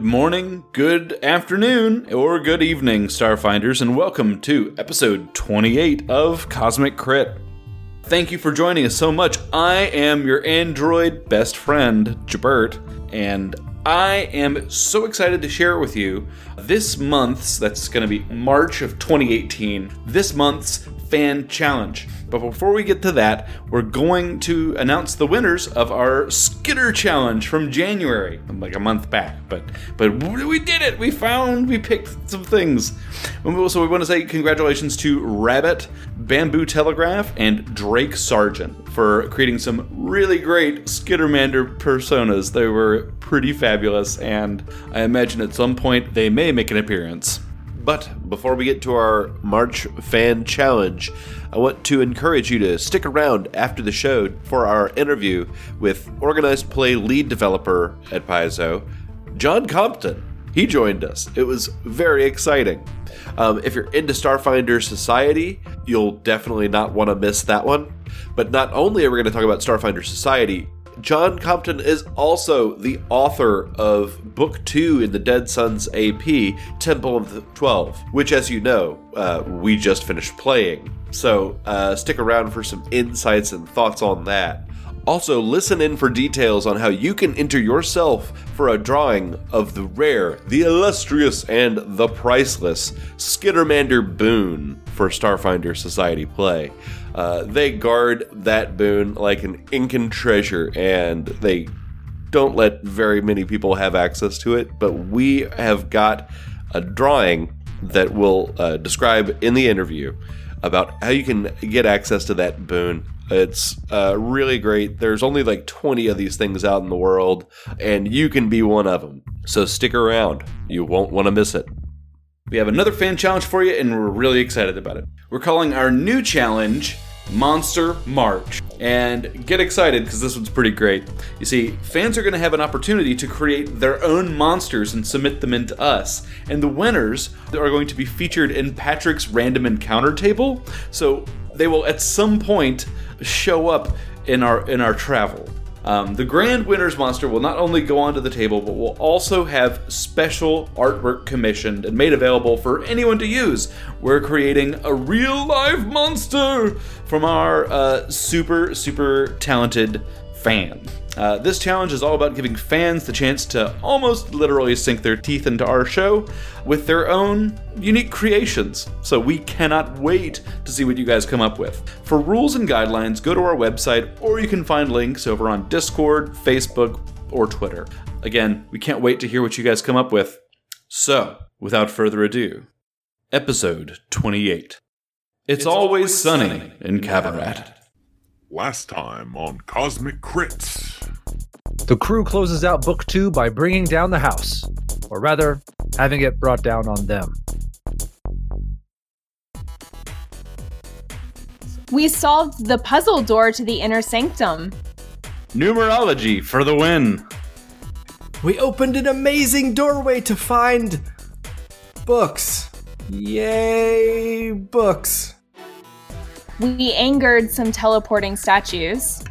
Good morning, good afternoon, or good evening, Starfinders, and welcome to episode 28 of Cosmic Crit. Thank you for joining us so much. I am your android best friend, Jabert, and I am so excited to share with you this month's, that's going to be March of 2018, this month's fan challenge. But before we get to that, we're going to announce the winners of our Skitter challenge from January, like a month back. But but we did it. We found we picked some things. So we want to say congratulations to Rabbit, Bamboo Telegraph, and Drake Sargent for creating some really great Skittermander personas. They were pretty fabulous, and I imagine at some point they may make an appearance. But before we get to our March fan challenge, I want to encourage you to stick around after the show for our interview with organized play lead developer at Paizo, John Compton. He joined us. It was very exciting. Um, if you're into Starfinder Society, you'll definitely not want to miss that one. But not only are we going to talk about Starfinder Society, John Compton is also the author of Book 2 in the Dead Suns AP, Temple of the Twelve, which, as you know, uh, we just finished playing. So uh, stick around for some insights and thoughts on that. Also, listen in for details on how you can enter yourself for a drawing of the rare, the illustrious, and the priceless Skittermander boon for Starfinder Society play. Uh, they guard that boon like an Incan treasure, and they don't let very many people have access to it. But we have got a drawing that we'll uh, describe in the interview about how you can get access to that boon. It's uh, really great. There's only like 20 of these things out in the world, and you can be one of them. So stick around. You won't want to miss it. We have another fan challenge for you, and we're really excited about it. We're calling our new challenge Monster March. And get excited because this one's pretty great. You see, fans are going to have an opportunity to create their own monsters and submit them into us. And the winners are going to be featured in Patrick's random encounter table. So they will at some point show up in our in our travel. Um, the Grand Winners monster will not only go onto the table, but will also have special artwork commissioned and made available for anyone to use. We're creating a real live monster from our uh, super, super talented fan. Uh, this challenge is all about giving fans the chance to almost literally sink their teeth into our show with their own unique creations. So we cannot wait to see what you guys come up with. For rules and guidelines, go to our website or you can find links over on Discord, Facebook, or Twitter. Again, we can't wait to hear what you guys come up with. So, without further ado, episode 28. It's, it's always, always sunny in Qabarat. Last time on Cosmic Crits. The crew closes out book two by bringing down the house, or rather, having it brought down on them. We solved the puzzle door to the inner sanctum. Numerology for the win. We opened an amazing doorway to find books. Yay, books. We angered some teleporting statues.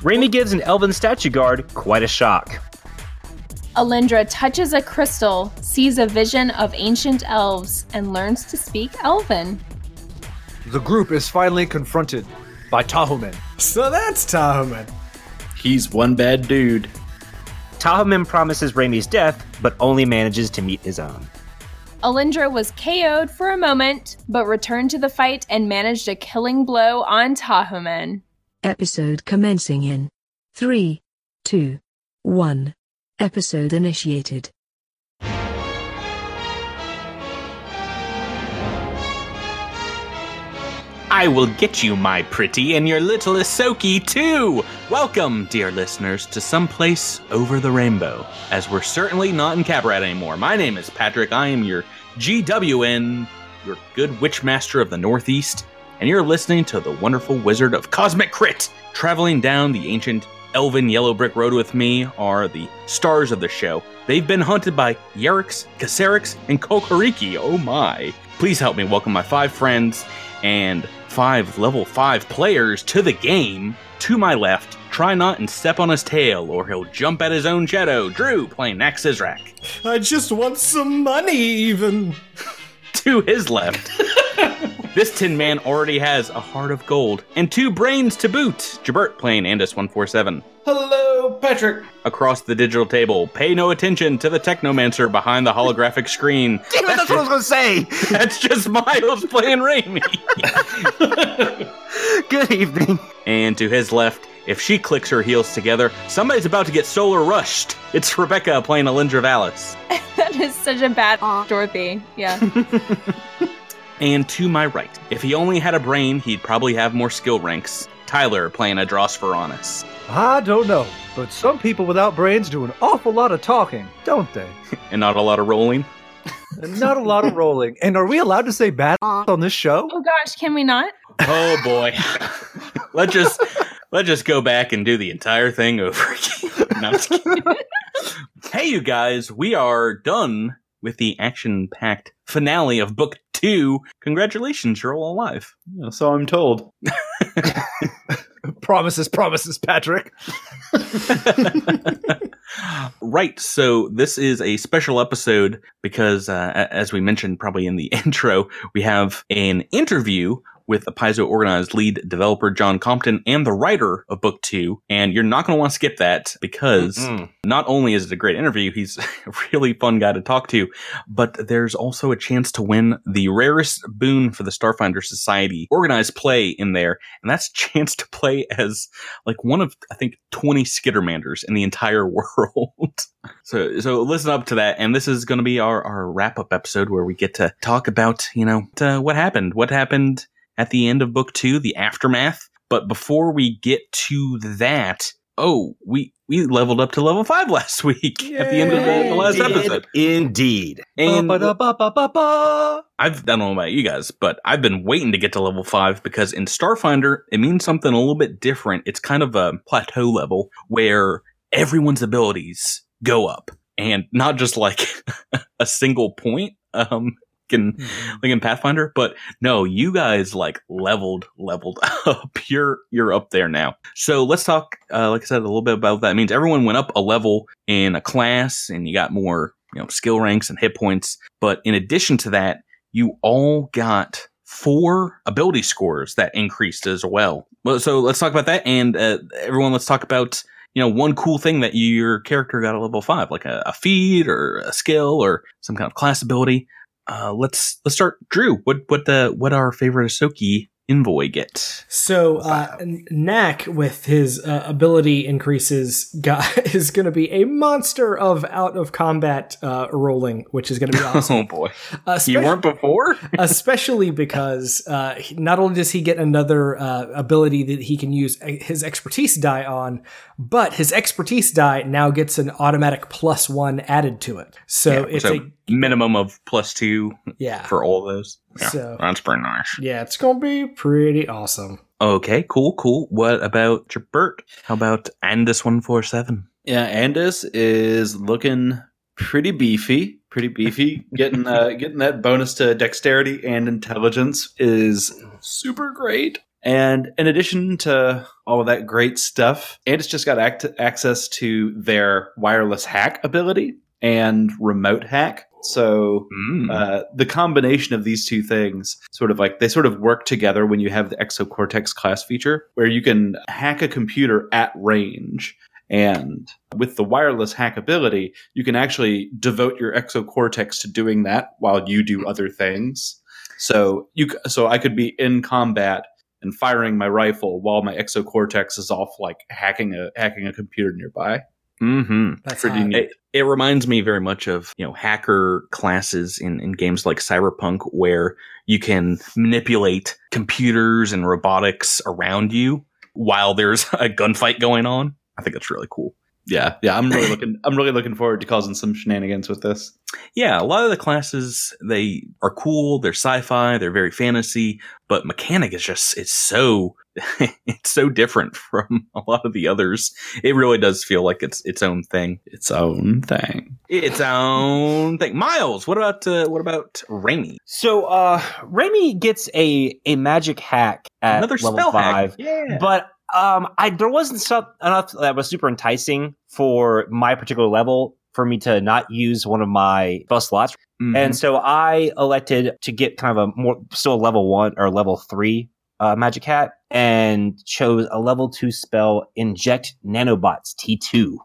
Raimi gives an elven statue guard quite a shock. Alindra touches a crystal, sees a vision of ancient elves, and learns to speak Elven. The group is finally confronted by Tahomen. So that's Tahomen. He's one bad dude. Tahomen promises Raimi's death, but only manages to meet his own. Alindra was KO'd for a moment, but returned to the fight and managed a killing blow on Tahomen. Episode commencing in 3, 2, 1. Episode initiated. I will get you, my pretty, and your little Ysoki, too! Welcome, dear listeners, to someplace over the rainbow, as we're certainly not in Qabarat anymore. My name is Patrick. I am your GWN, your good witch master of the Northeast, and you're listening to the wonderful wizard of Cosmic Crit. Traveling down the ancient elven yellow brick road with me are the stars of the show. They've been hunted by Yerix, Caserix, and Kokoriki. Oh my. Please help me welcome my five friends and five level five players to the game. To my left, try not and step on his tail, or he'll jump at his own shadow. Drew playing Nax Sizrak. I just want some money, even. To his left, this Tin Man already has a heart of gold and two brains to boot. Jabert playing Andis 147. Hello, Patrick. Across the digital table, pay no attention to the technomancer behind the holographic screen. Damn it, that's what I was gonna say. That's just Miles playing Raimi. Good evening. And to his left, if she clicks her heels together, somebody's about to get solar rushed. It's Rebecca playing Alindra Vallis. that is such a bad Dorothy. Yeah. And to my right, if he only had a brain, he'd probably have more skill ranks. Tyler playing Adros Veronis. I don't know, but some people without brains do an awful lot of talking, don't they? And not a lot of rolling. And not a lot of rolling. And are we allowed to say bad on this show? oh gosh, can we not? Oh boy. let's just let's just go back and do the entire thing over again. No, I'm just hey you guys, we are done with the action-packed finale of book two. Congratulations, you're all alive. Yeah, so I'm told. Promises, promises, Patrick. right. So this is a special episode because, uh, as we mentioned probably in the intro, we have an interview with the Paizo Organized lead developer John Compton and the writer of book two. And you're not going to want to skip that because not only is it a great interview, he's a really fun guy to talk to, but there's also a chance to win the rarest boon for the Starfinder Society organized play in there. And that's a chance to play as like one of, I think, 20 Skittermanders in the entire world. so, so listen up to that. And this is going to be our, our wrap up episode where we get to talk about, you know, what happened, what happened at the end of book two, the aftermath. But before we get to that, oh, we, we leveled up to level five last week at the end of the, the last Indeed. episode. Indeed. And. I've I don't know about you guys, but I've been waiting to get to level five because in Starfinder it means something a little bit different. It's kind of a plateau level where everyone's abilities go up, and not just like a single point. Um, in like in Pathfinder, but no, you guys like leveled, leveled up. You're you're up there now. So let's talk. Uh, like I said, a little bit about that. It means everyone went up a level in a class, and you got more you know skill ranks and hit points. But in addition to that, you all got four ability scores that increased as well. Well, so let's talk about that, and uh, everyone, let's talk about you know one cool thing that your character got a level five, like a, a feat or a skill or some kind of class ability. Uh, let's let's start. Drew, what what the what our favorite Ysoki envoy get? So, uh, Knack, with his uh, ability increases, got, is going to be a monster of out of combat uh, rolling, which is going to be awesome. Oh boy, Uh, you weren't before. especially because uh, not only does he get another uh, ability that he can use uh, his expertise die on, but his expertise die now gets an automatic plus one added to it. So Yeah, it's so a minimum of plus two yeah, for all those. Yeah, So- that's pretty nice. yeah, it's gonna be pretty awesome. Okay, cool, cool. What about Jabert? How about Andis one four seven? Yeah, Andis is looking pretty beefy. Pretty beefy. getting uh, getting that bonus to dexterity and intelligence is super great. And in addition to all of that great stuff, Andis just got act- access to their wireless hack ability and remote hack. So Mm. uh, the combination of these two things sort of like they sort of work together when you have the exocortex class feature where you can hack a computer at range and with the wireless hack ability you can actually devote your exocortex to doing that while you do other things so you so i could be in combat and firing my rifle while my exocortex is off like hacking a hacking a computer nearby Mm-hmm. That's Pretty hot. neat. It, it reminds me very much of you know hacker classes in, in games like Cyberpunk, where you can manipulate computers and robotics around you while there's a gunfight going on. I think that's really cool. yeah yeah i'm really looking i'm really looking forward to causing some shenanigans with this Yeah, a lot of the classes they are cool. They're sci-fi. They're very fantasy, but mechanic is just it's so it's so different from a lot of the others. It really does feel like it's its own thing. its own thing Its own thing. Miles, what about uh, what about Rainy? So, uh, Raimi gets a, a magic hack at Another level spell five, hack. Yeah. but Um, I there wasn't stuff enough that was super enticing for my particular level for me to not use one of my spell slots, Mhm. and so I elected to get kind of a more still a level one or level three uh, magic hack, and chose a level two spell, inject nanobots T two,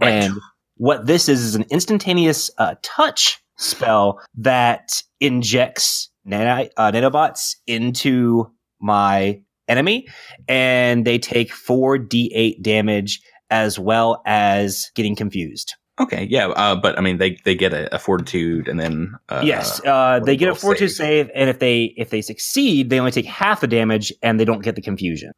Right. and what this is is an instantaneous uh, touch spell that injects nano, uh, nanobots into my enemy, and they take four d8 damage as well as getting confused. Okay, yeah, uh, but I mean, they they get a, a fortitude, and then uh, yes, uh, they get a fortitude save. save, and if they if they succeed, they only take half the damage, and they don't get the confusion.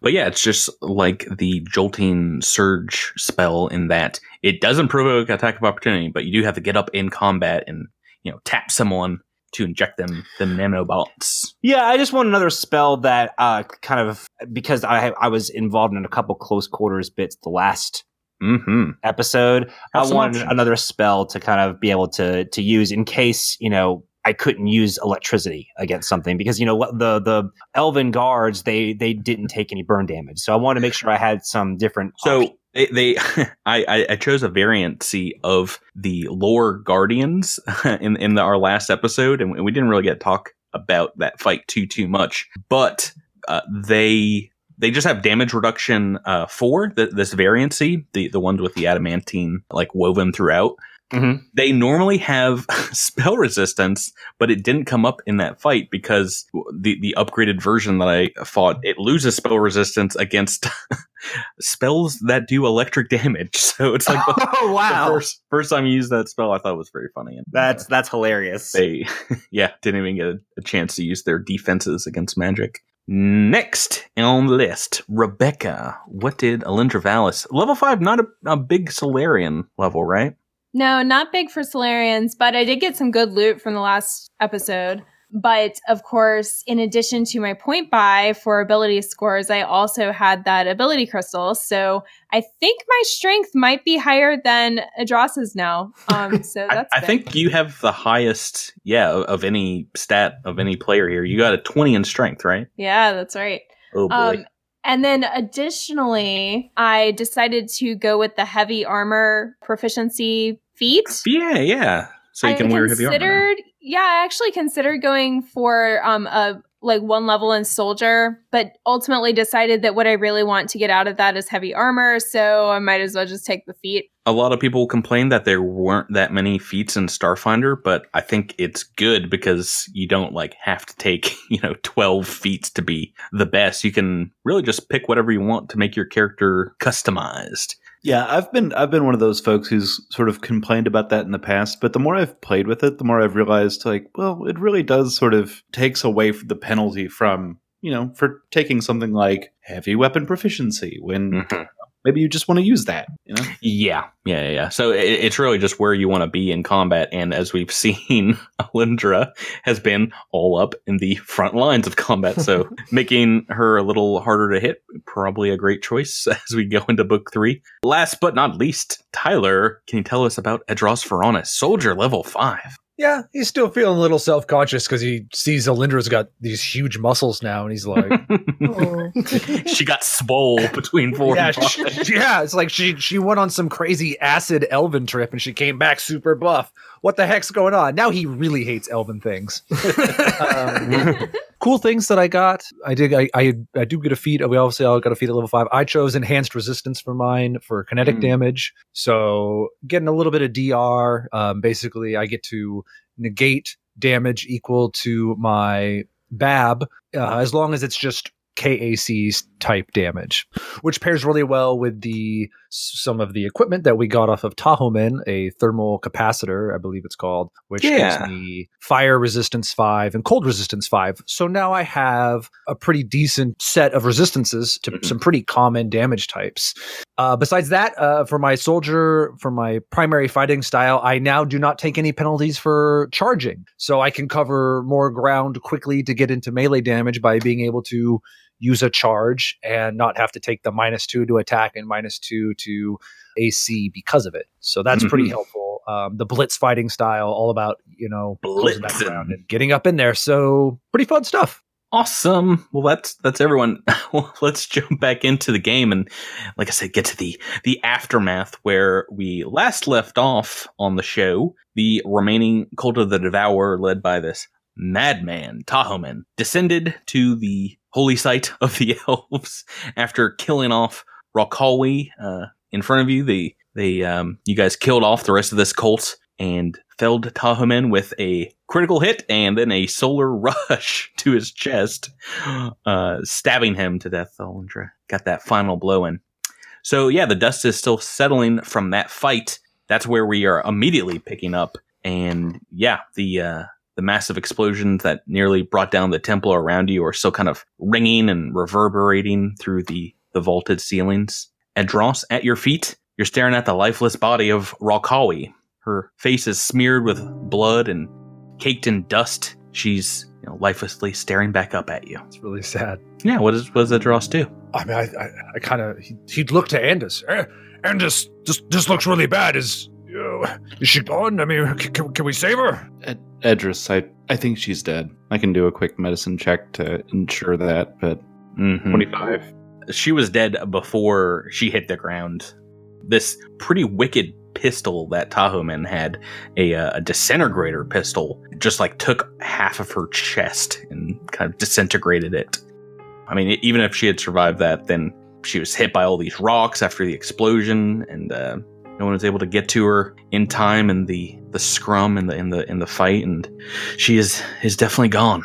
But yeah, it's just like the jolting surge spell in that it doesn't provoke attack of opportunity, but you do have to get up in combat and you know tap someone to inject them the nanobots. Yeah, I just want another spell that uh, kind of because I I was involved in a couple close quarters bits the last Mm-hmm. episode. I wanted another spell to kind of be able to to use in case you know I couldn't use electricity against something because you know what the the elven guards they they didn't take any burn damage, so I wanted to make sure I had some different. So options. they, they I, I I chose a variancy of the lore guardians in in the, our last episode, and we didn't really get to talk about that fight too too much, but uh, they. They just have damage reduction uh, for the, this variancy, the the ones with the adamantine like woven throughout. Mhm. They normally have spell resistance, but it didn't come up in that fight because the the upgraded version that I fought it loses spell resistance against spells that do electric damage. So it's like the, oh the wow, first first time you used that spell, I thought it was very funny. And that's uh, that's hilarious. they yeah didn't even get a, a chance to use their defenses against magic. Next on the list, Rebecca. What did Alindra Valis? Level five, not a, a big Solarian level, right? No, not big for Solarians, but I did get some good loot from the last episode. But of course, in addition to my point buy for ability scores, I also had that ability crystal. So I think my strength might be higher than Adras's now. Um, so I, that's I big. think you have the highest, yeah, of, any stat of any player here. You got a twenty in strength, right? yeah, that's right. Oh boy. Um, and then additionally, I decided to go with the heavy armor proficiency feat. yeah, yeah. So you I can wear heavy armor. considered, yeah, I actually considered going for um a like one level in soldier, but ultimately decided that what I really want to get out of that is heavy armor, so I might as well just take the feat. a lot of people complain that there weren't that many feats in Starfinder, but I think it's good because you don't like have to take, you know, 12 feats to be the best. You can really just pick whatever you want to make your character customized. Yeah, I've been I've been one of those folks who's sort of complained about that in the past, but the more I've played with it, the more I've realized like, well, it really does sort of takes away the penalty from, you know, for taking something like heavy weapon proficiency when mm-hmm. Maybe you just want to use that, you know? Yeah, yeah, yeah. So it, it's really just where you want to be in combat. And as we've seen, Alindra has been all up in the front lines of combat. So making her a little harder to hit, probably a great choice as we go into book three. Last but not least, Tyler, can you tell us about Edros Veronis, soldier level five? Yeah, he's still feeling a little self conscious because he sees Alindra's got these huge muscles now, and he's like, she got swole between four yeah, and she- yeah, it's like she she went on some crazy acid elven trip and she came back super buff. What the heck's going on? Now he really hates elven things. Um, cool things that I got. I did. I, I I do get a feat. We obviously all got a feat at level five. I chose enhanced resistance for mine for kinetic Mm. damage. So getting a little bit of DR. Um, basically, I get to negate damage equal to my BAB uh, as long as it's just KAC type damage, which pairs really well with the some of the equipment that we got off of Tahomen, a thermal capacitor, I believe it's called, which Yeah. gives me fire resistance five and cold resistance five. So now I have a pretty decent set of resistances to Mhm. some pretty common damage types. Uh, besides that, uh, for my soldier, for my primary fighting style, I now do not take any penalties for charging. So I can cover more ground quickly to get into melee damage by being able to use a charge and not have to take the minus two to attack and minus two to AC because of it. So that's pretty Mhm. helpful. Um, the blitz fighting style, all about, you know, Blitzing. and getting up in there. So pretty fun stuff. Awesome. Well, that's that's everyone. well, let's jump back into the game and, like I said, get to the the aftermath where we last left off on the show. The remaining cult of the Devourer, led by this madman Tahomen, descended to the holy site of the elves after killing off Rokalwi uh, in front of you. The they um, you guys killed off the rest of this cult and felled Tahomen with a critical hit and then a solar rush to his chest, uh, stabbing him to death. Alundra got that final blow in. So yeah, the dust is still settling from that fight. That's where we are immediately picking up, and yeah, the uh, the massive explosions that nearly brought down the temple around you are still kind of ringing and reverberating through the the vaulted ceilings. Edros, at your feet, you're staring at the lifeless body of Ralkawi. Her face is smeared with blood and caked in dust. She's you know, lifelessly staring back up at you. It's really sad. Yeah, what does what does Edros do? I mean, I, I, I kind of he, he'd look to Andis. Eh, Andis, this this looks really bad. Is uh, is she gone? I mean, can, can we save her? Ed- Edris, I, I think she's dead. I can do a quick medicine check to ensure that, but Mhm. 25. She was dead before she hit the ground. This pretty wicked pistol that Tahomen had, a, uh, a disintegrator pistol, just like took half of her chest and kind of disintegrated it. I mean, even if she had survived that, then she was hit by all these rocks after the explosion, and uh, no one was able to get to her in time in the, the scrum in the in the in the fight, and she is is definitely gone.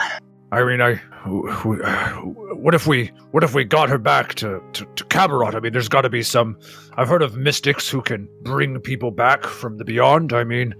I mean, I. What if we? What if we got her back to to, to Qabarat? I mean, there's got to be some. I've heard of mystics who can bring people back from the beyond. I mean,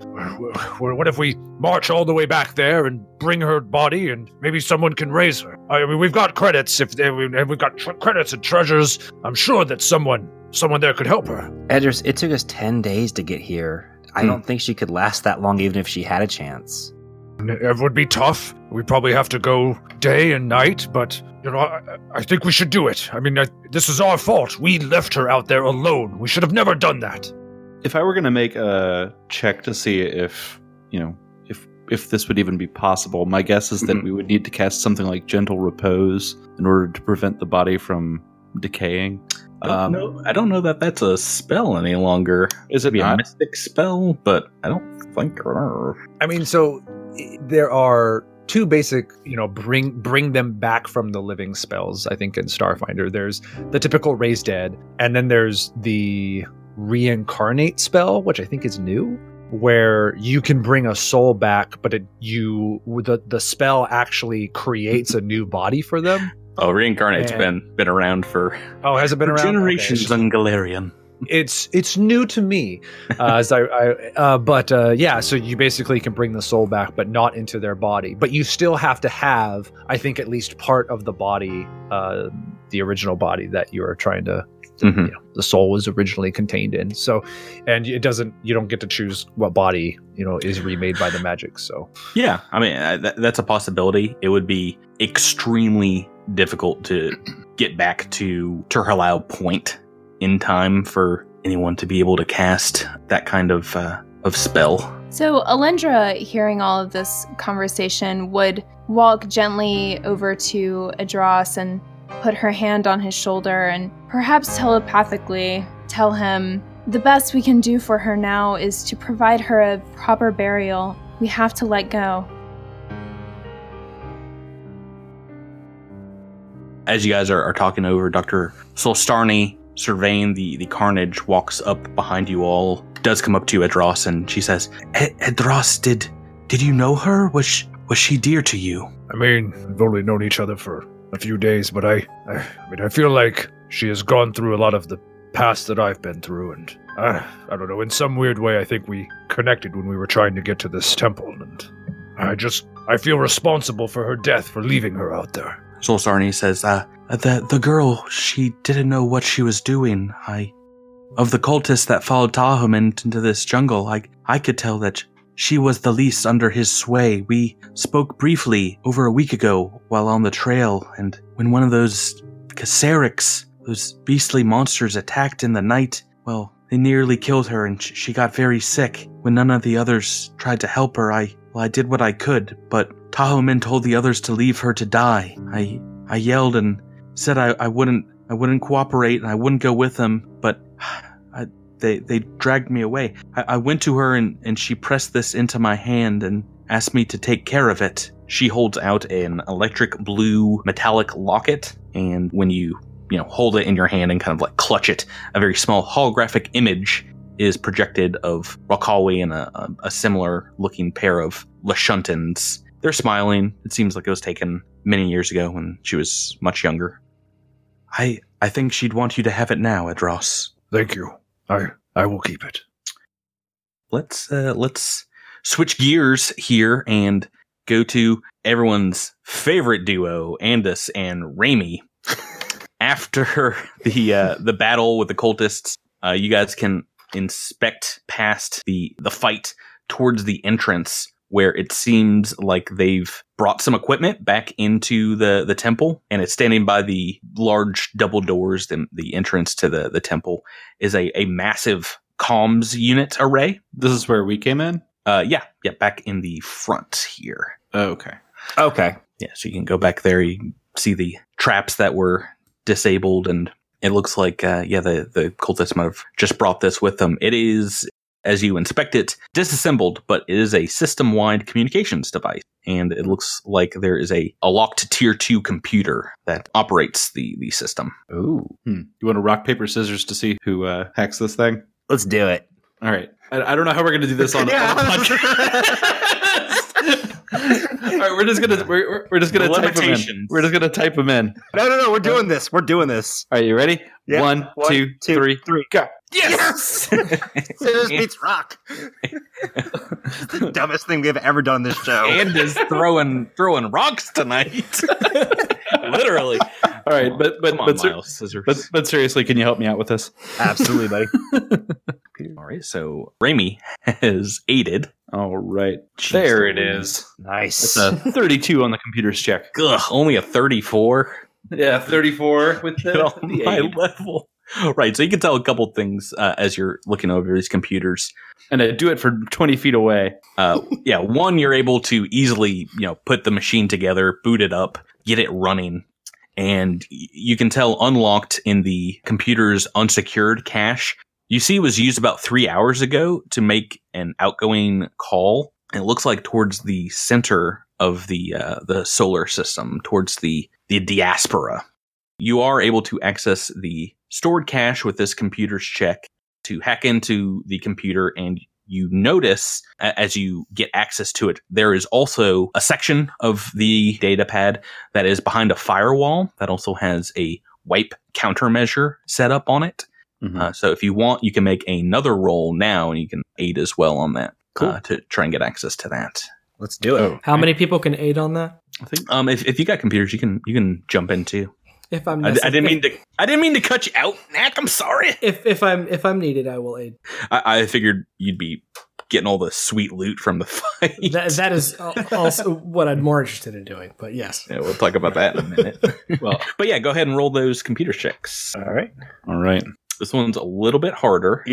what if we march all the way back there and bring her body, and maybe someone can raise her? I mean, we've got credits. If they, and we've got tr- credits and treasures, I'm sure that someone someone there could help her. Edris, it took us 10 days to get here. I Hmm. don't think she could last that long even if she had a chance. It would be tough. We'd probably have to go day and night, but you know, I, I think we should do it. I mean, I, this is our fault. We left her out there alone. We should have never done that. If I were going to make a check to see if, you know, if if this would even be possible, my guess is that Mhm. we would need to cast something like Gentle Repose in order to prevent the body from decaying. I don't, know, I don't know that that's a spell any longer. Is it a mystic spell, but I don't think. I mean, so there are two basic, you know, bring bring them back from the living spells. I think in Starfinder, there's the typical raise dead, and then there's the reincarnate spell, which I think is new, where you can bring a soul back, but it you the the spell actually creates a new body for them. Oh, reincarnate's Man. been been around for, Oh, has it been around generations Okay. on Golarion. it's it's new to me uh, as I, I uh, but uh, yeah so you basically can bring the soul back but not into their body but you still have to have I think at least part of the body uh, the original body that you are trying to Mhm. you know, the soul was originally contained in so and it doesn't you don't get to choose what body you know is remade by the magic so Yeah, I mean that, that's a possibility. It would be extremely difficult to get back to Turhalau Point in time for anyone to be able to cast that kind of uh, of spell. So Alendra, hearing all of this conversation, would walk gently over to Adros and put her hand on his shoulder and perhaps telepathically tell him the best we can do for her now is to provide her a proper burial. We have to let go. As you guys are, are talking over, Dr. Solstarny, surveying the, the carnage, walks up behind you all, does come up to you, Edros, and she says, "E- Edros, did did you know her? Was she, was she dear to you? I mean we've only known each other for a few days but I I, I mean I feel like she has gone through a lot of the past that I've been through and uh, I don't know in some weird way I think we connected when we were trying to get to this temple and I just I feel responsible for her death for leaving her out there. Solstarny says, uh, the, the girl, she didn't know what she was doing. I, of the cultists that followed Tahum into this jungle, I, I could tell that she was the least under his sway. We spoke briefly over a week ago while on the trail, and when one of those Kaseriks, those beastly monsters attacked in the night, well, they nearly killed her and sh- she got very sick. When none of the others tried to help her, I, well, I did what I could, but Tahomen told the others to leave her to die. I I yelled and said I, I wouldn't I wouldn't cooperate and I wouldn't go with them, but I, they they dragged me away. I, I went to her and, and she pressed this into my hand and asked me to take care of it. She holds out an electric blue metallic locket, and when you you know hold it in your hand and kind of like clutch it, a very small holographic image is projected of Rockawi and a, a similar looking pair of Lashuntans. They're smiling. It seems like it was taken many years ago when she was much younger. I I think she'd want you to have it now, Edros. Thank you. I I will keep it. Let's uh, let's switch gears here and go to everyone's favorite duo, Andus and Raimi. After the uh, the battle with the cultists, uh, you guys can inspect past the the fight towards the entrance where it seems like they've brought some equipment back into the, the temple and it's standing by the large double doors the, the entrance to the, the temple is a, a massive comms unit array This is where we came in. uh, yeah yeah back in the front here Oh, okay. Okay. yeah so you can go back there you see the traps that were disabled and it looks like uh, yeah the, the cultists might have just brought this with them it is as you inspect it disassembled but it is a system-wide communications device and it looks like there is a, a locked tier 2 computer that operates the, the system Ooh. Hmm. You want to rock paper scissors to see who uh, hacks this thing? Let's do it. All right. I, I don't know how we're going to do this on, on a podcast. All right, we're just gonna we're, we're- we're just gonna type them in. We're just gonna type them in. No, no, no. We're doing this. We're doing this. All right, you ready? Yeah. One, One, two, two, three, three. go. Yes. Scissors beats rock. The dumbest thing we've ever done this show. and is throwing throwing rocks tonight literally All right, but but Come on, but, Miles, scissors. but but seriously, can you help me out with this? Absolutely, buddy. All right, so Raimi has aided. All right, Jeez there it is. Nice. It's a 32 on the computer's check. Ugh, only a 34 Yeah, 34 with the, on the my aid. level. Right, so you can tell a couple things uh, as you're looking over these computers. and I do it for 20 feet away. Uh, yeah, one, you're able to easily, you know, put the machine together, boot it up, get it running. And you can tell unlocked in the computer's unsecured cache. You see, it was used about three hours ago to make an outgoing call. It looks like towards the center of the uh, the solar system, towards the the diaspora. You are able to access the stored cache with this computer's check to hack into the computer and you notice as you get access to it, there is also a section of the data pad that is behind a firewall that also has a wipe countermeasure set up on it. Mhm. Uh, so if you want, you can make another roll now and you can aid as well on that uh, to try and get access to that. Let's do it. Oh, How many people can aid on that? I think Um, if, if you got computers, you can you can jump in too. If I'm, I, I didn't mean to. I didn't mean to cut you out, Knack. I'm sorry. If if I'm if I'm needed, I will aid. I, I figured you'd be getting all the sweet loot from the fight. That that is also what I'm more interested in doing. But yes, Yeah, we'll talk about that in a minute. well, but yeah, go ahead and roll those computer checks. All right. all right. This one's a little bit harder.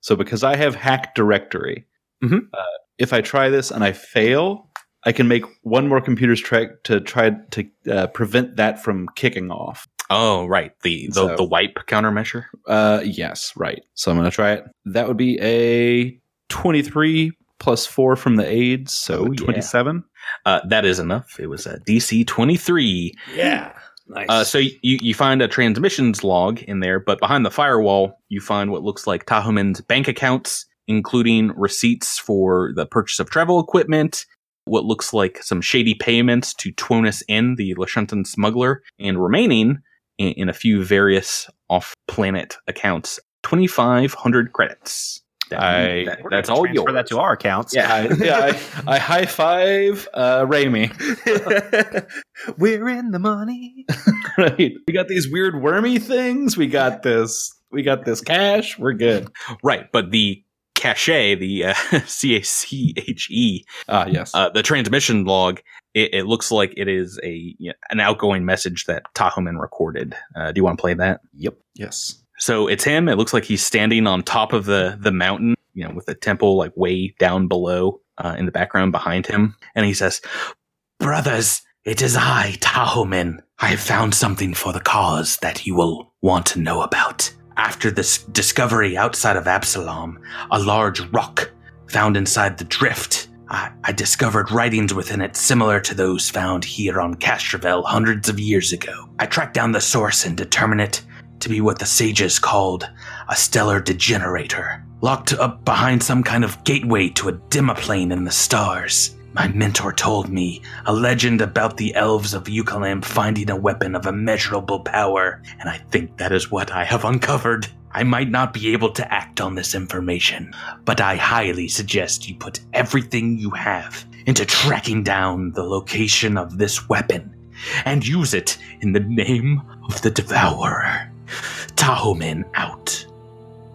So because I have hack directory, Mhm. uh, if I try this and I fail, I can make one more computer's check to try to uh, prevent that from kicking off. Oh, right. The the, So- the wipe countermeasure. Uh, yes, right. So I'm going to try it. That would be a 23 plus 4 from the aids, so Oh, yeah. 27. Uh, that is enough. It was a DC twenty three. yeah, nice. Uh, so you, you find a transmissions log in there, but behind the firewall, you find what looks like Tahomen's bank accounts, including receipts for the purchase of travel equipment, what looks like some shady payments to Twonus N, the Lashuntan smuggler, and remaining in, in a few various off-planet accounts, 2,500 credits. That- I- that- that's all yours. that to our accounts. Yeah, I, yeah, I, I high five uh, Raimi. We're in the money. right. We got these weird wormy things. We got this. We got this cash. We're good. Right, but the cache, the uh, C-A-C-H-E, Ah, yes. uh, the transmission log, it, it looks like it is a you know, an outgoing message that Tahomen recorded. Uh, do you want to play that? Yep. yes. So it's him. It looks like he's standing on top of the the mountain, you know, with the temple like way down below uh, in the background behind him, and he says, "Brothers, it is I, Tahomen. I have found something for the cause that you will want to know about." After this discovery outside of Absalom, a large rock found inside the drift, I, I discovered writings within it similar to those found here on Castrovel hundreds of years ago. I tracked down the source and determined it to be what the sages called a stellar degenerator, locked up behind some kind of gateway to a demiplane in the stars. My mentor told me a legend about the elves of Eucalam finding a weapon of immeasurable power, and I think that is what I have uncovered. I might not be able to act on this information, but I highly suggest you put everything you have into tracking down the location of this weapon and use it in the name of the Devourer. Tahomen out.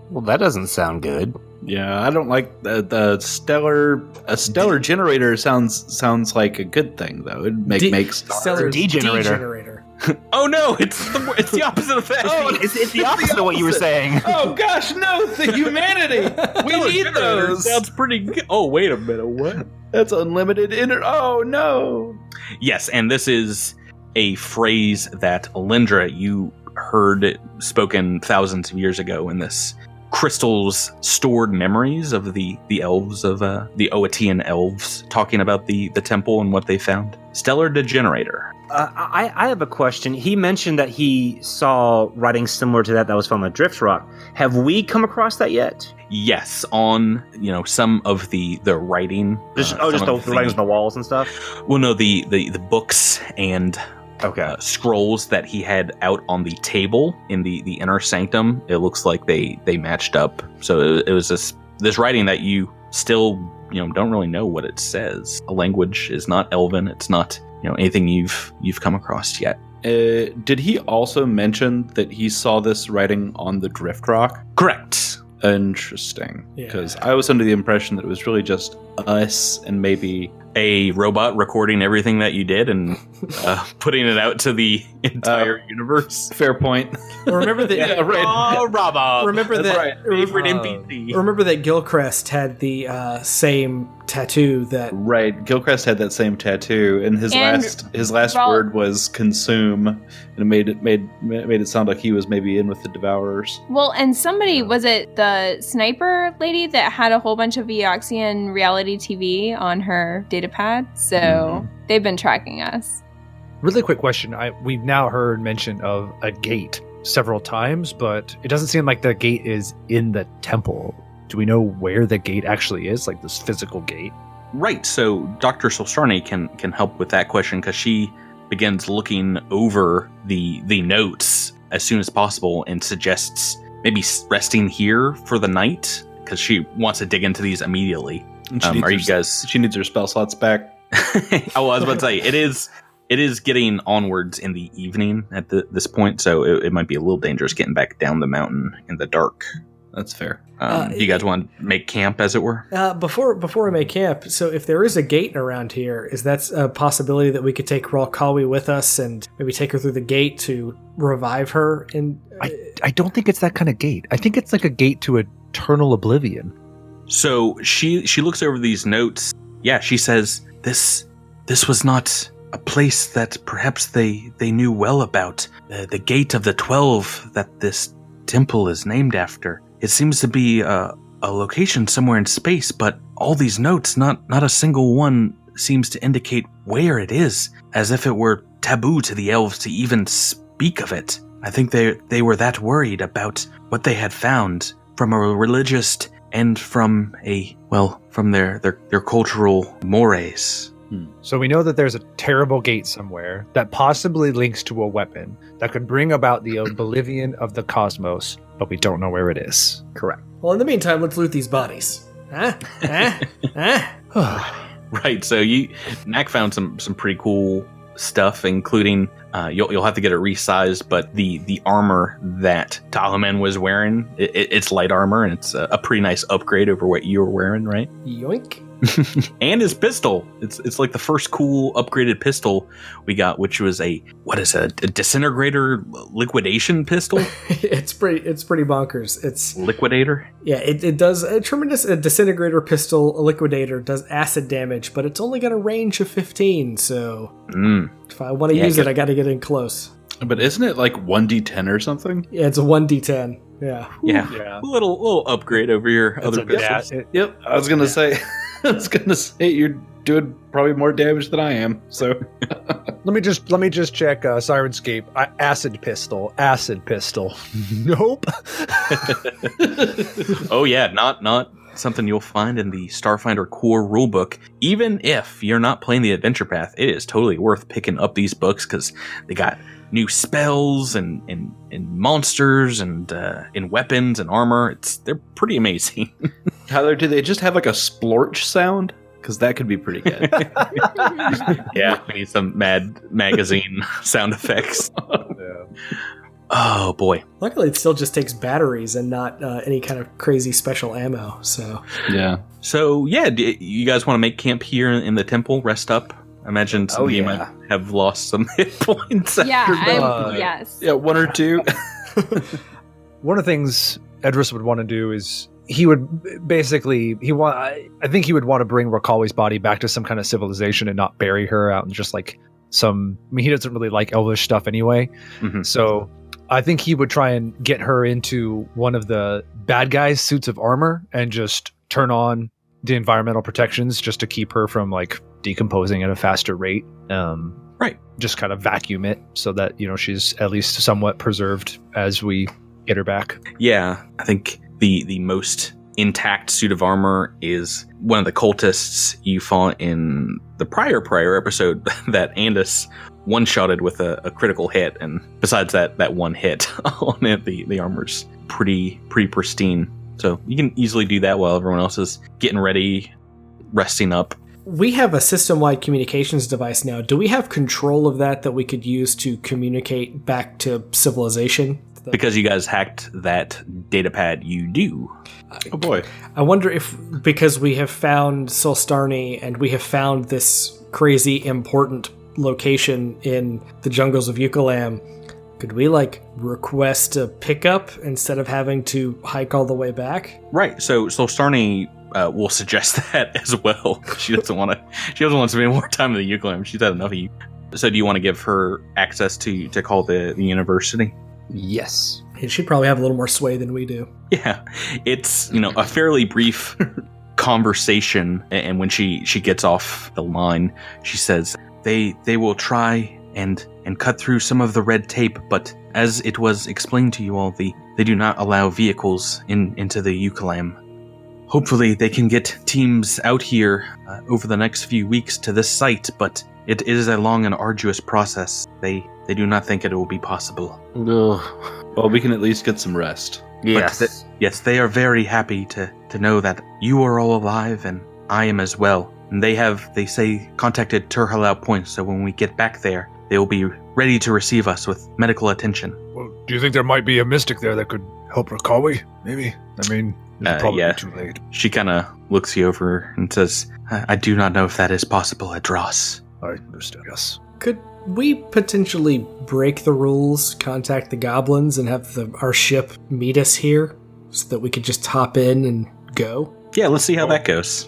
Well, that doesn't sound good. Yeah, I don't like the, the stellar. A stellar generator sounds sounds like a good thing though. It make De- makes Stellar degenerator. degenerator. Oh no, it's the, it's the opposite of that. Oh, it's, it's the opposite of what you were saying. Oh gosh, no! The humanity. We need those. Sounds pretty good. Oh, wait a minute. What? That's unlimited inner. Oh no! Yes, and this is a phrase that Alindra, you heard it spoken thousands of years ago in this crystals stored memories of the the elves of uh, the Oatian elves talking about the the temple and what they found. Stellar degenerator. Uh, I, I have a question. He mentioned that he saw writing similar to that that was found on the Drift Rock. Have we come across that yet? Yes, on you know some of the the writing. Just, uh, oh, just the, the writings on the walls and stuff. Well, no, the the the books and Okay. uh, scrolls that he had out on the table in the the inner sanctum. It looks like they they matched up. So it, it was this this writing that you still you know don't really know what it says. A language is not Elven. It's not you know anything you've you've come across yet. Uh, did he also mention that he saw this writing on the Drift Rock? Correct. Interesting. Yeah. Because I was under the impression that it was really just us and maybe A robot recording everything that you did and uh, putting it out to the entire universe. fair point. Remember that. Yeah, right. Oh, robot. Remember That's that. right. favorite uh, NPC. Remember that Gilcrest had the uh, same tattoo that Right, Gilcrest had that same tattoo, and his And last his last Raul- word was consume, and it made it made made it sound like he was maybe in with the Devourers. Well, and somebody was it the sniper lady that had a whole bunch of Eoxian reality TV on her data pad. So Mhm. they've been tracking us. Really quick question. I we've now heard mention of a gate several times, but it doesn't seem like the gate is in the temple. Do we know where the gate actually is, like this physical gate? Right. So Dr. Solstrani can can help with that question because she begins looking over the the notes as soon as possible and suggests maybe resting here for the night because she wants to dig into these immediately. And she Um, needs are her- you guys? She needs her spell slots back. oh, I was about to say it is. It is getting onwards in the evening at the, this point, so it, it might be a little dangerous getting back down the mountain in the dark. That's fair. Um, Uh, you guys want to make camp, as it were? uh, before before we make camp. So if there is a gate around here, is that a possibility that we could take Raw Kawi with us and maybe take her through the gate to revive her? And I don't think it's that kind of gate. I think it's like a gate to eternal oblivion. So she she looks over these notes. Yeah, she says this this was not a place that perhaps they they knew well about. The, the gate of the twelve that this temple is named after. It seems to be a, a location somewhere in space, but all these notes, not not a single one seems to indicate where it is, as if it were taboo to the elves to even speak of it. I think they they were that worried about what they had found from a religious and from a well from their their, their cultural mores hmm. So we know that there's a terrible gate somewhere that possibly links to a weapon that could bring about the oblivion of the cosmos, but we don't know where it is. Correct. well, in the meantime, let's loot these bodies. Huh? Huh? huh? right so you Knack found some some pretty cool stuff including uh, you'll, you'll have to get it resized but the the armor that Talaman was wearing it, it- it's light armor and it's a, a pretty nice upgrade over what you were wearing right Yoink. and his pistol. It's it's like the first cool upgraded pistol we got, which was a what is it, a disintegrator liquidation pistol? it's pretty. It's pretty bonkers. It's Liquidator. yeah. It, it does a tremendous a disintegrator pistol. A liquidator does acid damage, but it's only got a range of fifteen. So Mm. if I want to Yeah, use it. I got to get in close. But isn't it like 1d10 or something? Yeah, it's a one d10. Yeah. Yeah. Yeah. A little little upgrade over your It's other a- pistols. yeah, it- Yep. I was gonna say I was gonna say you're doing probably more damage than I am. So Let me just let me just check uh, Sirenscape. I, acid pistol. Acid pistol. nope. oh yeah, not not something you'll find in the Starfinder core rulebook. Even if you're not playing the adventure path, it is totally worth picking up these books because they got new spells and and, and monsters and uh, and weapons and armor. It's they're pretty amazing. Tyler, do they just have like a splorch sound? Because that could be pretty good. yeah, we need some Mad magazine sound effects. Oh boy. Luckily, it still just takes batteries and not uh, any kind of crazy special ammo. So yeah. So yeah, d- you guys want to make camp here in the temple, rest up? I imagine some Oh, of you yeah. might have lost some hit points. Yeah, after I'm. Uh, yes. Yeah, one or two. One of the things Edris would want to do is he would basically he want I, I think he would want to bring Rakali's body back to some kind of civilization and not bury her out in just like some I mean he doesn't really like elvish stuff anyway. Mhm. So I think he would try and get her into one of the bad guys' suits of armor and just turn on the environmental protections just to keep her from like decomposing at a faster rate. Um, Right. Just kind of vacuum it so that you know she's at least somewhat preserved as we get her back. Yeah, I think the the most intact suit of armor is one of the cultists you fought in the prior prior episode that Andis one shotted with a, a critical hit, and besides that that one hit on it, the the armor's pretty pretty pristine. So you can easily do that while everyone else is getting ready, resting up. we have a system-wide communications device now. Do we have control of that that we could use to communicate back to civilization? Because you guys hacked that data pad, you do. Oh boy. I wonder if because we have found Solstarni and we have found this crazy important location in the jungles of Ukulam, could we like request a pickup instead of having to hike all the way back? Right. So so Starny uh, will suggest that as well. She doesn't want to. She doesn't want to spend more time in the Euclid. She's had enough of you. So do you want to give her access to to call the, the university? Yes. And she'd probably have a little more sway than we do. Yeah, it's you know a fairly brief conversation, and when she she gets off the line, she says they they will try and and cut through some of the red tape, but as it was explained to you all, the they do not allow vehicles in into the Ukulam. Hopefully, they can get teams out here uh, over the next few weeks to this site, but it is a long and arduous process. They they do not think it will be possible. No. Well, we can at least get some rest. But th- yes, they are very happy to, to know that you are all alive and I am as well. And they have, they say, contacted Turhalau Point, so when we get back there, they will be ready to receive us with medical attention. Well, do you think there might be a mystic there that could help Rakawi? Maybe. I mean, it's Uh, probably yeah. too late. She kind of looks you over and says, I-, I do not know if that is possible at Dross. I understand. Yes. Could we potentially break the rules, contact the goblins, and have the, our ship meet us here so that we could just hop in and go? Yeah, let's see how that goes.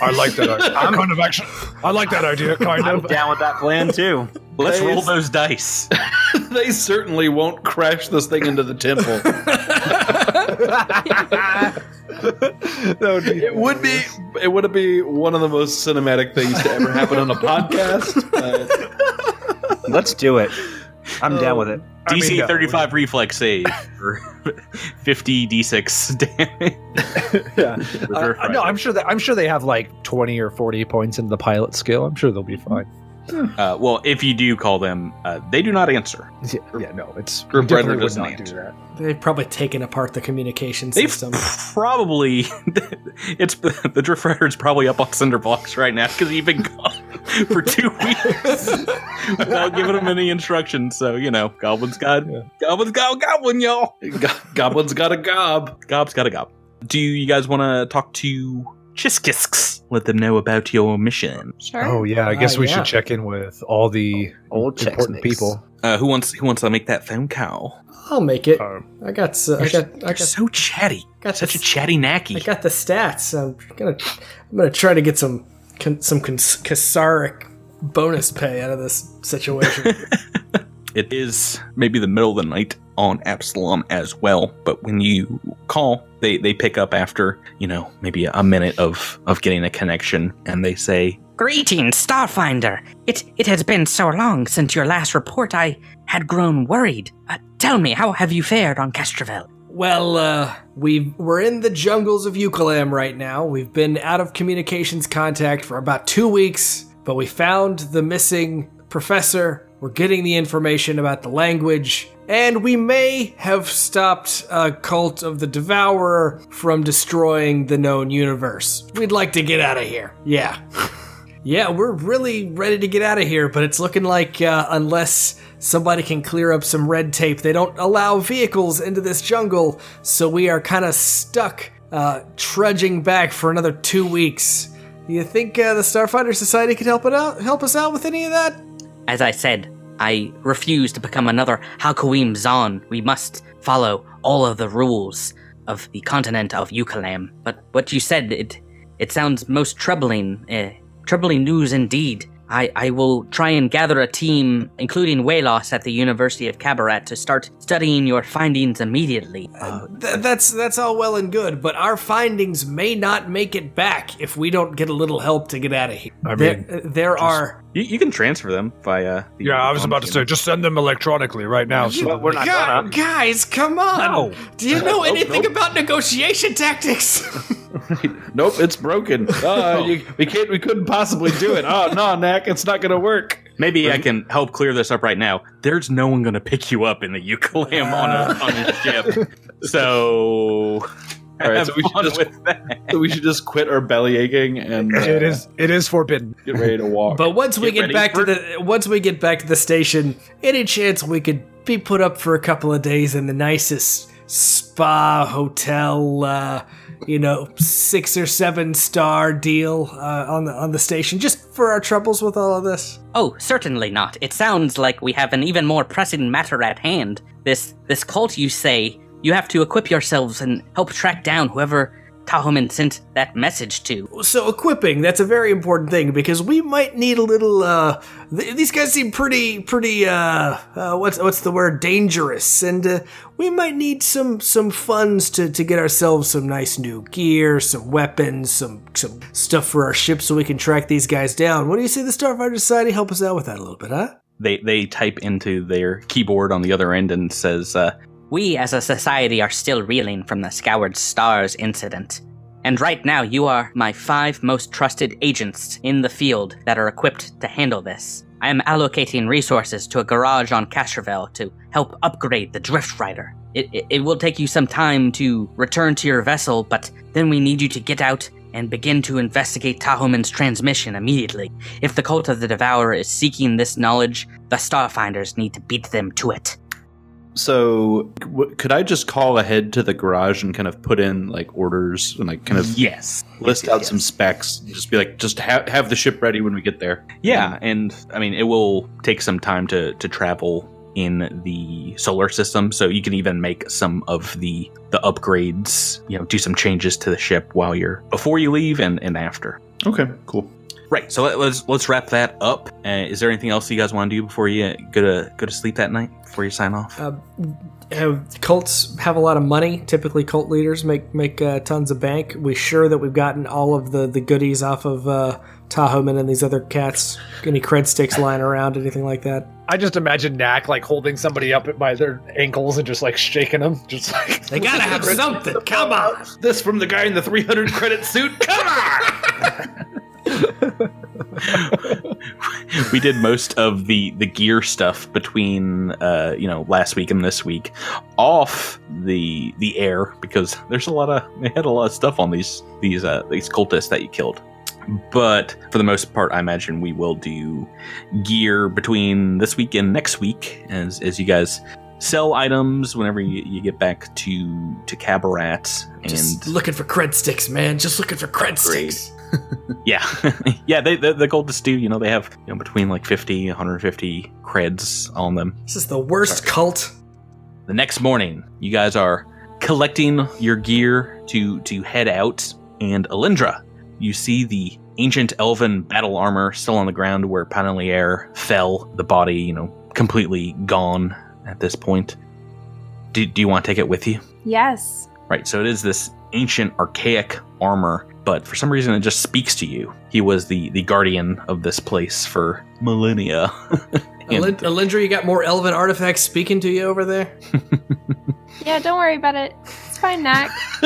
I like that. idea. I kind of actually. I like that idea. Kind I'm of. down with that plan too. Let's Hey, roll it's- those dice. they certainly won't crash this thing into the temple. that would be it would be it would be one of the most cinematic things to ever happen on a podcast. But- Let's do it. I'm down with it. I mean, DC no, 35 reflex save for 50 d6 damage. yeah. Uh, no, I'm sure that I'm sure they have like 20 or 40 points in the pilot skill. I'm sure they'll be fine. Uh, well, if you do call them, uh, they do not answer. Yeah, yeah no, it's Group definitely Rider would doesn't not do that. They've probably taken apart the communication They've system. probably it's the drift rider's probably up on cinder blocks right now because he's been gone for two weeks without giving him any instructions. So you know, goblins got goblins got a goblin, y'all. Go- Goblin's got a gob. Gob's got a gob. Do you guys want to talk to Chiskisks. Let them know about your mission. Sure. Oh yeah, I guess we yeah. should check in with all the Old Chex important people. Uh, who wants who wants to make that phone call? I'll make it. Um, I got. Uh, I got. I You're got. so chatty. got Such a chatty chatty I got the stats. I'm gonna. I'm gonna try to get some con, some cons- Kasaric bonus pay out of this situation. It is maybe the middle of the night on Absalom as well, but when you call, they, they pick up after, you know, maybe a minute of, of getting a connection and they say, Greetings, Starfinder. It it has been so long since your last report. I had grown worried. Uh, tell me, how have you fared on Castrovel? well, uh, we we're in the jungles of Ukulam right now. We've been out of communications contact for about two weeks, but we found the missing professor. We're getting the information about the language, and we may have stopped a cult of the Devourer from destroying the known universe. We'd like to get out of here. Yeah. Yeah, we're really ready to get out of here, but it's looking like uh, unless somebody can clear up some red tape, they don't allow vehicles into this jungle, so we are kind of stuck uh, trudging back for another two weeks. Do you think uh, the Starfinder Society could help it out? Help us out with any of that? As I said, I refuse to become another Halkoim Zon. We must follow all of the rules of the continent of Ukulam. But what you said, it it sounds most troubling. Uh, troubling news indeed. I, I will try and gather a team, including Waylos at the University of Qabarat, to start studying your findings immediately. Uh, Th- that's that's all well and good, but our findings may not make it back if we don't get a little help to get out of here. I mean, uh, there are you, you can transfer them via. The yeah, I was about to say, just send them electronically right now. So But we're not Gu- gonna. guys, come on! No. Do you know anything about negotiation tactics? Nope, it's broken. Uh, you, we can't. We couldn't possibly do it. Oh no, Knack, it's not gonna work. Maybe I can help clear this up right now. There's no one going to pick you up in the Ukulam on a, on a ship. So. All right, so we should just- with that. So we should just quit our belly aching and uh, it is it is forbidden. get ready to walk. but once we Get get back for- to the once we get back to the station, any chance we could be put up for a couple of days in the nicest spa hotel, uh, you know, six or seven star deal uh, on the on the station, just for our troubles with all of this. Oh, certainly not. It sounds like we have an even more pressing matter at hand. This this cult you say, you have to equip yourselves and help track down whoever Tahomen sent that message to. So equipping, that's a very important thing because we might need a little uh th- these guys seem pretty pretty uh, uh what's what's the word dangerous and uh, we might need some some funds to to get ourselves some nice new gear, some weapons, some some stuff for our ship so we can track these guys down. What do you say the Starfinder Society help us out with that a little bit, huh? They, they type into their keyboard on the other end and says, uh, We as a society are still reeling from the Scoured Stars incident. And right now, you are my five most trusted agents in the field that are equipped to handle this. I am allocating resources to a garage on Castrovel to help upgrade the Drift Rider. It, it, it will take you some time to return to your vessel, but then we need you to get out and begin to investigate Tahomen's transmission immediately. If the cult of the Devourer is seeking this knowledge, the Starfinders need to beat them to it. So, w- could I just call ahead to the garage and kind of put in like orders and like kind of yes. list out yes, some specs? Just be like, just ha- have the ship ready when we get there. Yeah, and I mean it will take some time to to travel in the solar system, so you can even make some of the the upgrades, you know, do some changes to the ship while you're before you leave and and after. Okay, cool. Right. So let, let's let's wrap that up. Uh, is there anything else you guys want to do before you go to go to sleep that night? Before you sign off? Uh, uh, cults have a lot of money. Typically, cult leaders make make uh, tons of bank. We sure that we've gotten all of the, the goodies off of uh, Tahomen and these other cats. Any cred sticks lying around, anything like that? I just imagine Knack like holding somebody up by their ankles and just like shaking them, just like They gotta have something. Come on. This from the guy in the 300 credit suit. Come on! we did most of the the gear stuff between uh you know last week and this week off the the air because there's a lot of they had a lot of stuff on these these uh these cultists that you killed but for the most part i imagine we will do gear between this week and next week as as you guys sell items whenever you, you get back to to Qabarat. And Just looking for cred sticks, man. Just looking for cred sticks. yeah, yeah, they, the, the gold stew, you know, they have you know between like 50, 150 creds on them. This is the worst cult. The next morning, you guys are collecting your gear to to head out, and Alindra, you see the ancient elven battle armor still on the ground where Panelier fell. The body, you know, completely gone at this point. Do, do you want to take it with you? Yes. Right, so it is this ancient, archaic armor, but for some reason it just speaks to you. He was the the guardian of this place for millennia. Alindra, you got more elven artifacts speaking to you over there? Yeah, don't worry about it. It's fine, Knack.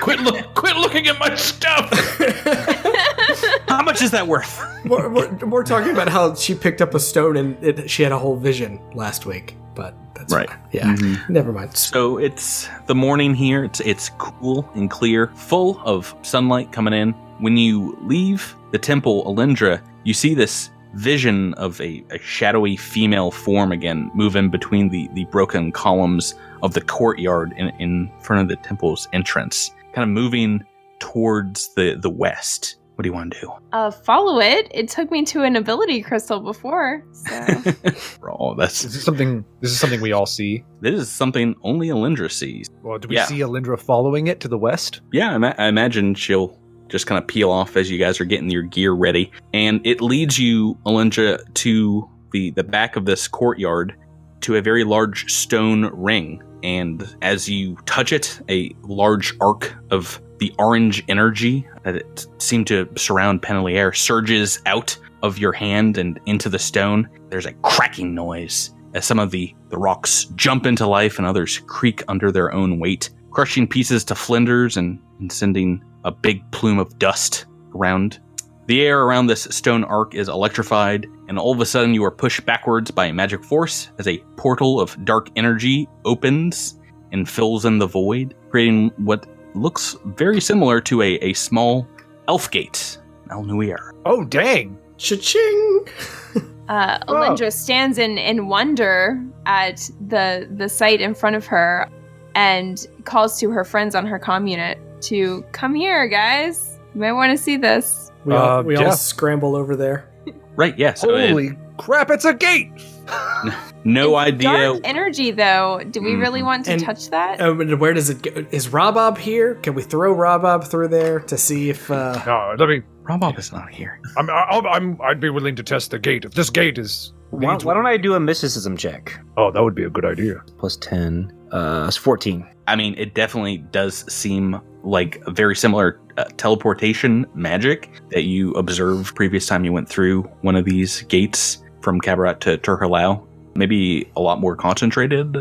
quit, look, quit looking at my stuff. How much is that worth? we're, we're, we're talking about how she picked up a stone and it, she had a whole vision last week, but that's Right. fine. Yeah, mm-hmm. never mind. So it's the morning here. It's it's cool and clear, full of sunlight coming in. When you leave the temple, Alindra, you see this vision of a, a shadowy female form again move in between the, the broken columns of the courtyard in, in front of the temple's entrance, kind of moving towards the, the west. What do you want to do? Uh, follow it. It took me to an ability crystal before, so Oh, that's This is something. This is something we all see. this is something only Alindra sees. Well, do we Yeah. see Alindra following it to the west? Yeah, I, ma- I imagine she'll just kind of peel off as you guys are getting your gear ready, and it leads you, Alindra, to the the back of this courtyard to a very large stone ring. And as you touch it, a large arc of the orange energy that seemed to surround Penelier surges out of your hand and into the stone. There's a cracking noise as some of the, the rocks jump into life and others creak under their own weight, crushing pieces to flinders and, and sending a big plume of dust around. The air around this stone arc is electrified, and all of a sudden you are pushed backwards by a magic force as a portal of dark energy opens and fills in the void, creating what looks very similar to a, a small elf gate. El Alnuir. Oh, dang! Cha-ching! uh, Alindra stands in, in wonder at the the sight in front of her and calls to her friends on her comm unit to come here, guys. You might want to see this. We all, Uh, we yeah. scramble over there. Right, yeah. So it- Holy crap! It's a gate. no It's idea. Dark energy, though. Do we really want to And- touch that? Um, and where does it go? Is Robob here? Can we throw Robob through there to see if. Uh, No, let me. Robob is not here. I'm, I'll, I'm, I'd be willing to test the gate. If this gate is. Why, why don't I do a mysticism check? Oh, that would be a good idea. Plus 10. Uh, it's 14. I mean, it definitely does seem like a very similar uh, teleportation magic that you observed previous time you went through one of these gates from Qabarat to Turhalau. Maybe a lot more concentrated,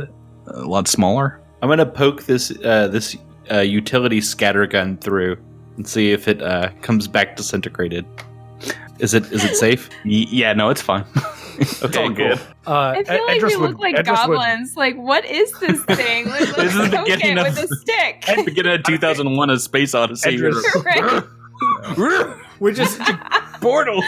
a lot smaller. I'm gonna poke this uh, this uh, utility scatter gun through and see if it uh, comes back disintegrated. Is it is it safe? Y- yeah, no, it's fine. Okay, all good. Uh, I feel like Edris we would- look like Edris would- goblins. Like, what is this thing? Like, This is the beginning of- with a stick. At the beginning of 2001, A Space Odyssey. Edris- Right. we just. Portal.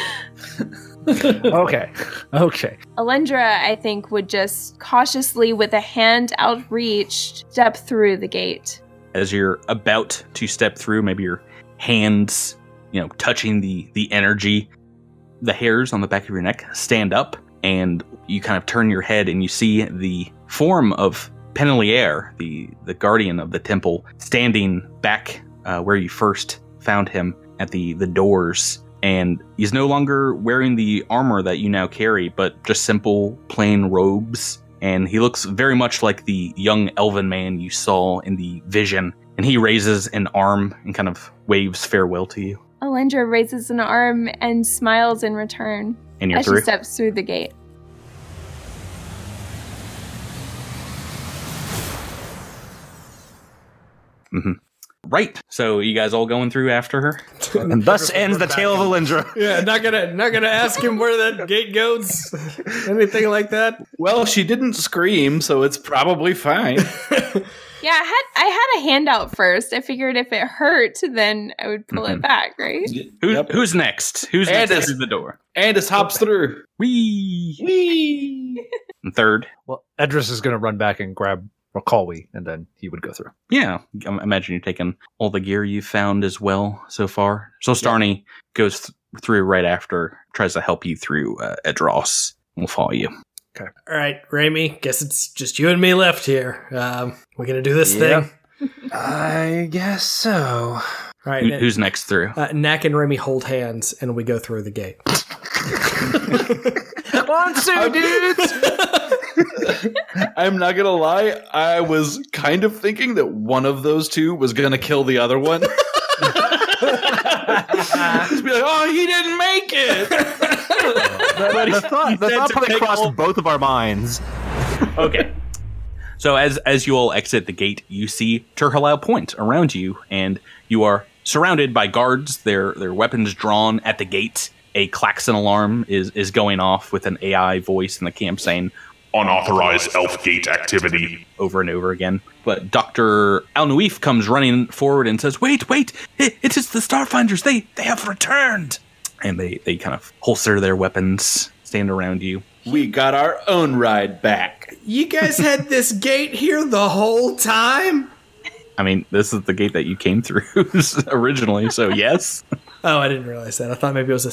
okay, okay. Alindra, I think, would just cautiously, with a hand outreached, step through the gate. as you're about to step through, maybe your hands, you know, touching the the energy, the hairs on the back of your neck stand up, and you kind of turn your head and you see the form of Penelier, the the guardian of the temple, standing back uh, where you first found him at the the doors. And he's no longer wearing the armor that you now carry, but just simple, plain robes and he looks very much like the young elven man you saw in the vision. And he raises an arm and kind of waves farewell to you. Alindra raises an arm and smiles in return And you're as through. she steps through the gate. Mm-hmm. Right. So you guys all going through after her? And thus ends the tale of Alindra. Yeah, not gonna not gonna ask him where that gate goes. Anything like that. Well, she didn't scream, so it's probably fine. Yeah, I had I had a handout first. I figured if it hurt, then I would pull it Mhm. back, right? Who, Who's next? Who's And next it's- through the door? Andis hops through. Wee. Wee. And third. Well, Edris is going to run back and grab Rakalwi, and then he would go through. Yeah, I imagine you're taking all the gear you've found as well so far. So Starny goes th- through right after, tries to help you through uh, Edros. We'll follow you. All right, Raimi. Guess it's just you and me left here. Um, we're gonna do this Yeah. thing. I guess so. All right. Who, who's next through? uh, Knack and Remy hold hands, and we go through the gate. One, two, dudes. I'm not gonna lie, I was kind of thinking that one of those two was gonna kill the other one. Just be like, oh, he didn't make it. The thought, the thought probably crossed both of our minds. okay. So as as you all exit the gate, you see Turhalau Point around you, and you are surrounded by guards. Their their weapons drawn at the gate. A klaxon alarm is is going off with an AI voice in the camp saying Unauthorized elf gate activity. over and over again. But Doctor Al Nuif comes running forward and says, "Wait, wait! It, it is the Starfinders. They they have returned." And they they kind of holster their weapons, stand around you. we got our own ride back. You guys had this gate here the whole time? I mean, this is the gate that you came through originally, so yes. Oh, I didn't realize that. I thought maybe it was a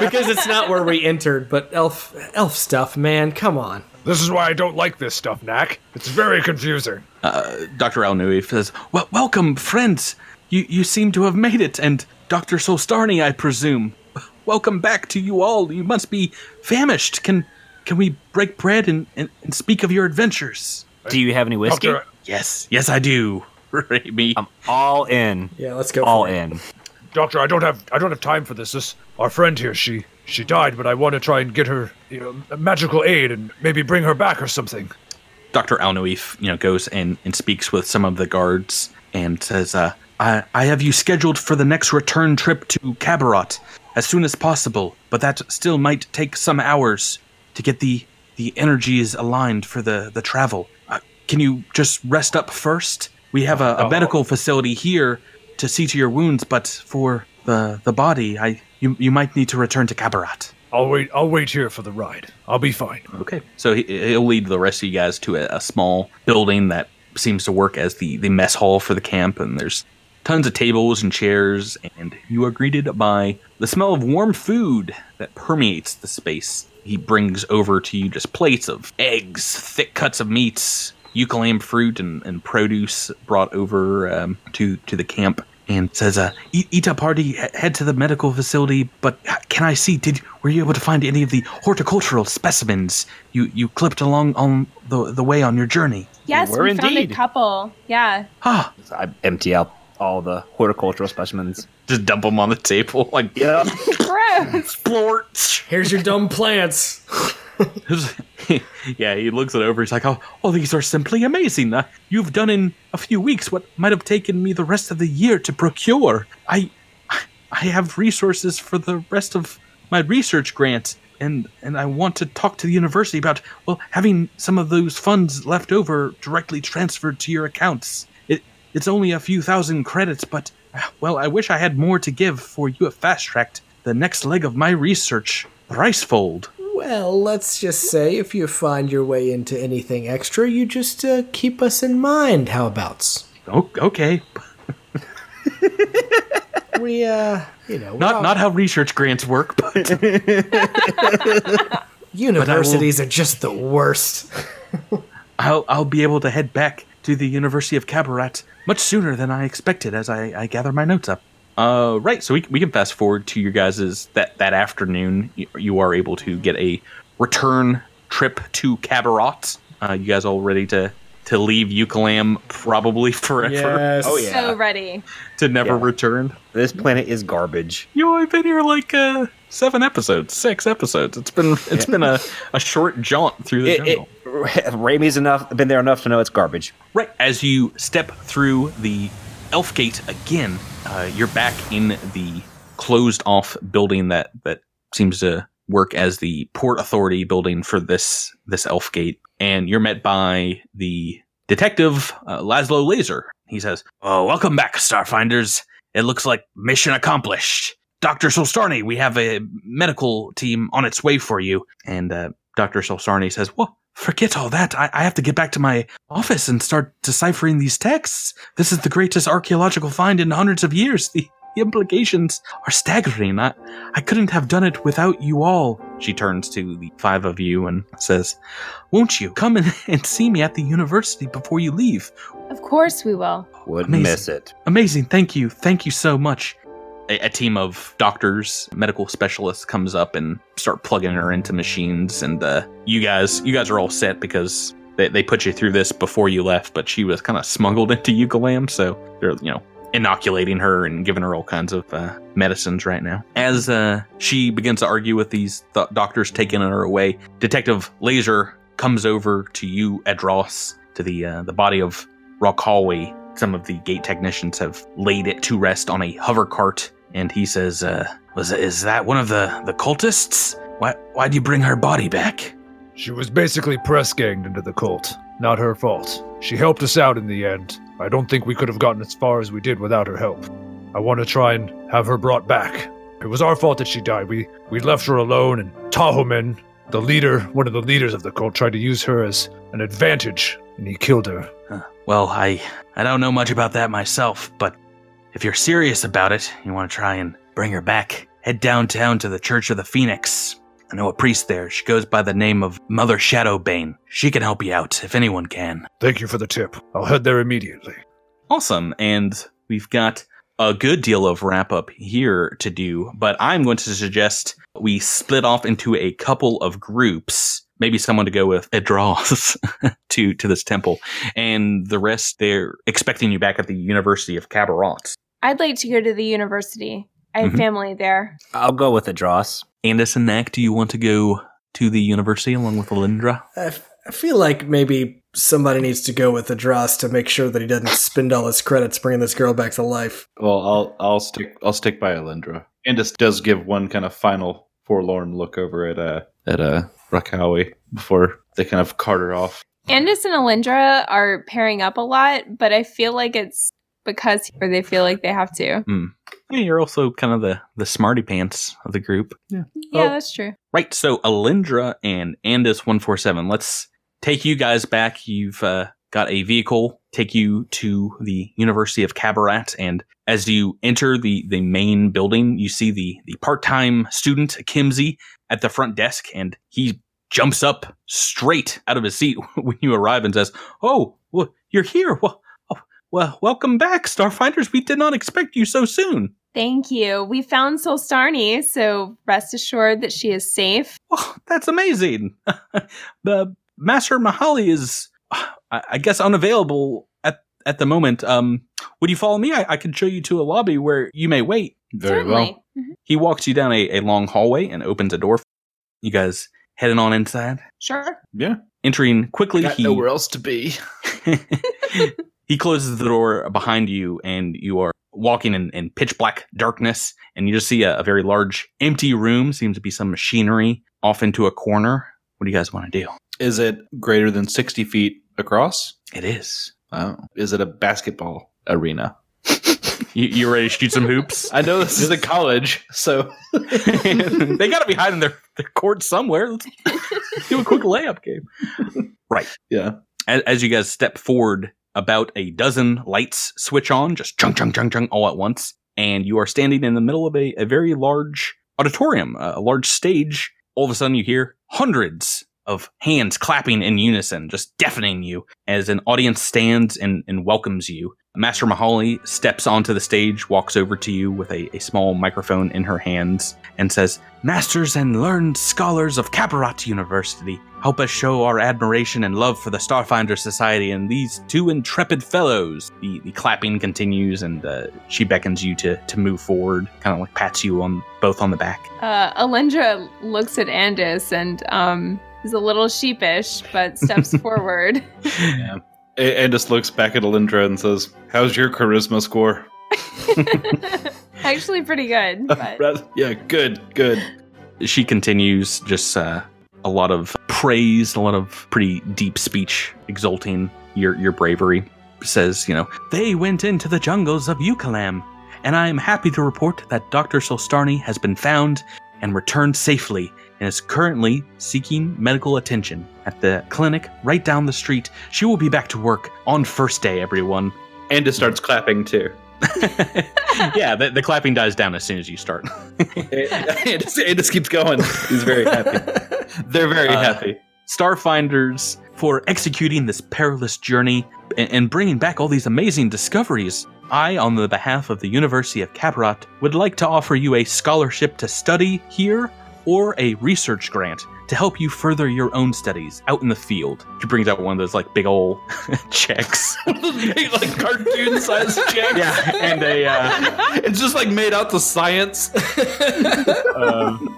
because it's not where we entered. But elf, elf stuff, man. Come on. This is why I don't like this stuff, Knack. It's very confusing. Uh, Dr. Al Nuif says, well, Welcome, friends. You, you seem to have made it, and Dr. Solstarny, I presume. Welcome back to you all. You must be famished. Can can we break bread and, and, and speak of your adventures? Do you have any whiskey? Doctor, Yes, yes, I do. Raimi. I'm all in. Yeah, let's go. All for it. in. Doctor, I don't have I don't have time for this. This our friend here, she she died, but I want to try and get her, you know, magical aid and maybe bring her back or something. Dr. Al Nuif, you know, goes and, and speaks with some of the guards and says, uh, I, I have you scheduled for the next return trip to Qabarat as soon as possible, but that still might take some hours to get the the energies aligned for the, the travel. Uh, can you just rest up first? We have a, a medical facility here to see to your wounds, but for the the body, I you, you might need to return to Qabarat. I'll wait. I'll wait here for the ride. I'll be fine. Okay. So he, he'll lead the rest of you guys to a, a small building that seems to work as the, the mess hall for the camp, and there's tons of tables and chairs, and you are greeted by the smell of warm food that permeates the space. He brings over to you just plates of eggs, thick cuts of meats, eucalyptus fruit, and, and produce brought over um, to to the camp. And says, uh, eat, eat up, party, head to the medical facility. But can I see? Did were you able to find any of the horticultural specimens you you clipped along on the the way on your journey? Yes, were we found a couple. Yeah. Ah, I empty out all the horticultural specimens. just dump them on the table like Yeah. Gross. floor. Here's your dumb plants. yeah, he looks it over. He's like, "Oh, oh, these are simply amazing. Uh, you've done in a few weeks what might have taken me the rest of the year to procure. I, I have resources for the rest of my research grant, and and I want to talk to the university about well having some of those funds left over directly transferred to your accounts. It it's only a few thousand credits, but well, I wish I had more to give for you have fast tracked the next leg of my research, Ricefold. Well, let's just say if you find your way into anything extra, you just uh, keep us in mind. How abouts? Oh, okay. We, uh, you know, Not all- not how research grants work, but universities are just the worst. I'll I'll be able to head back to the University of Qabarat much sooner than I expected as I, I gather my notes up. Uh, right, so we, we can fast forward to your guys' that that afternoon. You, you are able to get a return trip to Qabarat. Uh, you guys all ready to to leave Ukulam probably forever Yes. Oh, yeah. So ready. to never Yeah. return. This planet is garbage. You've been here like uh, seven episodes, six episodes. It's been it's been a, a short jaunt through the It, jungle. it, Raimi's enough been there enough to know it's garbage. Right as you step through the elf gate again, uh, you're back in the closed off building that that seems to work as the port authority building for this this elf gate, and you're met by the Detective uh, Laszlo Laser. He says, "Oh, welcome back, Starfinders. It looks like mission accomplished. Dr. Solstarny, we have a medical team on its way for you." And uh, Dr. Solstarny says, "Well, forget all that. I, I have to get back to my office and start deciphering these texts. This is the greatest archaeological find in hundreds of years. The, the implications are staggering. I, I couldn't have done it without you all." She turns to the five of you and says, "Won't you come and, and see me at the university before you leave?" Of course we will. Wouldn't Amazing. miss it. Amazing. Thank you. Thank you so much. A, a team of doctors, medical specialists comes up and start plugging her into machines. And uh, you guys, you guys are all set because they, they put you through this before you left, but she was kind of smuggled into Ukulam. So they're, you know, inoculating her and giving her all kinds of uh, medicines right now. As uh, she begins to argue with these th- doctors taking her away, Detective Laser comes over to you, Edros, to the uh, the body of Hallway. Some of the gate technicians have laid it to rest on a hover cart, and he says, uh, "Was is that one of the the cultists? Why why'd you bring her body back?" She was basically press ganged into the cult. Not her fault. She helped us out in the end. I don't think we could have gotten as far as we did without her help. I want to try and have her brought back. It was our fault that she died. We we left her alone, and Tahomen, the leader, one of the leaders of the cult, tried to use her as an advantage, and he killed her. Huh. Well, I I don't know much about that myself, but if you're serious about it, you want to try and bring her back, head downtown to the Church of the Phoenix. I know a priest there. She goes by the name of Mother Shadowbane. She can help you out if anyone can. Thank you for the tip. I'll head there immediately. Awesome. And we've got a good deal of wrap up here to do, but I'm going to suggest we split off into a couple of groups. Maybe someone to go with Edros to to this temple, and the rest they're expecting you back at the University of Qabarat. I'd like to go to the university. I have Mhm. family there. I'll go with a dross. Andis and Knack, do you want to go to the university along with Alindra? I, f- I feel like maybe somebody needs to go with the Dross to make sure that he doesn't spend all his credits bringing this girl back to life. Well, I'll I'll stick I'll stick by Alindra. Andis does give one kind of final forlorn look over at uh at uh Rakawi before they kind of cart her off. Andis and Alindra are pairing up a lot, but I feel like it's because or they feel like they have to. Yeah, you're also kind of the the smarty pants of the group. Yeah, Oh. that's true. Right. So Alindra and Andis one four seven. Let's take you guys back. You've uh, got a vehicle take you to the University of Qabarat, and as you enter the the main building, you see the the part time student Kimsey at the front desk, and he jumps up straight out of his seat when you arrive and says, "Oh, well, you're here. Well, well, welcome back, Starfinders. We did not expect you so soon." Thank you. We found Solstarny, so rest assured that she is safe. Oh, that's amazing. the Master Mahali is, I I guess, unavailable at, at the moment. Um, would you follow me? I, I can show you to a lobby where you may wait. Very Certainly. well. Mhm. He walks you down a, a long hallway and opens a door. You guys heading on inside. Sure. Yeah. Entering quickly, Got he nowhere else to be. he closes the door behind you, and you are walking in, in pitch black darkness. And you just see a, a very large empty room. Seems to be some machinery off into a corner. What do you guys want to do? Is it greater than sixty feet across? It is. Oh. Is it a basketball arena? You, you ready to shoot some hoops? I know this is a college, so they got to be hiding their, their court somewhere. Let's do a quick layup game. Right. yeah. As, as you guys step forward, about a dozen lights switch on, just chung chung chung chung all at once, and you are standing in the middle of a, a very large auditorium, a, a large stage. All of a sudden, you hear hundreds of hands clapping in unison, just deafening you as an audience stands and, and welcomes you. Master Mahali steps onto the stage, walks over to you with a, a small microphone in her hands, and says, Masters and learned scholars of Qabarat University, help us show our admiration and love for the Starfinder Society and these two intrepid fellows. The, the clapping continues, and uh, she beckons you to, to move forward, kind of like pats you on both on the back. Uh, Alindra looks at Andis and um, is a little sheepish, but steps forward. Yeah. A- and just looks back at Alindra and says, "How's your charisma score?" Actually, pretty good. But yeah, good, good. she continues just uh, a lot of praise, a lot of pretty deep speech exalting your your bravery. Says, you know, they went into the jungles of Ukulam, and I am happy to report that Dr. Solstarny has been found and returned safely and is currently seeking medical attention at the clinic right down the street. She will be back to work on first day, everyone. And Anda starts clapping too. yeah, the, the clapping dies down as soon as you start. it, just, it just keeps going. He's very happy. They're very Uh, happy. Starfinders for executing this perilous journey and, and bringing back all these amazing discoveries. I, on the behalf of the University of Qabarat, would like to offer you a scholarship to study here or a research grant to help you further your own studies out in the field. She brings out one of those like big old checks. big like cartoon sized check. Yeah, and a uh, it's just like made out to science. um,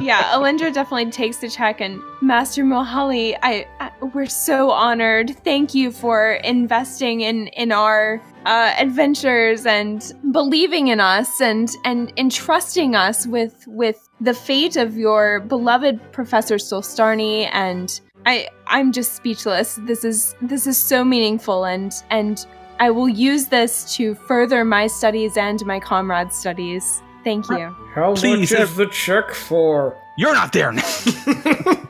yeah, Alindra definitely takes the check and Master Mahali, I, I we're so honored. Thank you for investing in in our uh, adventures and believing in us and and entrusting us with with the fate of your beloved Professor Solstarny and I I'm just speechless. This is this is so meaningful and and I will use this to further my studies and my comrades' studies. Thank you. How Please, much if- is the check for? You're not there. Now.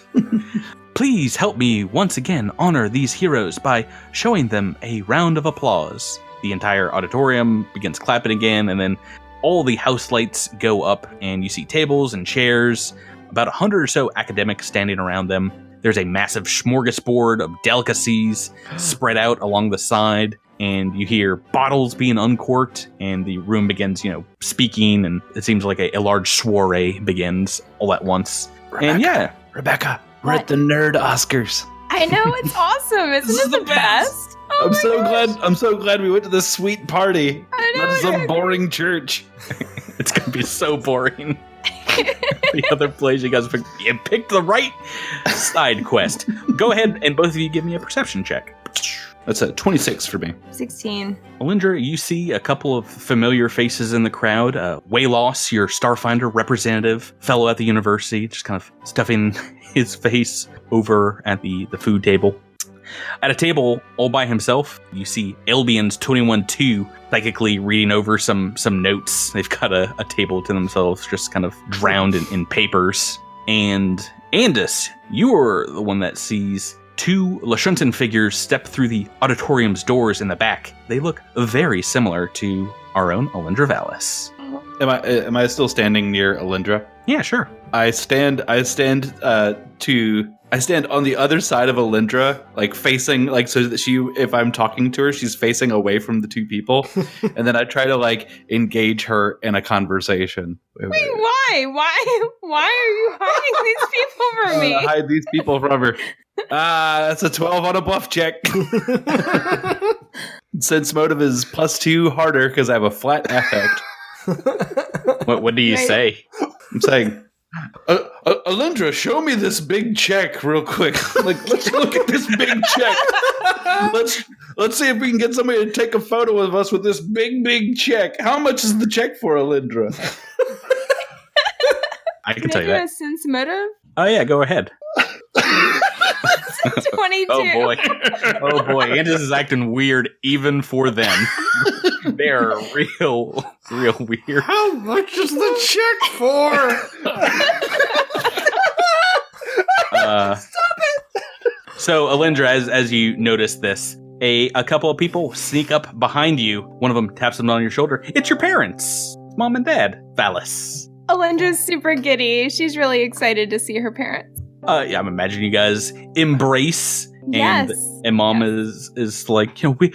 Please help me once again honor these heroes by showing them a round of applause. The entire auditorium begins clapping again, and then all the house lights go up, and you see tables and chairs, about a hundred or so academics standing around them. There's a massive smorgasbord of delicacies spread out along the side, and you hear bottles being uncorked, and the room begins, you know, speaking, and it seems like a, a large soiree begins all at once. and yeah, Rebecca, we're What? at the Nerd Oscars. I know it's awesome. Isn't This it is the the best. best? Oh I'm so gosh. glad. I'm so glad we went to this sweet party. I know. Not I some boring church. it's gonna be so boring. the other place you guys picked, you picked the right side quest. Go ahead and both of you give me a perception check. That's a 26 for me. 16. Alindra, you see a couple of familiar faces in the crowd. Uh, Wayloss, your Starfinder representative, fellow at the university, just kind of stuffing his face over at the, the food table. At a table all by himself, you see Albions 21-2 psychically reading over some some notes. They've got a, a table to themselves, just kind of drowned in, in papers. And Andis, you're the one that sees two Lashuntan figures step through the auditorium's doors in the back. They look very similar to our own Alindra Vallis. Am I am I still standing near Alindra? Yeah, sure. I stand I stand uh to I stand on the other side of Alindra, like facing like so that she if I'm talking to her, she's facing away from the two people. and then I try to like engage her in a conversation. Wait, why? Why? Why are you hiding these people from Uh, me? hide these people from her. Ah, that's a 12 on a bluff check. Sense motive is plus two harder because I have a flat affect. What, what do you Right. say? I'm saying, uh, uh, Alindra, show me this big check real quick. like, let's look at this big check. Let's let's see if we can get somebody to take a photo of us with this big, big check. How much is the check for, Alindra? I can Can tell I you do that. a sense motive? Oh yeah, go ahead. 22. Oh boy. Oh boy. Andis is acting weird even for them. They're real, real weird. How much is the check for? Uh, Stop it. So, Alindra, as as you notice this, a a couple of people sneak up behind you. One of them taps them on your shoulder. It's your parents, mom and dad, Valis. Alindra's super giddy. She's really excited to see her parents. Uh, yeah, I'm imagining you guys embrace, and Yes. and mom is is like, you know, we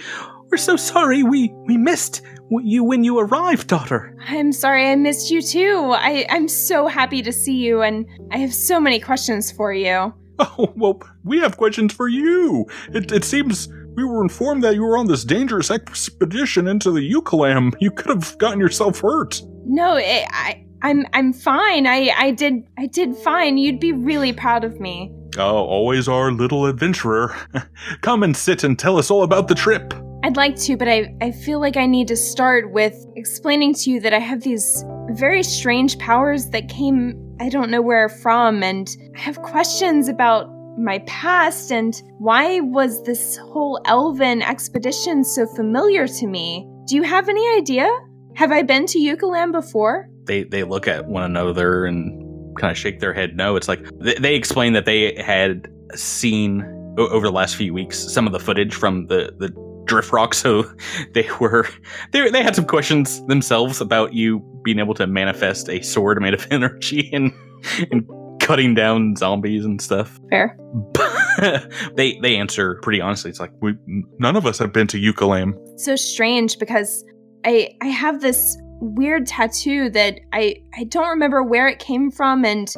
we're so sorry we we missed you when you arrived, daughter. I'm sorry I missed you too. I, I'm so happy to see you, and I have so many questions for you. Oh, well, we have questions for you. It, it seems we were informed that you were on this dangerous expedition into the Ukulam. You could have gotten yourself hurt. No, it, I, I'm, I'm fine. I, I did, I did fine. You'd be really proud of me. Oh, always our little adventurer. Come and sit and tell us all about the trip. I'd like to, but I, I feel like I need to start with explaining to you that I have these very strange powers that came, I don't know where from, and I have questions about my past and why was this whole elven expedition so familiar to me? Do you have any idea? Have I been to Ukulam before? They they look at one another and kind of shake their head. No, it's like they, they explain that they had seen o- over the last few weeks some of the footage from the the drift rock, so they were they they had some questions themselves about you being able to manifest a sword made of energy and and cutting down zombies and stuff. Fair. they they answer pretty honestly. It's like We none of us have been to Ukulam. So strange because I I have this weird tattoo that I I don't remember where it came from and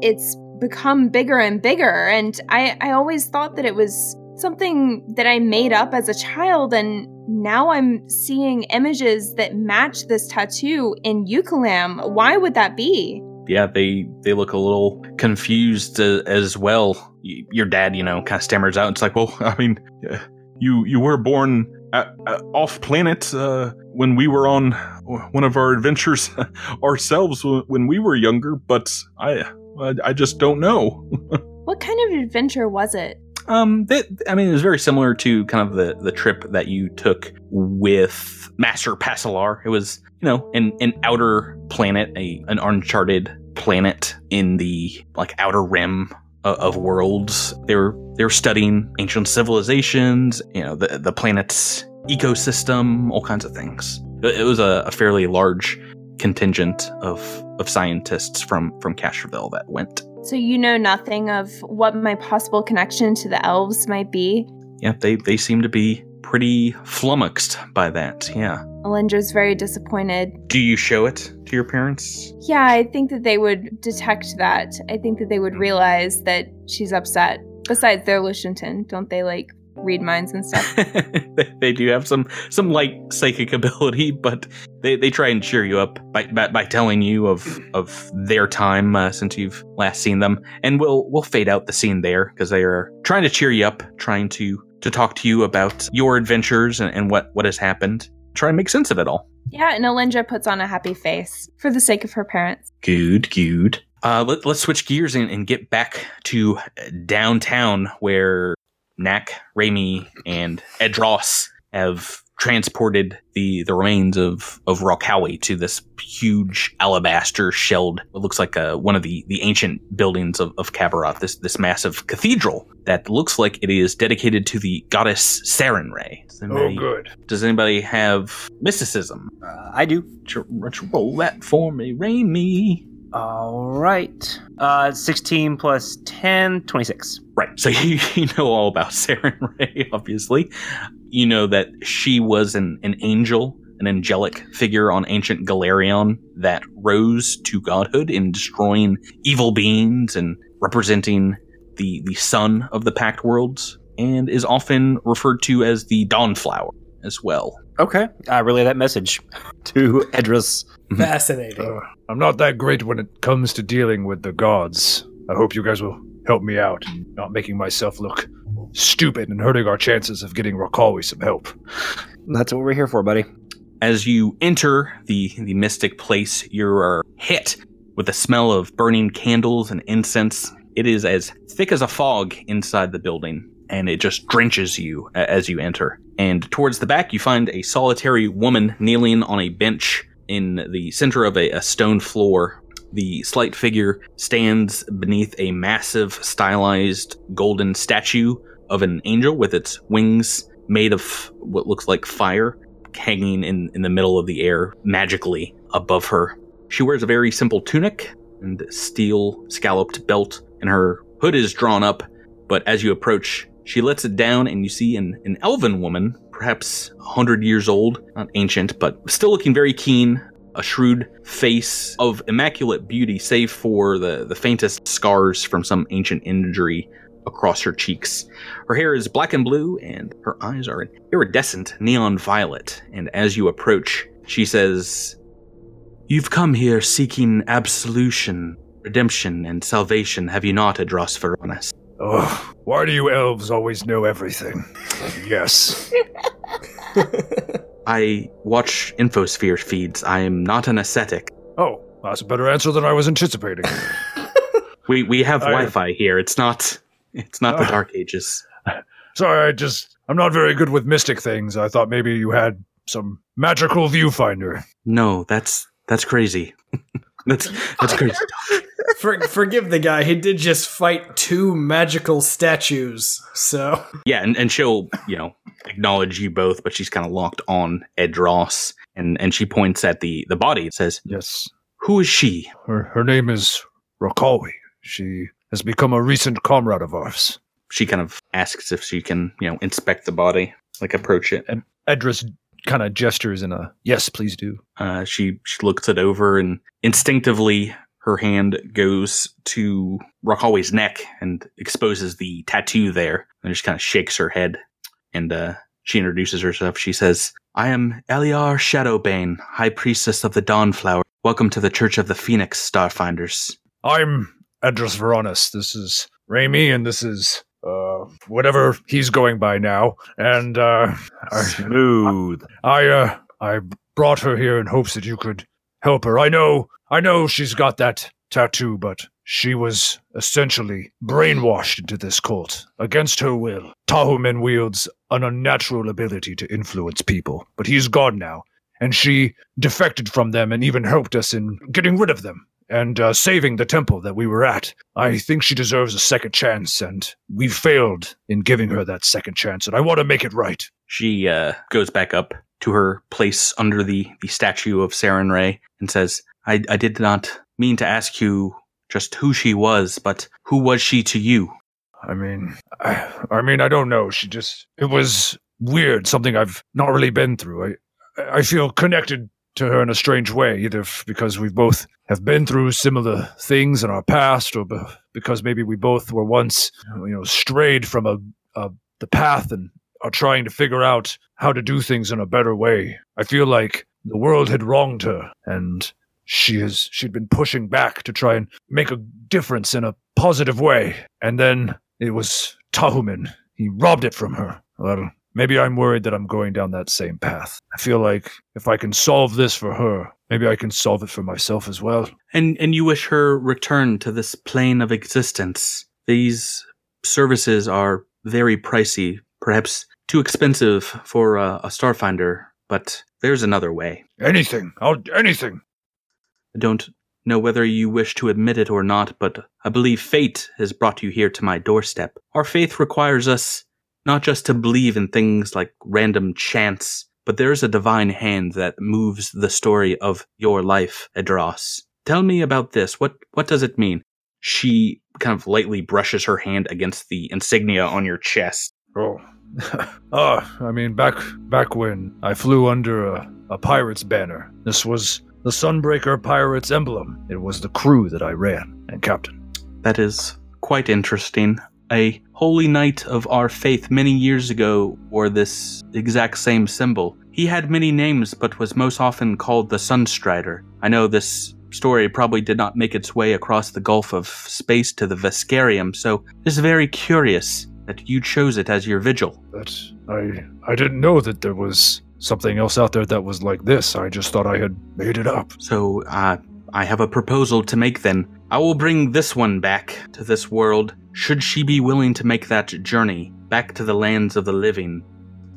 it's become bigger and bigger and I I always thought that it was something that I made up as a child and now I'm seeing images that match this tattoo in Ukulam. Why would that be? yeah, they they look a little confused uh, as well. Y- Your dad, you know, kind of stammers out. It's like, well, I mean, uh, you you were born at, uh, off planet uh, when we were on one of our adventures ourselves when we were younger, but I I, I just don't know. What kind of adventure was it? Um, that, I mean, it was very similar to kind of the, the trip that you took with Master Pasilar. It was, you know, an, an outer planet, a an uncharted planet in the like outer rim of, of worlds. They were they were studying ancient civilizations, you know, the the planet's ecosystem, all kinds of things. It, was a, a fairly large contingent of of scientists from from Castrovel that went. So you know nothing of what my possible connection to the elves might be? yeah, they they seem to be pretty flummoxed by that. Yeah. Alindra's very disappointed. Do you show it to your parents? Yeah, I think that they would detect that. I think that they would realize that she's upset. Besides, they're Lashunta. Don't they like read minds and stuff? they, do have some some light psychic ability, but they, they try and cheer you up by by, by telling you of of their time uh, since you've last seen them, and we'll we'll fade out the scene there because they are trying to cheer you up, trying to to talk to you about your adventures and, and what what has happened. Try and make sense of it all. yeah, and Alindra puts on a happy face for the sake of her parents. Good, good. Uh, let, let's switch gears and, and get back to downtown where Knack, Raimi, and Edros have transported the, the remains of, of Rockawi to this huge alabaster shelled, it looks like uh one of the, the ancient buildings of, of Qabarat, this, this massive cathedral that looks like it is dedicated to the goddess Sarenrae. Does Oh, good. Does anybody have mysticism? Uh, I do. Ch- ch- Roll that for me, Raimi. All right. Uh, 16 plus 10, 26. Right. So you, you know all about Saren Ray, obviously. You know that she was an, an angel, an angelic figure on ancient Golarion that rose to godhood in destroying evil beings and representing the, the sun of the Pact Worlds, and is often referred to as the Dawnflower as well. Okay. I relay that message to Edris. Fascinating. Uh, I'm not that great when it comes to dealing with the gods. I hope you guys will help me out, not making myself look stupid and hurting our chances of getting Rakawi some help. That's what we're here for, buddy. As you enter the, the mystic place, you are hit with the smell of burning candles and incense. It is as thick as a fog inside the building, and it just drenches you as you enter. And towards the back, you find a solitary woman kneeling on a bench in the center of a, a stone floor. The slight figure stands beneath a massive, stylized golden statue of an angel with its wings made of what looks like fire hanging in, in the middle of the air magically above her. She wears a very simple tunic and steel scalloped belt, and her hood is drawn up, but as you approach, she lets it down and you see an, an elven woman, perhaps a hundred years old, not ancient, but still looking very keen, a shrewd face of immaculate beauty, save for the, the faintest scars from some ancient injury across her cheeks. Her hair is black and blue, and her eyes are an iridescent neon violet. And as you approach, she says, You've come here seeking absolution, redemption, and salvation, have you not, Adros Varonis? Oh, why do you elves always know everything? yes. I watch Infosphere feeds. I am not an ascetic. Oh, that's a better answer than I was anticipating. We we have I- Wi-Fi here. It's not It's not the Ah. Dark Ages. Sorry, I just I'm not very good with mystic things. I thought maybe you had some magical viewfinder. No, that's that's crazy. that's that's crazy. For, forgive the guy. He did just fight two magical statues. So Yeah, and, and she'll, you know, acknowledge you both, but she's kind of locked on Edros, and and she points at the the body. It says, Yes. "Who is she?" Her her name is Rakawi. She has become a recent comrade of ours. She kind of asks if she can, you know, inspect the body, like approach it. And Edris kind of gestures in a yes, please do. Uh, she she looks it over, and instinctively her hand goes to Rakawi's neck and exposes the tattoo there, and just kind of shakes her head. And uh, she introduces herself. She says, "I am Eliar Shadowbane, High Priestess of the Dawnflower. Welcome to the Church of the Phoenix Starfinders." I'm Edris Veronis. This is Raimi, and this is uh whatever he's going by now. And uh I, Smooth. I uh I brought her here in hopes that you could help her. I know I know she's got that tattoo, but she was essentially brainwashed into this cult against her will. Tahomen wields an unnatural ability to influence people, but he's gone now, and she defected from them and even helped us in getting rid of them and uh, saving the temple that we were at. I think she deserves a second chance, and we failed in giving her that second chance, and I want to make it right. She uh, goes back up to her place under the, the statue of Sarenrae and says, I, I did not mean to ask you just who she was, but who was she to you? I mean, I, I mean, I don't know. She just, it was weird, something I've not really been through. I, I feel connected to her in a strange way, either because we both have been through similar things in our past, or be- because maybe we both were once, you know, strayed from a, a the path and are trying to figure out how to do things in a better way. I feel like the world had wronged her, and she has she'd been pushing back to try and make a difference in a positive way. And then it was Tahomen. He robbed it from her. Well, maybe I'm worried that I'm going down that same path. I feel like if I can solve this for her, maybe I can solve it for myself as well. And and you wish her return to this plane of existence. These services are very pricey, perhaps too expensive for a, a starfinder, but there's another way. Anything. I'll anything. I don't know whether you wish to admit it or not, but I believe fate has brought you here to my doorstep. Our faith requires us not just to believe in things like random chance, but there is a divine hand that moves the story of your life, Edros. Tell me about this. What what does it mean? She kind of lightly brushes her hand against the insignia on your chest. Oh. Ah, I mean, back back when I flew under a, a pirate's banner. This was the Sunbreaker Pirates emblem. It was the crew that I ran and captain. That is quite interesting. A holy knight of our faith many years ago wore this exact same symbol. He had many names, but was most often called the Sunstrider. I know this story probably did not make its way across the gulf of space to the Veskarium, so it's very curious that you chose it as your vigil. But I I didn't know that there was something else out there that was like this. I just thought I had made it up. So, uh, I have a proposal to make then. I will bring this one back to this world, should she be willing to make that journey back to the lands of the living.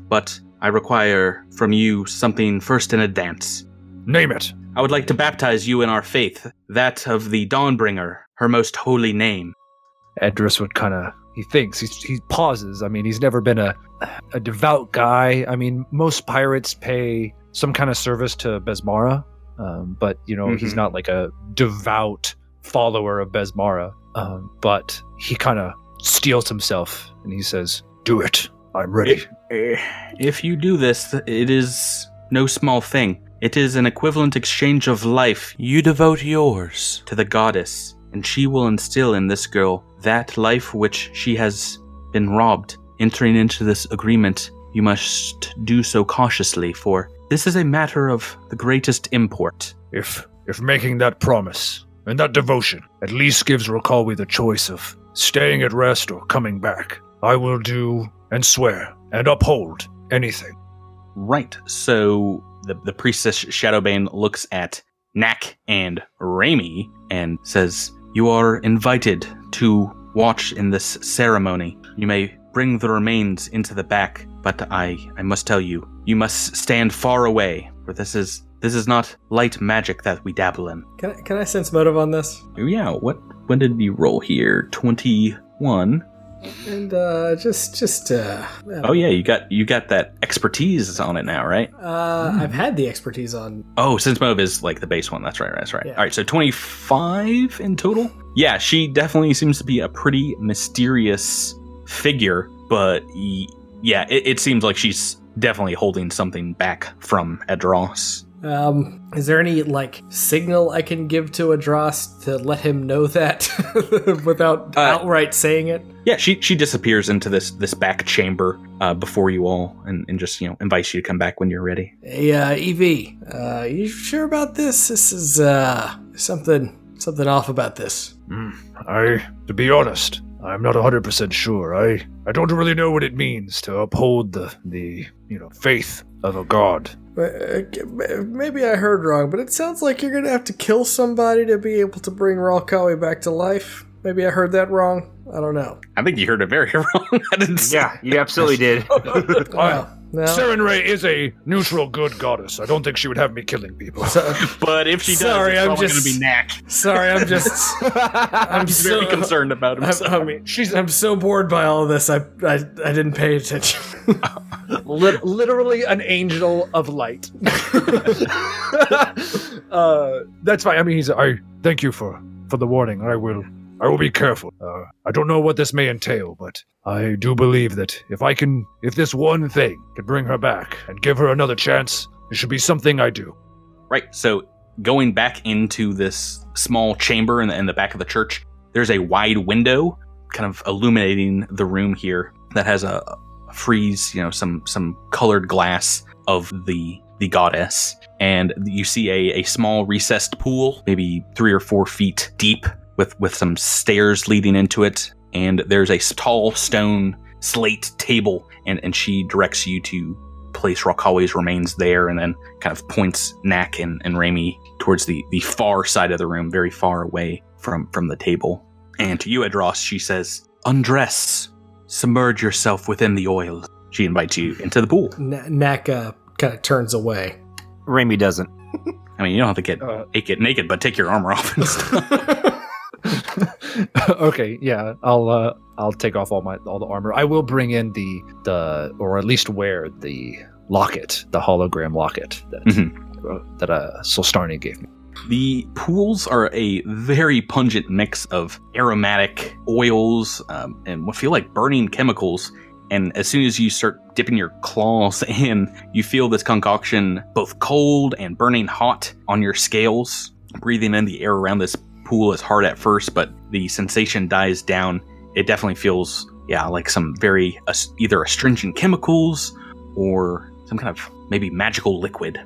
But I require from you something first in advance. Name it. I would like to baptize you in our faith, that of the Dawnbringer, her most holy name. Edris would kind of he thinks he he pauses. I mean, he's never been a a devout guy. I mean, most pirates pay some kind of service to Besmara, um, but you know he's Mhm. not like a devout follower of Besmara. Um, but he kind of steels himself and he says, Do it. I'm ready. Eh, If you do this, it is no small thing. It is an equivalent exchange of life. You devote yours to the goddess, and she will instill in this girl that life which she has been robbed. Entering into this agreement, you must do so cautiously, for this is a matter of the greatest import. If if making that promise and that devotion at least gives Rokawi the choice of staying at rest or coming back, I will do and swear and uphold anything. Right. So the, the priestess Shadowbane looks at Knack and Raimi and says, You are invited to watch in this ceremony. You may bring the remains into the back, but I I must tell you, you must stand far away, for this is this is not light magic that we dabble in. Can I, can I sense motive on this? Oh, Yeah, what when did you roll here? 21. And uh, just just uh, Oh yeah, you got you got that expertise on it now, right? uh, I've had the expertise on. Oh, sense motive is like the base one. That's right. That's right. Yeah. All right. So twenty five in total. Yeah, she definitely seems to be a pretty mysterious figure, but yeah, it, it seems like she's definitely holding something back from Edros. Um, is there any like signal I can give to Adras to let him know that without Uh, outright saying it? Yeah, she she disappears into this this back chamber uh, before you all, and, and just you know invites you to come back when you're ready. Hey, uh, Evie, uh, you sure about this? This is uh something something off about this. Mm, I, to be honest, I'm not 100% sure. I, I don't really know what it means to uphold the, the, you know, faith of a god. Uh, Maybe I heard wrong, but it sounds like you're gonna have to kill somebody to be able to bring Ralkawi back to life. Maybe I heard that wrong. I don't know. I think you heard it very wrong. I didn't. Yeah, you absolutely did. Well, no. Sarenrae is a neutral good goddess. I don't think she would have me killing people. So- But if she does, Sorry, it's I'm just- going to be Knack. sorry, I'm just. I'm He's so very concerned about I'm, himself. I mean, she's. I'm so bored by all of this. I. I, I didn't pay attention. Literally an angel of light. uh, that's fine. I mean, he's. I thank you for for the warning. I will. I will be careful. Uh, I don't know what this may entail, but I do believe that if I can, if this one thing can bring her back and give her another chance, it should be something I do. Right. So going back into this small chamber in the, in the back of the church, there's a wide window kind of illuminating the room here that has a, a frieze, you know, some some colored glass of the the goddess. And you see a, a small recessed pool, maybe three or four feet deep, with, with some stairs leading into it. And there's a tall stone slate table, and, and she directs you to place Rakawi's remains there and then kind of points Knack and, and Raimi towards the, the far side of the room, very far away from, from the table. And to you, Edros, she says, Undress, submerge yourself within the oil. She invites you into the pool. N- Naka kind of turns away. Raimi doesn't. I mean, you don't have to get Uh, naked, naked, but take your armor off and stuff. okay, yeah, I'll uh, I'll take off all my all the armor. I will bring in the the or at least wear the locket, the hologram locket that uh, that uh, Solstarni gave me. The pools are a very pungent mix of aromatic oils um, and what feel like burning chemicals. And as soon as you start dipping your claws in, you feel this concoction both cold and burning hot on your scales. Breathing in the air around this pool is hard at first, but the sensation dies down. It definitely feels, yeah, like some very as- either astringent chemicals or some kind of maybe magical liquid.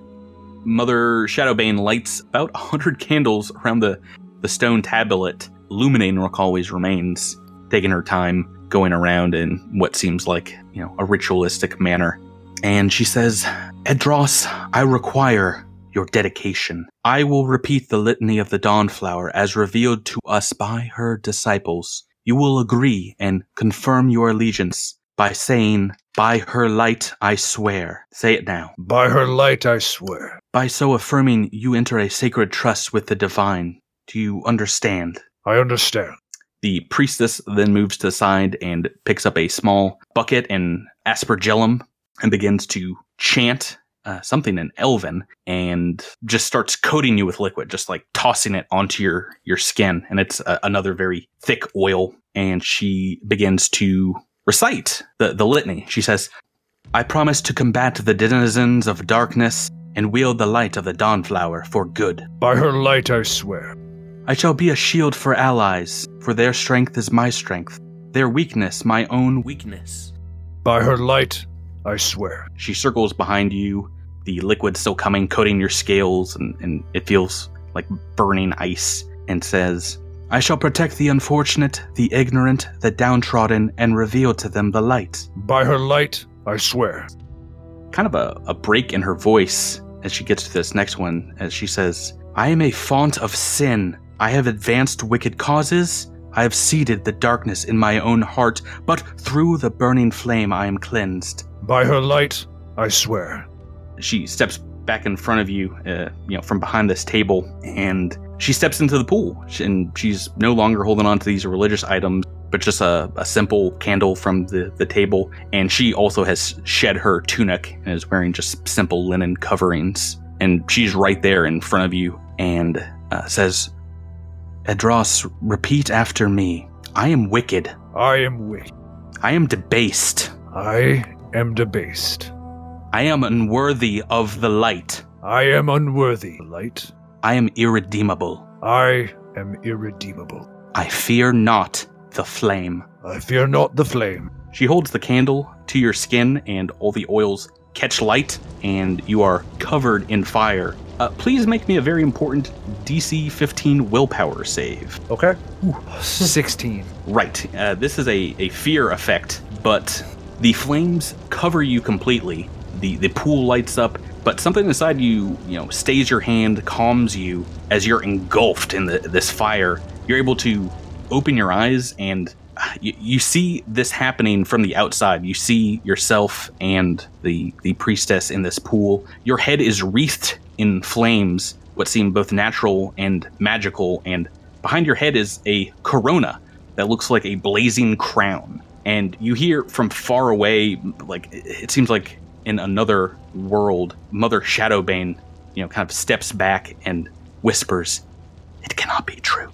Mother Shadowbane lights about a hundred candles around the, the stone tablet, illuminating Rakawi's remains, taking her time going around in what seems like, you know, a ritualistic manner. And she says, Edros, I require your dedication. I will repeat the litany of the Dawnflower as revealed to us by her disciples. You will agree and confirm your allegiance by saying, By her light I swear. Say it now. By her light, I swear. By so affirming, you enter a sacred trust with the divine. Do you understand? I understand. The priestess then moves to the side and picks up a small bucket and aspergillum and begins to chant uh, something in Elven and just starts coating you with liquid, just like tossing it onto your your skin. And it's uh, another very thick oil. And she begins to recite the, the litany. She says, I promise to combat the denizens of darkness and wield the light of the Dawnflower for good. By her light, I swear. I shall be a shield for allies, for their strength is my strength, their weakness my own weakness. By her light, I swear. She circles behind you, the liquid still coming, coating your scales, and, and it feels like burning ice, and says, I shall protect the unfortunate, the ignorant, the downtrodden, and reveal to them the light. By her light, I swear. Kind of a, a break in her voice as she gets to this next one, as she says, I am a font of sin. I have advanced wicked causes. I have seeded the darkness in my own heart, but through the burning flame I am cleansed. By her light, I swear. She steps back in front of you, uh, you know, from behind this table, and she steps into the pool. And she's no longer holding on to these religious items, but just a, a simple candle from the, the table. And she also has shed her tunic and is wearing just simple linen coverings. And she's right there in front of you and uh, says, Edros, repeat after me. I am wicked. I am wicked. I am debased. I am debased. I am unworthy of the light. I am unworthy. Light. I am irredeemable. I am irredeemable. I fear not the flame. I fear not the flame. She holds the candle to your skin, and all the oils catch light, and you are covered in fire. Uh, please make me a very important DC 15 willpower save. Okay. 16. Right. Uh, this is a, a fear effect, but the flames cover you completely. The the pool lights up, but something inside you, you know, stays your hand, calms you as you're engulfed in the, this fire. You're able to open your eyes and uh, you, you see this happening from the outside. You see yourself and the the priestess in this pool. Your head is wreathed in flames, what seem both natural and magical, and behind your head is a corona that looks like a blazing crown. And you hear from far away, like it seems like in another world, Mother Shadowbane, you know, kind of steps back and whispers, "It cannot be true."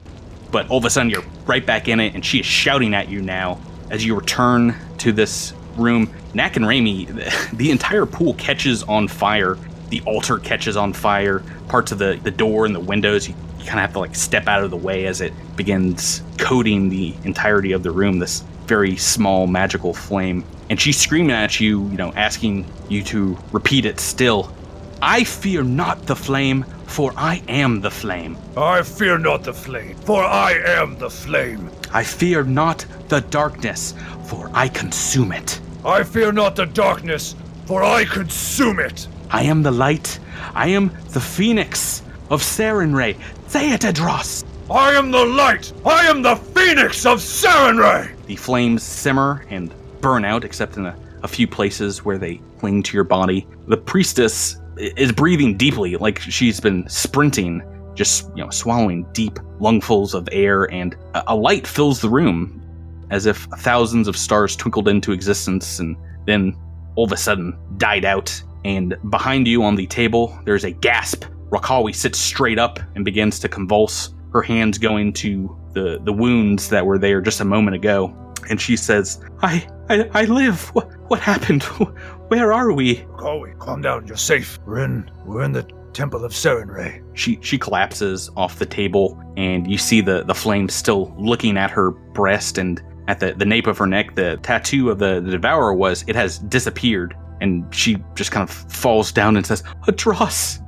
But all of a sudden, you're right back in it, and she is shouting at you now as you return to this room. Knack and Raimi, the, the entire pool catches on fire. The altar catches on fire. Parts of the, the door and the windows, you, you kind of have to like step out of the way as it begins coating the entirety of the room. This very small magical flame. And she's screaming at you, you know, asking you to repeat it still. I fear not the flame, for I am the flame. I fear not the flame, for I am the flame. I fear not the darkness, for I consume it. I fear not the darkness, for I consume it. I am the light. I am the phoenix of Sarenrae. Say it, Edros. I am the light. I am the phoenix of Sarenrae. The flames simmer and burn out, except in a, a few places where they cling to your body. The priestess is breathing deeply, like she's been sprinting, just you know, swallowing deep lungfuls of air, and a, a light fills the room, as if thousands of stars twinkled into existence and then all of a sudden died out. And behind you on the table, there's a gasp. Rakawi sits straight up and begins to convulse, her hands going to the, the wounds that were there just a moment ago. And she says, I, I, I live. What, what happened? Where are we? Chloe, calm down. You're safe. We're in. We're in the Temple of Sarenrae. She she collapses off the table, and you see the the flames still looking at her breast and at the, the nape of her neck. The tattoo of the, the devourer was it has disappeared, and she just kind of falls down and says, "Adros."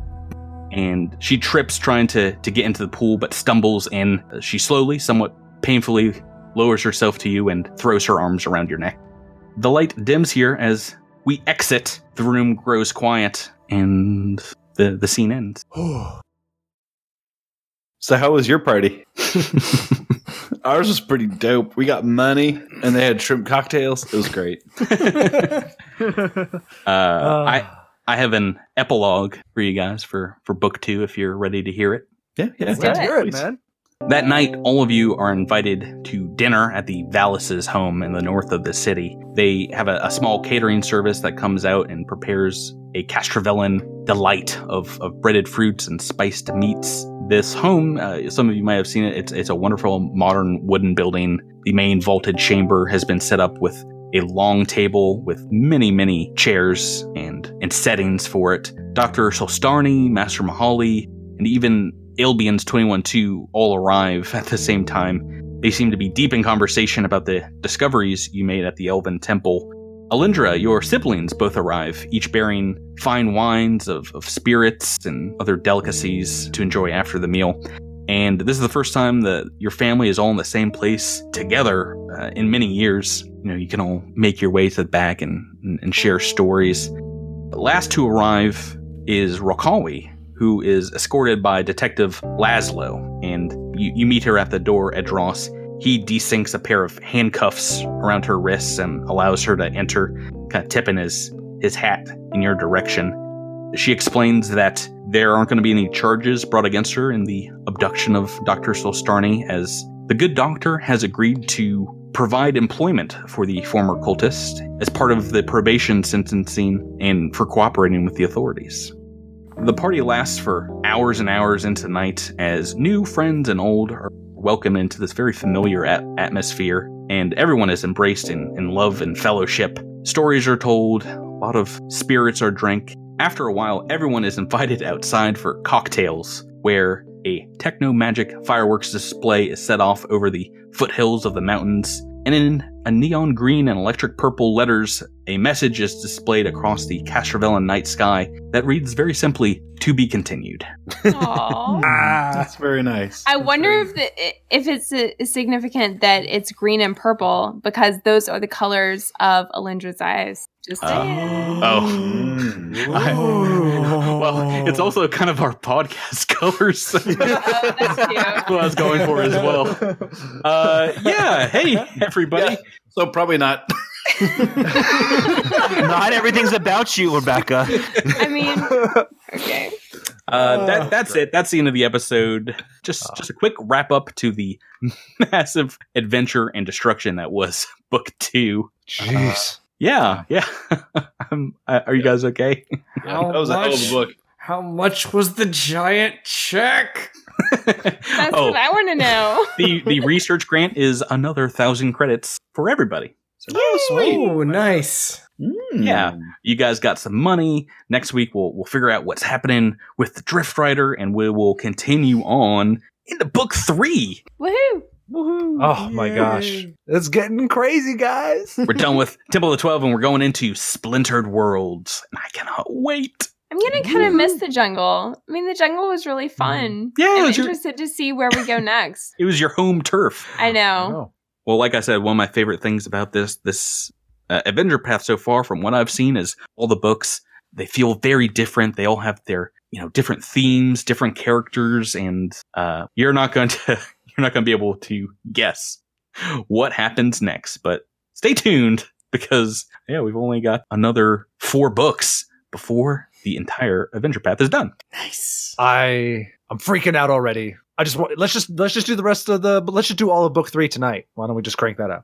And she trips trying to to get into the pool, but stumbles in. She slowly, somewhat painfully, lowers herself to you and throws her arms around your neck. The light dims here as we exit. The room grows quiet, and the the scene ends. So how was your party? Ours was pretty dope. We got money and they had shrimp cocktails. It was great. Uh, I I have an epilogue for you guys for for book two if you're ready to hear it. Yeah, yeah. Let's do it. Please. man. That night, all of you are invited to dinner at the Vallis's home in the north of the city. They have a, a small catering service that comes out and prepares a Castrovellan delight of, of breaded fruits and spiced meats. This home, uh, some of you might have seen it, it's, it's a wonderful modern wooden building. The main vaulted chamber has been set up with a long table with many, many chairs and, and settings for it. Dr. Solstarny, Master Mahali, and even Albions 21-2 all arrive at the same time. They seem to be deep in conversation about the discoveries you made at the Elven Temple. Alindra, your siblings both arrive, each bearing fine wines of, of spirits and other delicacies to enjoy after the meal. And this is the first time that your family is all in the same place together uh, in many years. You know, you can all make your way to the back and, and, and share stories. The Last to arrive is Rokawi, who is escorted by Detective Laszlo, and you, you meet her at the door, Edros. he desyncs a pair of handcuffs around her wrists and allows her to enter, kind of tipping his his hat in your direction. She explains that there aren't going to be any charges brought against her in the abduction of Dr. Solstarny, as the good doctor has agreed to provide employment for the former cultist as part of the probation sentencing and for cooperating with the authorities. The party lasts for hours and hours into the night as new friends and old are welcomed into this very familiar at- atmosphere, and everyone is embraced in, in love and fellowship. Stories are told, a lot of spirits are drank. After a while, everyone is invited outside for cocktails, where a techno magic fireworks display is set off over the foothills of the mountains, and in a neon green and electric purple letters, a message is displayed across the Castrovellan night sky that reads very simply, "To be continued." Aw. That's very nice. I wonder if the, if it's uh, significant that it's green and purple because those are the colors of Alindra's eyes. Just saying. Oh. I- well, it's also kind of our podcast colors. That's what I was going for as well. Uh, yeah. Hey, everybody. So probably not. Not everything's about you, Rebecca. I mean, okay. Uh, that that's it. That's the end of the episode. Just just a quick wrap up to the massive adventure and destruction that was book two. Jeez. Yeah, yeah. are you guys okay? How that was a hell of a much- book. How much was the giant check? That's Oh. what I want to know. the the research grant is another thousand credits for everybody. So Oh, nice. Hmm. Yeah, you guys got some money. Next week we'll we'll figure out what's happening with the Drift Rider, and we will continue on into book three. Woohoo! Oh my gosh. It's getting crazy, guys. We're done with Temple of the Twelve, and we're going into Splintered Worlds, and I cannot wait. I'm gonna kind of miss the jungle. I mean, the jungle was really fun. Yeah, it I'm was your- interested to see where we go next. It was your home turf. I know. Well, like I said, one of my favorite things about this this uh, Adventure Path so far, from what I've seen, is all the books. They feel very different. They all have their you know different themes, different characters, and uh, you're not going to you're not going to be able to guess what happens next. But stay tuned because yeah, we've only got another four books before the entire Adventure Path is done. Nice. I I'm freaking out already. I just want let's just let's just do the rest of the let's just do all of book three tonight. Why don't we just crank that out?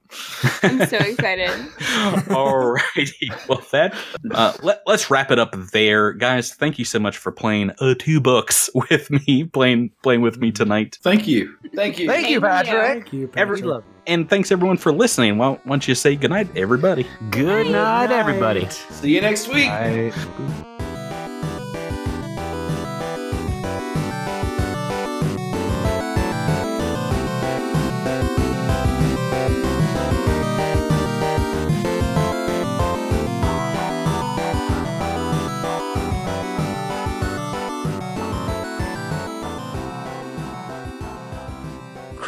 I'm so excited. Alrighty. Well, that uh, let, let's wrap it up there, guys. Thank you so much for playing uh, two books with me, playing playing with me tonight. Thank you. Thank you. Thank you, Thank you. Patrick. Thank you, Every- Patrick. and thanks everyone for listening. Why, why don't you say goodnight, everybody? Good night, everybody. See you next week.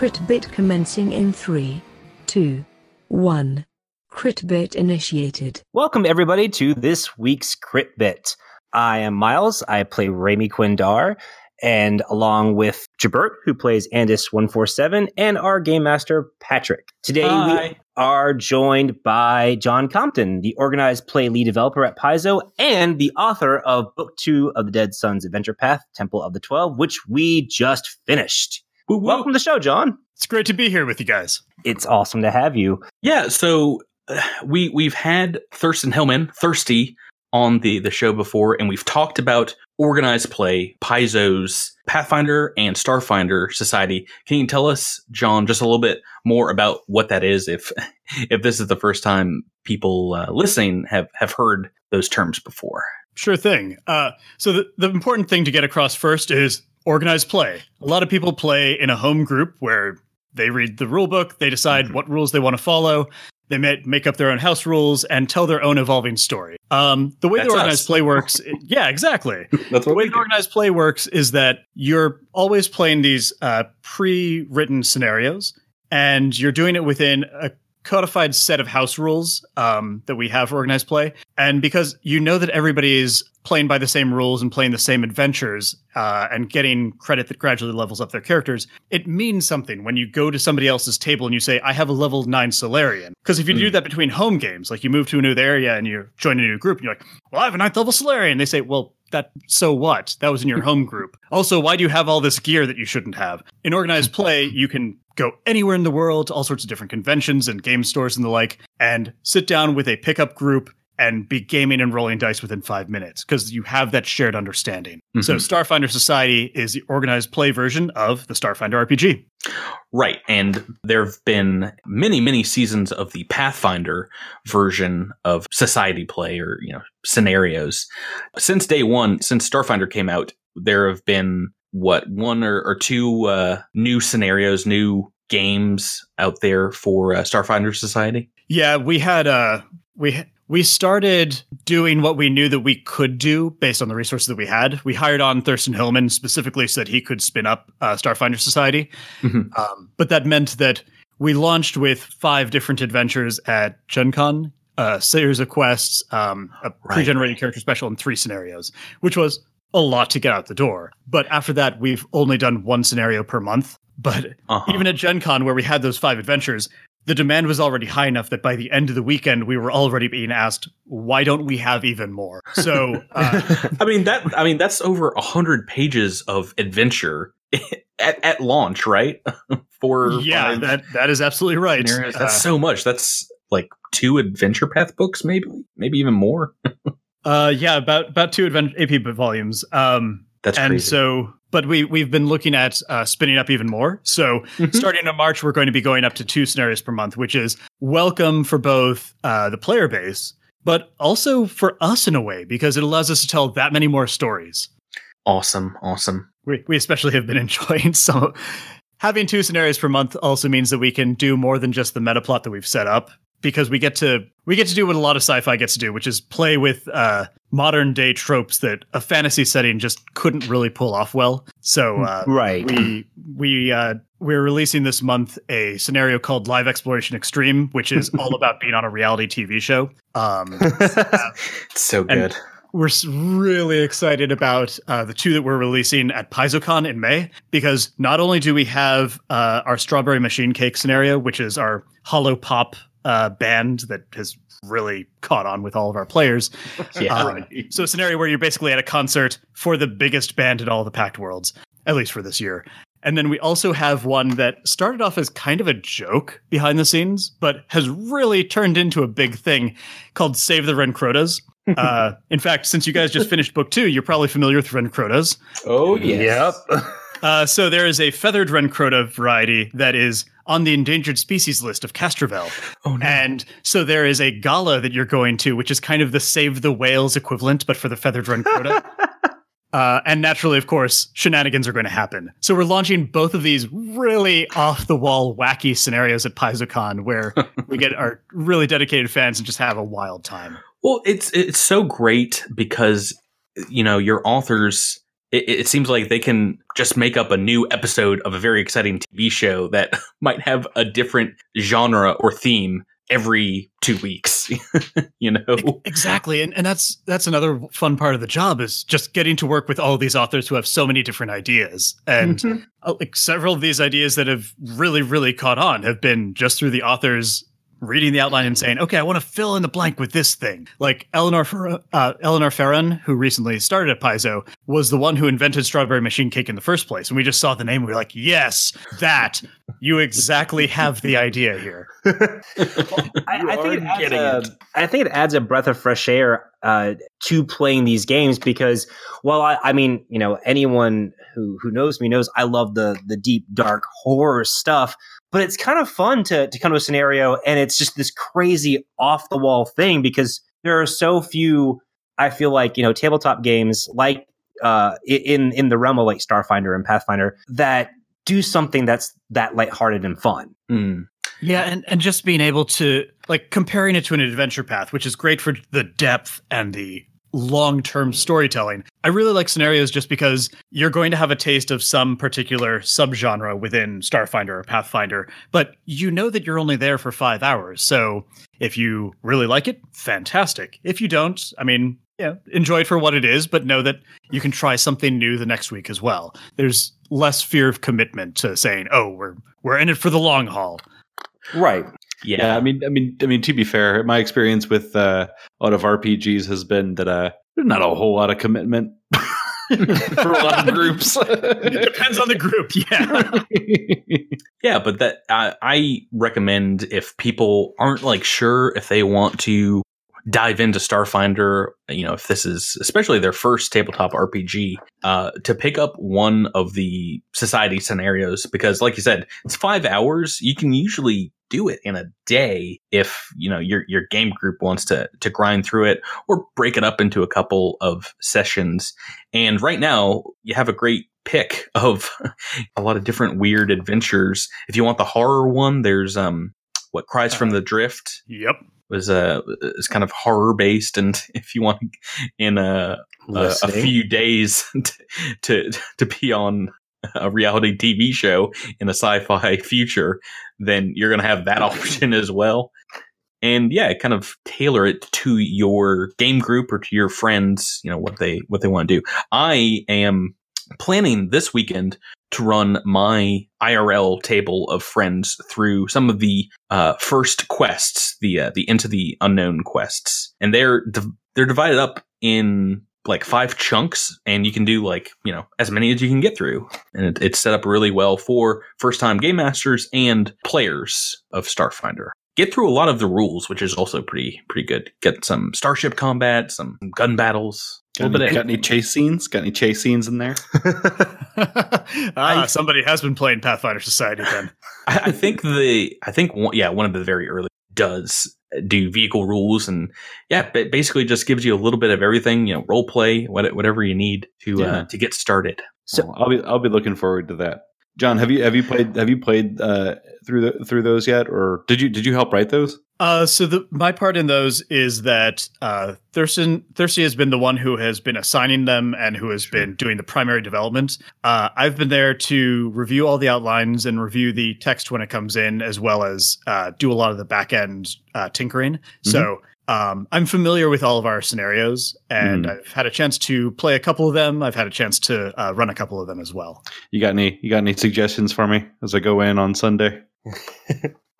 Crit bit commencing in 3, 2, 1. Crit bit initiated. Welcome, everybody, to this week's Crit Bit. I am Miles. I play Raimi Quindar, and along with Jabert, who plays Andis147, and our game master, Patrick. Today, we are joined by John Compton, the organized play lead developer at Paizo and the author of Book Two of the Dead Suns Adventure Path, Temple of the Twelve, which we just finished. Woo, woo. Welcome to the show, John. It's great to be here with you guys. It's awesome to have you. Yeah, so uh, we we've had Thurston Hillman, Thirsty, on the the show before, and we've talked about organized play, Paizo's Pathfinder and Starfinder Society. Can you tell us, John, just a little bit more about what that is? If if this is the first time people uh, listening have have heard those terms before. Sure thing. Uh, so the, the important thing to get across first is organized play. A lot of people play in a home group where they read the rule book, they decide what rules they want to follow, they ma- make up their own house rules, and tell their own evolving story. Um, the way That's the organized us. play works, yeah, exactly. That's the way the organized play works is that you're always playing these uh, pre-written scenarios, and you're doing it within a codified set of house rules um, that we have for organized play. And because you know that everybody is playing by the same rules and playing the same adventures uh, and getting credit that gradually levels up their characters, it means something when you go to somebody else's table and you say, I have a level nine Solarian. Because if you do that between home games, like you move to a new area and you join a new group and you're like, well, I have a ninth level Solarian. They say, well, that so what? That was in your home group. Also, why do you have all this gear that you shouldn't have? In organized play, you can go anywhere in the world, to all sorts of different conventions and game stores and the like, and sit down with a pickup group and be gaming and rolling dice within five minutes because you have that shared understanding. So, Starfinder Society is the organized play version of the Starfinder RPG. Right. And there have been many, many seasons of the Pathfinder version of society play or, you know, scenarios. Since day one, since Starfinder came out, there have been what, one or, or two uh, new scenarios, new games out there for uh, Starfinder Society? Yeah, we had uh we we started doing what we knew that we could do based on the resources that we had. We hired on Thurston Hillman specifically so that he could spin up uh, Starfinder Society. Mhm. Um, but that meant that we launched with five different adventures at Gen Con, a series of quests, um, a pre-generated character special, and three scenarios, which was a lot to get out the door. But after that, we've only done one scenario per month. But Uh-huh. even at Gen Con, where we had those five adventures, the demand was already high enough that by the end of the weekend, we were already being asked, why don't we have even more? So, uh, I mean that. I mean that's over a hundred pages of adventure at, at launch, right? For yeah, five that, that is absolutely right. scenarios. Uh, That's so much. That's like two adventure path books, maybe, maybe even more. Uh, yeah, about about two adventure AP volumes. Um, That's and crazy. so, but we we've been looking at uh, spinning up even more. So, Mm-hmm. starting in March, we're going to be going up to two scenarios per month, which is welcome for both uh, the player base, but also for us in a way because it allows us to tell that many more stories. Awesome, awesome. We we especially have been enjoying some. Having two scenarios per month also means that we can do more than just the meta plot that we've set up because we get to we get to do what a lot of sci-fi gets to do, which is play with uh, modern day tropes that a fantasy setting just couldn't really pull off well. So uh, Right. we we uh, we're releasing this month a scenario called Live Exploration Extreme, which is all about being on a reality TV show. Um, It's so good. we're really excited about uh, the two that we're releasing at PaizoCon in May because not only do we have uh, our Strawberry Machine Cake scenario, which is our holo pop uh, band that has really caught on with all of our players. Yeah, Um, So a scenario where you're basically at a concert for the biggest band in all the Pact Worlds, at least for this year. And then we also have one that started off as kind of a joke behind the scenes, but has really turned into a big thing called Save the Renkrodas. uh, in fact, since you guys just finished book two, you're probably familiar with Renkrodas. Oh yes. Uh, so there is a feathered Renkroda variety that is on the endangered species list of Castrovel. Oh no. And so there is a gala that you're going to, which is kind of the Save the Whales equivalent, but for the feathered Renkroda. Uh, and naturally, of course, shenanigans are going to happen. So we're launching both of these really off the wall, wacky scenarios at PaizoCon where we get our really dedicated fans and just have a wild time. Well, it's it's so great because you know your authors. It, it seems like they can just make up a new episode of a very exciting TV show that might have a different genre or theme every two weeks. you know, Exactly, and and that's that's another fun part of the job is just getting to work with all these authors who have so many different ideas, and uh, like several of these ideas that have really really caught on have been just through the authors reading the outline and saying, "Okay, I want to fill in the blank with this thing." Like Eleanor Fer- uh, Eleanor Ferron, who recently started at Paizo, was the one who invented strawberry machine cake in the first place, and we just saw the name, and we were like, "Yes, that you exactly have the idea here." I, I think it adds a, it. I think it adds a breath of fresh air uh, to playing these games because, well, I, I mean, you know, anyone who who knows me knows I love the the deep dark horror stuff. But it's kind of fun to to come to a scenario and it's just this crazy off the wall thing because there are so few. I feel like you know tabletop games like uh, in in the realm of like Starfinder and Pathfinder that do something that's that lighthearted and fun. Mm. Yeah, and, and just being able to like comparing it to an adventure path, which is great for the depth and the long term storytelling. I really like scenarios just because you're going to have a taste of some particular subgenre within Starfinder or Pathfinder, but you know that you're only there for five hours. So if you really like it, fantastic. If you don't, I mean, yeah, enjoy it for what it is, but know that you can try something new the next week as well. There's less fear of commitment to saying, "Oh, we're we're in it for the long haul." Right. Yeah. Yeah. I mean, I mean, I mean. To be fair, my experience with uh, a lot of RPGs has been that uh, there's not a whole lot of commitment for a lot of groups. It depends on the group. Yeah. Yeah, but that I, I recommend if people aren't like sure if they want to dive into Starfinder, you know, if this is especially their first tabletop RPG, uh, to pick up one of the society scenarios because, like you said, it's five hours. You can usually do it in a day if you know your your game group wants to to grind through it or break it up into a couple of sessions. And right now, you have a great pick of a lot of different weird adventures. If you want the horror one, there's um what cries from the drift Yep. Was uh is kind of horror based, and if you want in a a, a few days to, to to be on a reality TV show in a sci-fi future, then you're gonna have that option as well. And yeah, kind of tailor it to your game group or to your friends, you know, what they what they want to do. I am planning this weekend to run my IRL table of friends through some of the uh, first quests, the uh, the into the unknown quests, and they're they're divided up in like five chunks, and you can do like you know as many as you can get through, and it, it's set up really well for first time game masters and players of Starfinder. Get through a lot of the rules, which is also pretty pretty good. Get some starship combat, some gun battles, got, any, bit got any chase scenes? Got any chase scenes in there? ah, somebody has been playing Pathfinder Society then. I, I think the I think one, yeah one of the very early does do vehicle rules and yeah it basically just gives you a little bit of everything you know role play whatever you need to Yeah. uh, to get started. So- Well, I'll be I'll be looking forward to that. John, have you have you played have you played uh, through the, through those yet, or did you did you help write those? Uh, so the my part in those is that uh, Thurston Thirsty has been the one who has been assigning them and who has been doing the primary development. Uh, I've been there to review all the outlines and review the text when it comes in, as well as uh, do a lot of the back end uh, tinkering. So um, I'm familiar with all of our scenarios, and I've had a chance to play a couple of them. I've had a chance to uh, run a couple of them as well. You got any you got any suggestions for me as I go in on Sunday?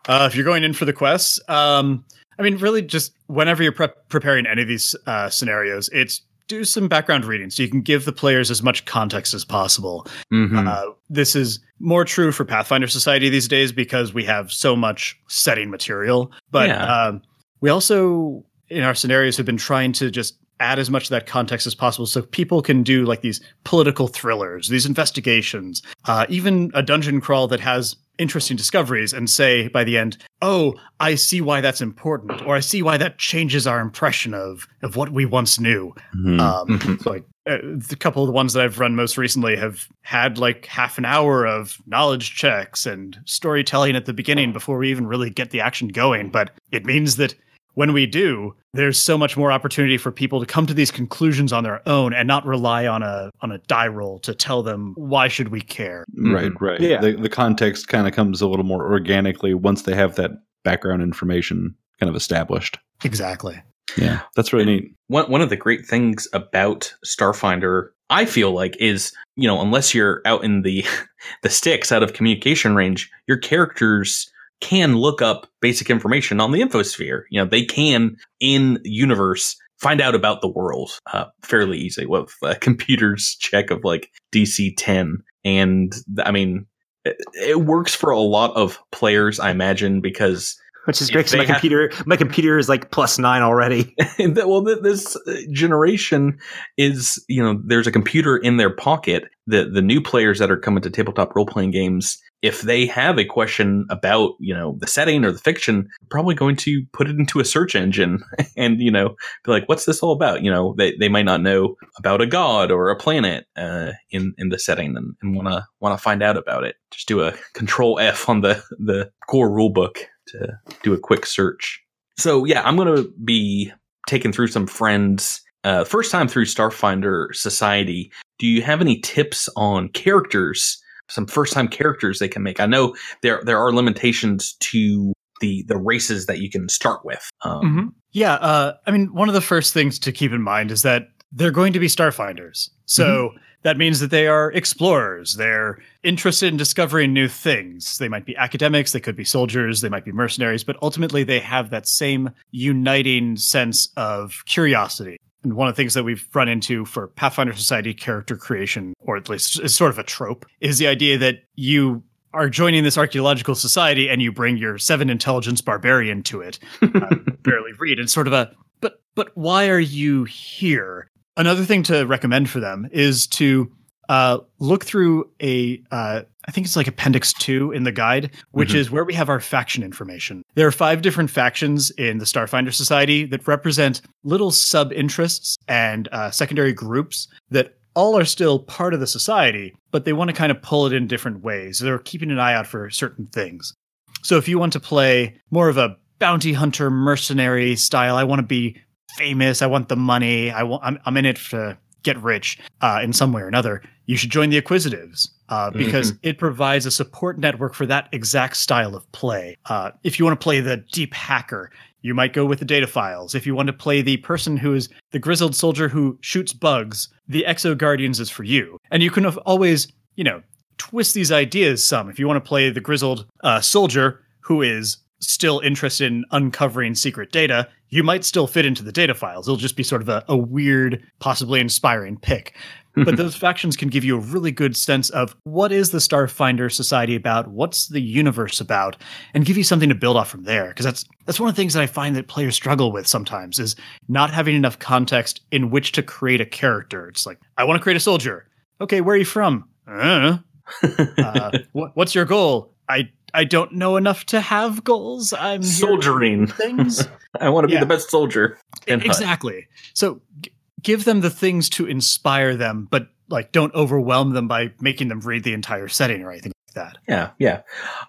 Uh, if you're going in for the quests, um, I mean, really, just whenever you're prep preparing any of these uh, scenarios, it's do some background reading so you can give the players as much context as possible. Mhm. Uh, this is more true for Pathfinder Society these days because we have so much setting material. But Yeah. um, we also, in our scenarios, have been trying to just add as much of that context as possible so people can do like these political thrillers, these investigations, uh, even a dungeon crawl that has interesting discoveries and say by the end, oh, I see why that's important, or I see why that changes our impression of, of what we once knew. Hmm. Um, Mhm. so like uh, the couple of the ones that I've run most recently have had like half an hour of knowledge checks and storytelling at the beginning before we even really get the action going. But it means that when we do, there's so much more opportunity for people to come to these conclusions on their own and not rely on a on a die roll to tell them why should we care. Mm-hmm. Right, right. Yeah. The the context kind of comes a little more organically once they have that background information kind of established. Exactly. Yeah, that's really neat. one one of the great things about Starfinder, I feel like, is you know unless you're out in the the sticks out of communication range, your characters can look up basic information on the infosphere. You know they can in universe find out about the world uh, fairly easily with a computer's check of like DC ten, and I mean. It, it works for a lot of players, I imagine, because Which is If great because they my have- computer my computer is like plus nine already. well, this uh, generation is, you know, there's a computer in their pocket. The the new players that are coming to tabletop role playing games, if they have a question about, you know, the setting or the fiction, probably going to put it into a search engine and, you know, be like, what's this all about? You know, they, they might not know about a god or a planet uh, in in the setting and, and wanna wanna find out about it. Just do a control F on the the core rulebook to do a quick search. So yeah, I'm gonna be taking through some friends. Uh, first time through Starfinder Society. Do you have any tips on characters? Some first time characters they can make. I know there there are limitations to the the races that you can start with. Um, Yeah, uh, I mean, one of the first things to keep in mind is that they're going to be starfinders. So that means that they are explorers. They're interested in discovering new things. They might be academics, they could be soldiers, they might be mercenaries, but ultimately they have that same uniting sense of curiosity. And one of the things that we've run into for Pathfinder Society character creation, or at least is sort of a trope, is the idea that you are joining this archaeological society and you bring your seven intelligence barbarian to it. uh, barely read. It's sort of a but but why are you here? Another thing to recommend for them is to uh, look through a uh, I think it's like Appendix Two in the guide, which Mhm. is where we have our faction information. There are five different factions in the Starfinder Society that represent little sub interests and uh, secondary groups that all are still part of the society, but they want to kind of pull it in different ways. They're keeping an eye out for certain things. So if you want to play more of a bounty hunter mercenary style, I want to be famous, I want the money, I want I'm, I'm in it to get rich uh, in some way or another. You should join the Acquisitives uh, because it provides a support network for that exact style of play. Uh, if you want to play the deep hacker, you might go with the Dataphiles. If you want to play the person who is the grizzled soldier who shoots bugs, the Exo Guardians is for you. And you can have always, you know, twist these ideas some. If you want to play the grizzled uh, soldier who is still interested in uncovering secret data, you might still fit into the Dataphiles. It'll just be sort of a, a weird, possibly inspiring pick. but those factions can give you a really good sense of what is the Starfinder Society about, what's the universe about, and give you something to build off from there. Because that's that's one of the things that I find that players struggle with sometimes is not having enough context in which to create a character. It's like I want to create a soldier. Okay, where are you from? Uh, uh, what, what's your goal? I I don't know enough to have goals. I'm Soldiering. things. I want to be Yeah. the best soldier. exactly. So g- give them the things to inspire them, but like don't overwhelm them by making them read the entire setting or anything like that. Yeah, yeah.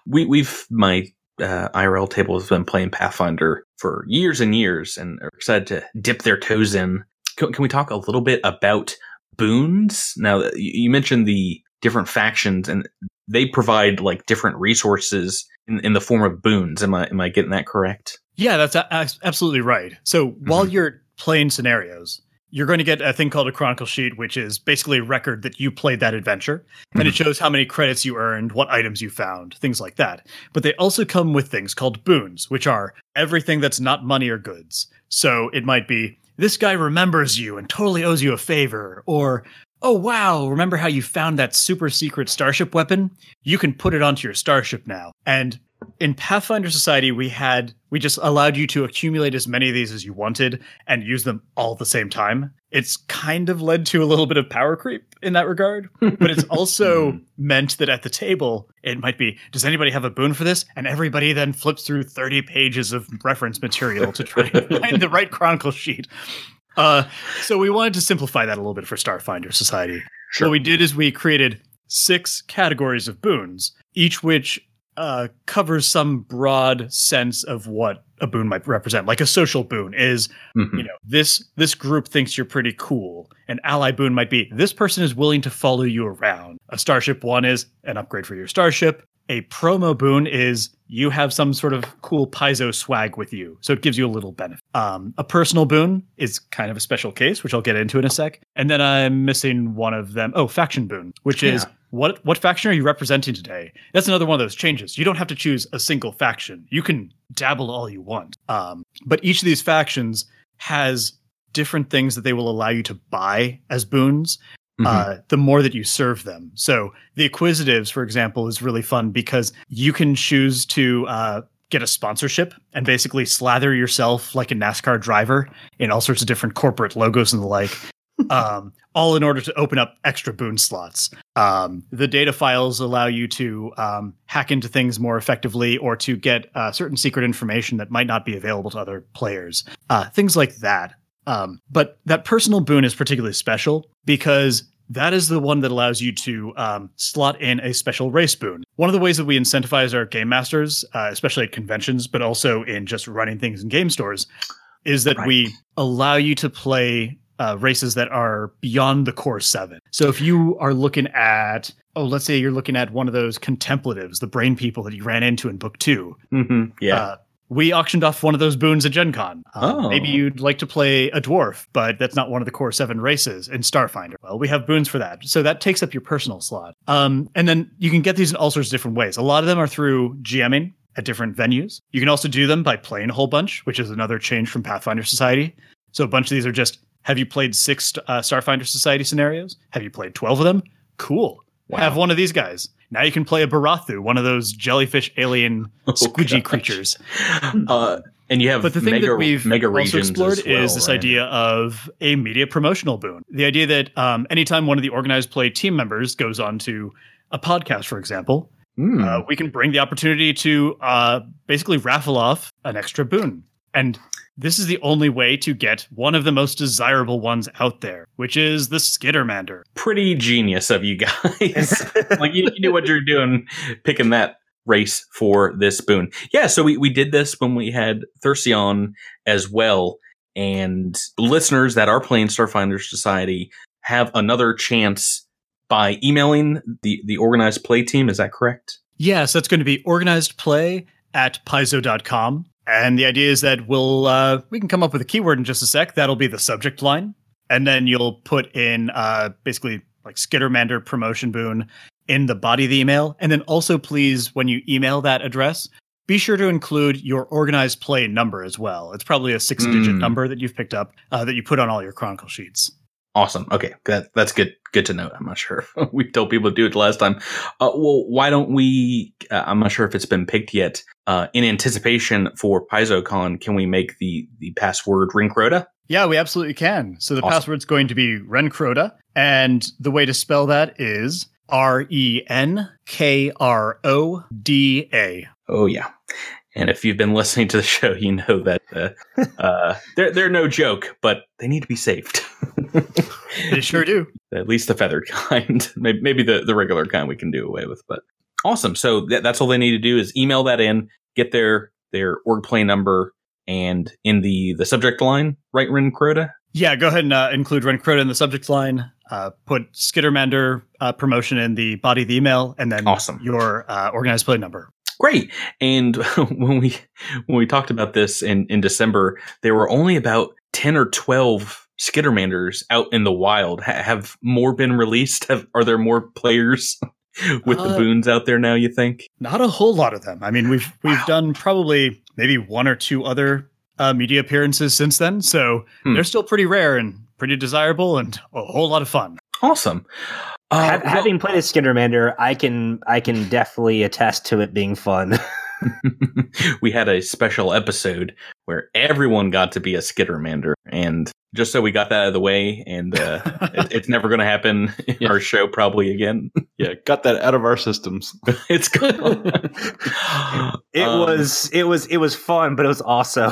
We we've my uh, IRL table has been playing Pathfinder for years and years, and are excited to dip their toes in. Can, can we talk a little bit about boons? Now you mentioned the different factions, and they provide like different resources in, in the form of boons. Am I am I getting that correct? Yeah, that's a- absolutely right. So mm-hmm. while you're playing scenarios, you're going to get a thing called a chronicle sheet, which is basically a record that you played that adventure, and it mm-hmm. shows how many credits you earned, what items you found, things like that. But they also come with things called boons, which are everything that's not money or goods. So it might be this guy remembers you and totally owes you a favor, or oh wow, remember how you found that super secret starship weapon? You can put it onto your starship now. And in Pathfinder Society, we had we just allowed you to accumulate as many of these as you wanted and use them all at the same time. It's kind of led to a little bit of power creep in that regard, but it's also hmm. meant that at the table it might be, does anybody have a boon for this? And everybody then flips through 30 pages of reference material to try and find the right chronicle sheet. Uh, so we wanted to simplify that a little bit for Starfinder Society. What we did is we created six categories of boons, each which uh, covers some broad sense of what a boon might represent. Like a social boon is, Mhm. you know, this this group thinks you're pretty cool. An ally boon might be this person is willing to follow you around. A starship one is an upgrade for your starship. A promo boon is you have some sort of cool Paizo swag with you, so it gives you a little benefit. Um, a personal boon is kind of a special case, which I'll get into in a sec. And then I'm missing one of them. Oh, faction boon, which is Yeah. what what faction are you representing today? That's another one of those changes. You don't have to choose a single faction. You can dabble all you want. Um, but each of these factions has different things that they will allow you to buy as boons. Mhm. Uh, the more that you serve them. So the Acquisitives, for example, is really fun because you can choose to uh, get a sponsorship and basically slather yourself like a NASCAR driver in all sorts of different corporate logos and the like. um, all in order to open up extra boon slots. Um, the Dataphiles allow you to um, hack into things more effectively or to get uh, certain secret information that might not be available to other players. Uh, things like that. Um, but that personal boon is particularly special because that is the one that allows you to um, slot in a special race boon. One of the ways that we incentivize our game masters, uh, especially at conventions, but also in just running things in game stores, is that we allow you to play uh, races that are beyond the core seven. So if you are looking at, oh, let's say you're looking at one of those contemplatives, the brain people that you ran into in book two, Mhm. Yeah. uh, we auctioned off one of those boons at Gen Con. Um, Oh. Maybe you'd like to play a dwarf, but that's not one of the core seven races in Starfinder. Well, we have boons for that. So that takes up your personal slot. Um, and then you can get these in all sorts of different ways. A lot of them are through GMing at different venues. You can also do them by playing a whole bunch, which is another change from Pathfinder Society. So a bunch of these are just have you played six uh, Starfinder Society scenarios? Have you played 12 of them? Cool. Have one of these guys. Now you can play a Barathu, one of those jellyfish alien squidgy creatures. Uh, and you have But the thing mega, that we've mega also explored well, is this right? idea of a media promotional boon. The idea that um, anytime one of the organized play team members goes on to a podcast, for example, Hmm. uh, we can bring the opportunity to uh, basically raffle off an extra boon. And this is the only way to get one of the most desirable ones out there, which is the Skittermander. Pretty genius of you guys. like you, you knew what you're doing, picking that race for this boon. Yeah, so we, we did this when we had Thirsty on as well. And listeners that are playing Starfinder Society have another chance by emailing the, the organized play team. Is that correct? Yes, that's going to be organized play at paizo.com. And the idea is that we'll uh, we can come up with a keyword in just a sec. That'll be the subject line, and then you'll put in uh, basically like Skittermander promotion boon in the body of the email. And then also, please, when you email that address, be sure to include your organized play number as well. It's probably a six-digit Mm. number that you've picked up uh, that you put on all your chronicle sheets. Awesome. Okay, that, that's good. Good to know. I'm not sure. we told people to do it last time. Uh, well, why don't we? Uh, I'm not sure if it's been picked yet. Uh, in anticipation for PaizoCon, can we make the the password Renkroda? Yeah, we absolutely can. So the Awesome. password's going to be Renkroda, and the way to spell that is R E N K R O D A. Oh yeah. And if you've been listening to the show, you know that uh, uh, they're they're no joke, but they need to be saved. They sure do. At least the feathered kind. maybe, maybe the, the regular kind we can do away with. But awesome. So that, that's all they need to do is email that in, get their their org play number, and in the the subject line, write Renkroda. Yeah, go ahead and uh, include Renkroda in the subject line. Uh, put Skittermander uh, promotion in the body of the email, and then Awesome. your uh, organized play number. Great. And when we when we talked about this in in December, there were only about ten or twelve Skittermanders out in the wild. Ha- have more been released? Have, are there more players with the Uh, boons out there now? You think? Not a whole lot of them. I mean, we've we've done probably maybe one or two other uh, media appearances since then, so Hmm. they're still pretty rare and pretty desirable and a whole lot of fun. Awesome. Uh, Hav- well- having played as Skittermander, I can I can definitely attest to it being fun. we had a special episode where everyone got to be a Skittermander, and just so we got that out of the way, and uh, it, it's never going to happen in our show probably again. Yeah, got that out of our systems. it's good. It Um, was it was it was fun, but it was also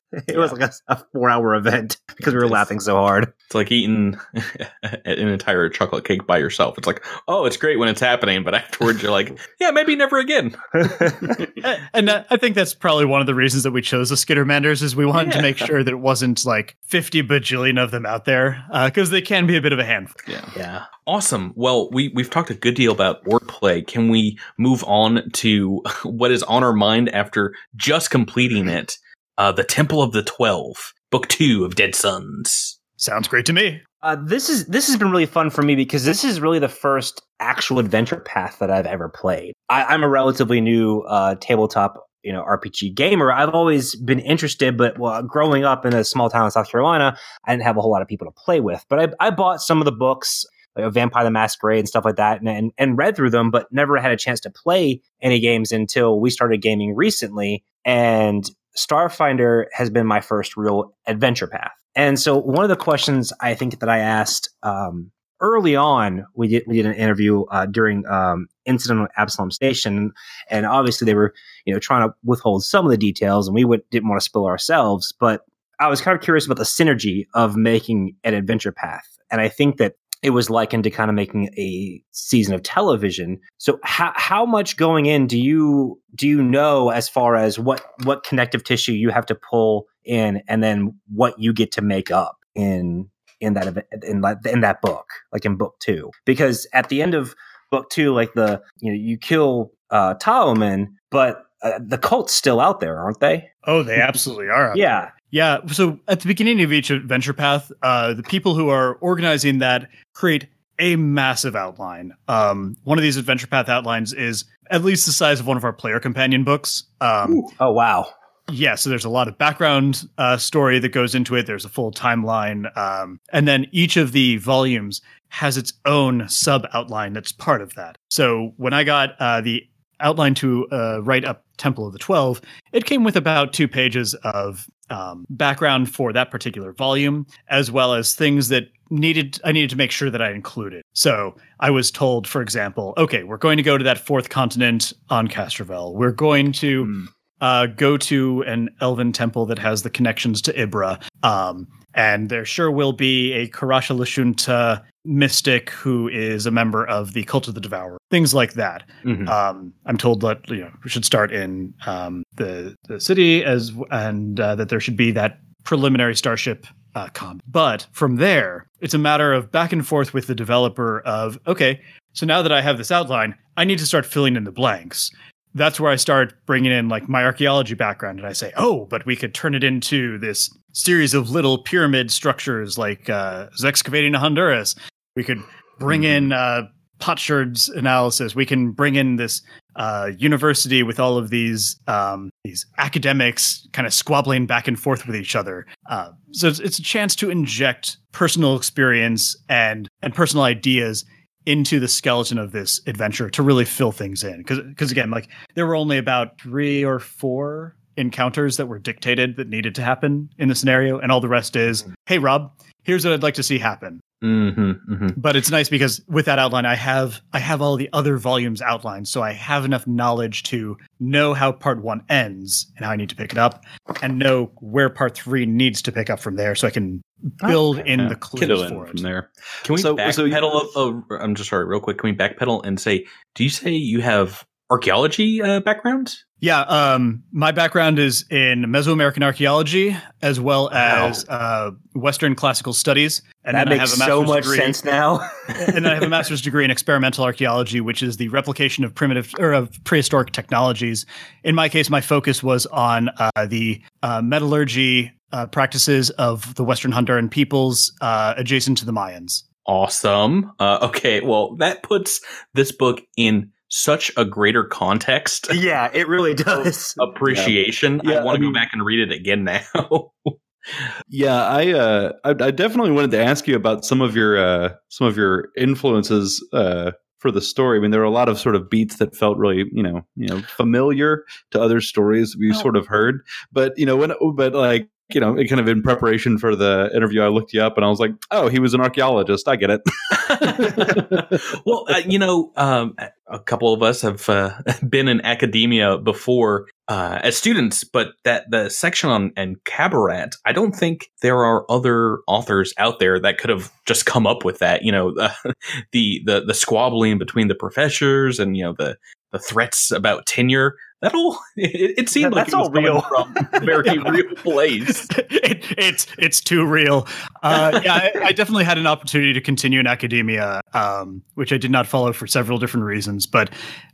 it was like a, a four hour event because we were It's- laughing so hard. It's like eating an entire chocolate cake by yourself. It's like, oh, it's great when it's happening, but afterwards you're like, yeah, maybe never again. Uh, and uh, I think that's probably one of the reasons that we chose the Skittermanders is we wanted to make sure that it wasn't like 50 bajillion of them out there because they can be a bit of a handful. Yeah. Yeah. Awesome. Well, we, we've talked a good deal about wordplay. Can we move on to what is on our mind after just completing it? Uh, the Temple of the Twelve, Book Two of Dead Suns. Sounds great to me. Uh, this is this has been really fun for me because this is really the first actual adventure path that I've ever played. I, I'm a relatively new uh, tabletop you know RPG gamer. I've always been interested, but well, growing up in a small town in South Carolina, I didn't have a whole lot of people to play with. But I, I bought some of the books. Like Vampire the Masquerade and stuff like that, and, and and read through them, but never had a chance to play any games until we started gaming recently. And Starfinder has been my first real adventure path. And so one of the questions I think that I asked um, early on, we did we did an interview uh, during um, incident on Absalom Station, and obviously they were you know trying to withhold some of the details, and we would, didn't want to spill ourselves. But I was kind of curious about the synergy of making an adventure path, and I think that it was likened to kind of making a season of television. So how how much going in do you do you know as far as what what connective tissue you have to pull in and then what you get to make up in in that event in that in that book like in book 2 because at the end of book 2 like the you know you kill uh Tahomen but uh, the cult's still out there, aren't they? Oh, they absolutely are. Yeah. Yeah. So at the beginning of each adventure path, uh, the people who are organizing that create a massive outline. Um, one of these adventure path outlines is at least the size of one of our player companion books. Um, oh wow! Yeah, so there's a lot of background uh, story that goes into it. There's a full timeline, um, and then each of the volumes has its own sub outline that's part of that. So when I got uh, the outline to uh, write up Temple of the Twelve, it came with about two pages of um, background for that particular volume, as well as things that needed I needed to make sure that I included. So I was told, for example, okay, we're going to go to that fourth continent on Castrovel. We're going to mm. uh, go to an elven temple that has the connections to Ibra. Um, and there sure will be a Korasha Lashunta mystic who is a member of the Cult of the Devourer. Things like that. Mm-hmm. Um, I'm told that you know we should start in um, the the city as and uh, that there should be that preliminary starship uh. But from there, it's a matter of back and forth with the developer of, okay, so now that I have this outline, I need to start filling in the blanks. That's where I start bringing in like my archaeology background, and I say, oh, but we could turn it into this series of little pyramid structures, like uh, excavating a Honduras. We could bring mm-hmm. in uh, Potsherd's analysis. We can bring in this uh, university with all of these um, these academics kind of squabbling back and forth with each other. Uh, so it's, it's, a chance to inject personal experience and and personal ideas into the skeleton of this adventure to really fill things in. Because because again, like there were only about three or four encounters that were dictated that needed to happen in the scenario, and all the rest is, mm-hmm. hey Rob, here's what I'd like to see happen. Mm-hmm, mm-hmm. But it's nice because with that outline, I have I have all the other volumes outlined, so I have enough knowledge to know how part one ends and how I need to pick it up, and know where part three needs to pick up from there, so I can build okay. in yeah. the clues for it. from there. Can we so, backpedal? So you, I'm just sorry, real quick. Can we backpedal and say, do you say you have archaeology uh, background? Yeah, um, my background is in Mesoamerican archaeology as well as wow. uh, Western classical studies. And that makes so much degree, sense now. and then I have a master's degree in experimental archaeology, which is the replication of primitive or of prehistoric technologies. In my case, my focus was on uh, the uh, metallurgy uh, practices of the Western Honduran peoples uh, adjacent to the Mayans. Awesome. Uh, okay, well, that puts this book in such a greater context. Yeah, it really does. Appreciation. Yeah. Yeah, I want to go back and read it again now. yeah, I, uh, I, I definitely wanted to ask you about some of your uh, some of your influences uh, for the story. I mean, there were a lot of sort of beats that felt really, you know, you know, familiar to other stories we oh. sort of heard. But you know, when but like you know, it kind of in preparation for the interview, I looked you up and I was like, oh, he was an archaeologist. I get it. well, uh, you know, um, a couple of us have uh, been in academia before uh, as students, but that the section on and Qabarat, I don't think there are other authors out there that could have just come up with that. You know, the the the squabbling between the professors and you know the the threats about tenure that all it, it seemed like that's all real from very yeah. real place. It, it's it's too real. Uh, yeah, I, I, definitely had an opportunity to continue in academia, um, which I did not follow for several different reasons. But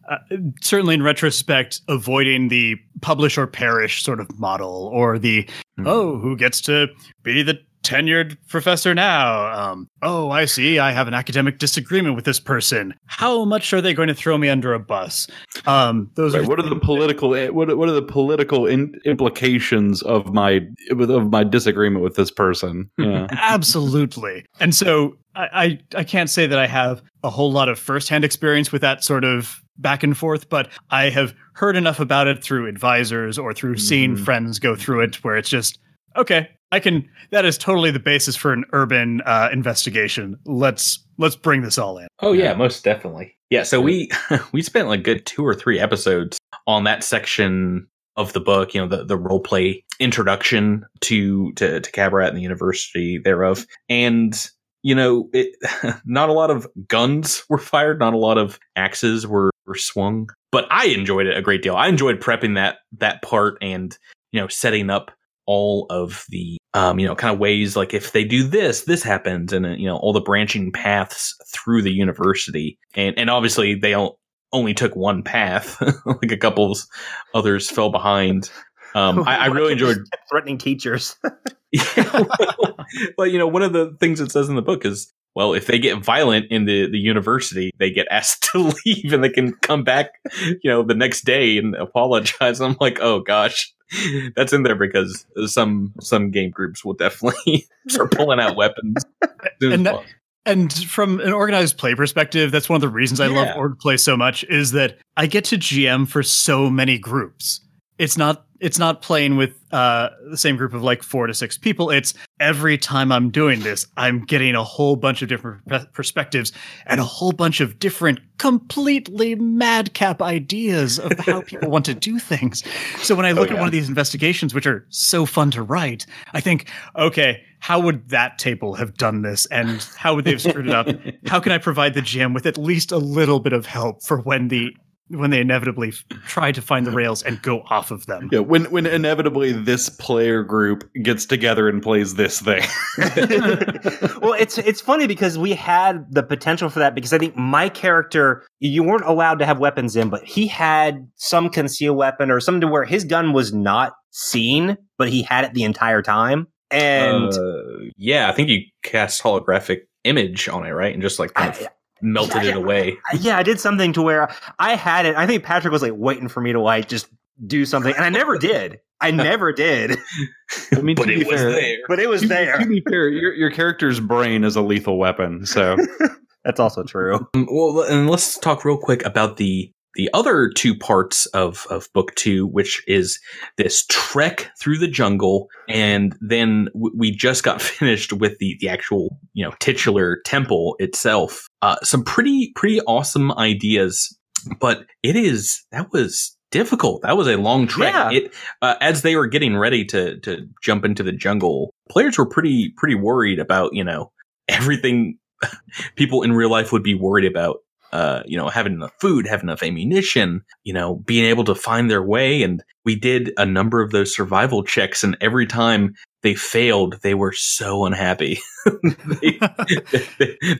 uh, certainly, in retrospect, avoiding the publish or perish sort of model, or the mm-hmm. oh, who gets to be the tenured professor now. Um, oh, I see. I have an academic disagreement with this person. How much are they going to throw me under a bus? Um, those right, are what are the political eh, what what are the political in, implications of my of my disagreement with this person? Yeah, absolutely. And so I, I I can't say that I have a whole lot of firsthand experience with that sort of back and forth, but I have heard enough about it through advisors or through seeing mm. friends go through it where it's just okay I can. That is totally the basis for an urban uh, investigation. Let's let's bring this all in. Oh yeah, most definitely. Yeah. So we we spent like good two or three episodes on that section of the book. You know, the the role play introduction to to to Qabarat and the university thereof, and you know, it, not a lot of guns were fired, not a lot of axes were, were swung, but I enjoyed it a great deal. I enjoyed prepping that that part and you know setting up all of the um, you know kind of ways like if they do this this happens and uh, you know all the branching paths through the university and and obviously they don't only took one path, like a couple others fell behind. Um, I, I really enjoyed threatening teachers. well, you know, one of the things it says in the book is, well, if they get violent in the, the university, they get asked to leave and they can come back, you know, the next day and apologize. I'm like, oh gosh, that's in there because some some game groups will definitely start pulling out weapons. as soon as And that- And from an organized play perspective, that's one of the reasons I love org play so much is that I get to GM for so many groups. It's not it's not playing with uh, the same group of like four to six people. It's every time I'm doing this, I'm getting a whole bunch of different perspectives and a whole bunch of different, completely madcap ideas of how people want to do things. So when I look at one of these investigations, which are so fun to write, I think, okay, how would that table have done this, and how would they have screwed it up? How can I provide the GM with at least a little bit of help for when the when they inevitably f- try to find the rails and go off of them? Yeah, when when inevitably this player group gets together and plays this thing. well, it's it's funny because we had the potential for that because I think my character you weren't allowed to have weapons in, but he had some concealed weapon or something to where his gun was not seen, but he had it the entire time. And Uh, yeah, I think you cast holographic image on it, right? And just like kind of melted yeah, it away. yeah, I did something to where I had it. I think Patrick was like waiting for me to like just do something, and I never did. I never did. I mean, But it was fair, there. But it was to, there. To be fair, your, your character's brain is a lethal weapon, so That's also true. Um, well, and let's talk real quick about the the other two parts of of book two, which is this trek through the jungle, and then w- we just got finished with the the actual you know titular temple itself. Uh, some pretty pretty awesome ideas, but it is that was difficult. That was a long trek. Yeah. It uh, as they were getting ready to to jump into the jungle, players were pretty pretty worried about you know everything people in real life would be worried about uh, you know, having enough food, having enough ammunition, you know, being able to find their way. And we did a number of those survival checks, and every time they failed, they were so unhappy. They-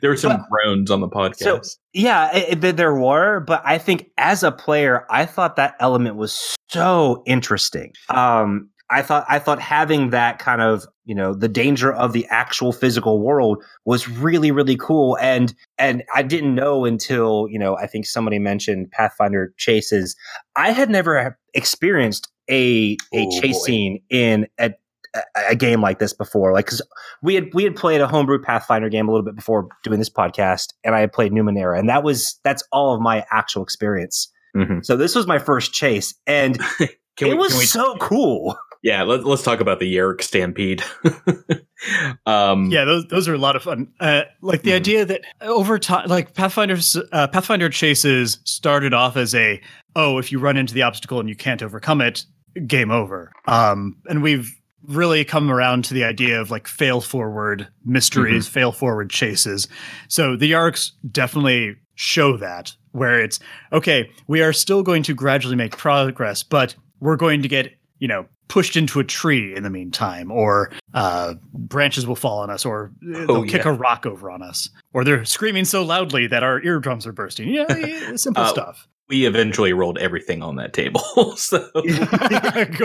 there were some groans on the podcast. So yeah, it, it- there were, but I think as a player, I thought that element was so interesting. Um, I thought I thought having that kind of you know the danger of the actual physical world was really really cool, and and I didn't know until you know I think somebody mentioned Pathfinder chases. I had never experienced a a Oh, chase boy. scene in a a- a game like this before like because we had we had played a homebrew pathfinder game a little bit before doing this podcast and i had played numenera and that was that's all of my actual experience Mhm. so this was my first chase and Can it we- was we- so cool yeah, let, let's talk about the Yerrick Stampede. um, Yeah, those those are a lot of fun. Uh, like the idea that over time, like Pathfinder's uh, Pathfinder chases started off as a oh, if you run into the obstacle and you can't overcome it, game over. Um, and we've really come around to the idea of like fail forward mysteries, fail forward chases. So the arcs definitely show that where it's okay, we are still going to gradually make progress, but we're going to get, you know, pushed into a tree in the meantime, or uh, branches will fall on us, or uh, they'll Oh, kick a rock over on us, or they're screaming so loudly that our eardrums are bursting. Yeah, yeah simple Uh, stuff. we eventually rolled everything on that table. so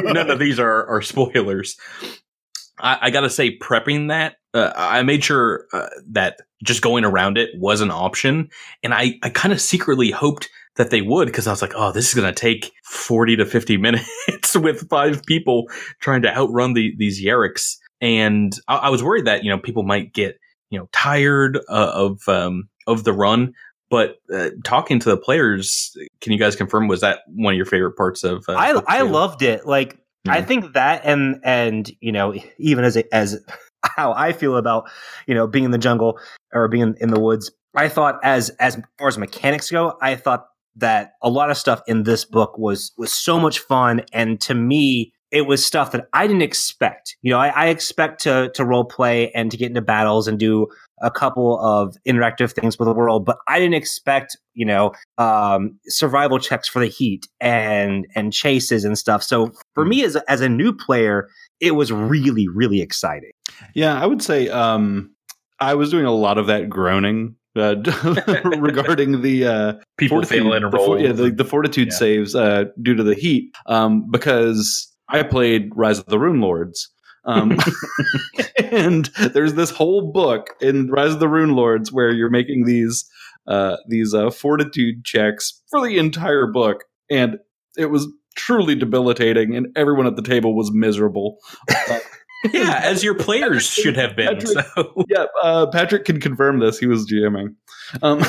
none of these are, are spoilers. I, I gotta say, prepping that, uh, I made sure uh, that just going around it was an option. And I, I kind of secretly hoped that they would because I was like, oh, this is gonna take 40 to 50 minutes with five people trying to outrun the, these Yerricks. And I, I was worried that, you know, people might get, you know, tired uh, of, um, of the run. But uh, talking to the players, can you guys confirm was that one of your favorite parts of? Uh, i i loved it like i think that and and you know even as a, as how i feel about you know being in the jungle or being in the woods i thought as as far as mechanics go i thought that a lot of stuff in this book was was so much fun. And to me it was stuff that i didn't expect. You know i, I expect to to role play and to get into battles and do a couple of interactive things with the world but i didn't expect you know um survival checks for the heat and and chases and stuff. So for me as a, as a new player it was really really exciting. Yeah, I would say um, I was doing a lot of that groaning uh, regarding the uh, People fail in a the yeah, the, the fortitude Yeah. saves uh, due to the heat. Um, because I played Rise of the Rune Lords. Um, and there's this whole book in Rise of the Rune Lords where you're making these uh, these uh, fortitude checks for the entire book, and it was truly debilitating, and everyone at the table was miserable. Yeah, as your players should have been. Patrick- So yeah, uh, Patrick can confirm this. He was GMing. Um,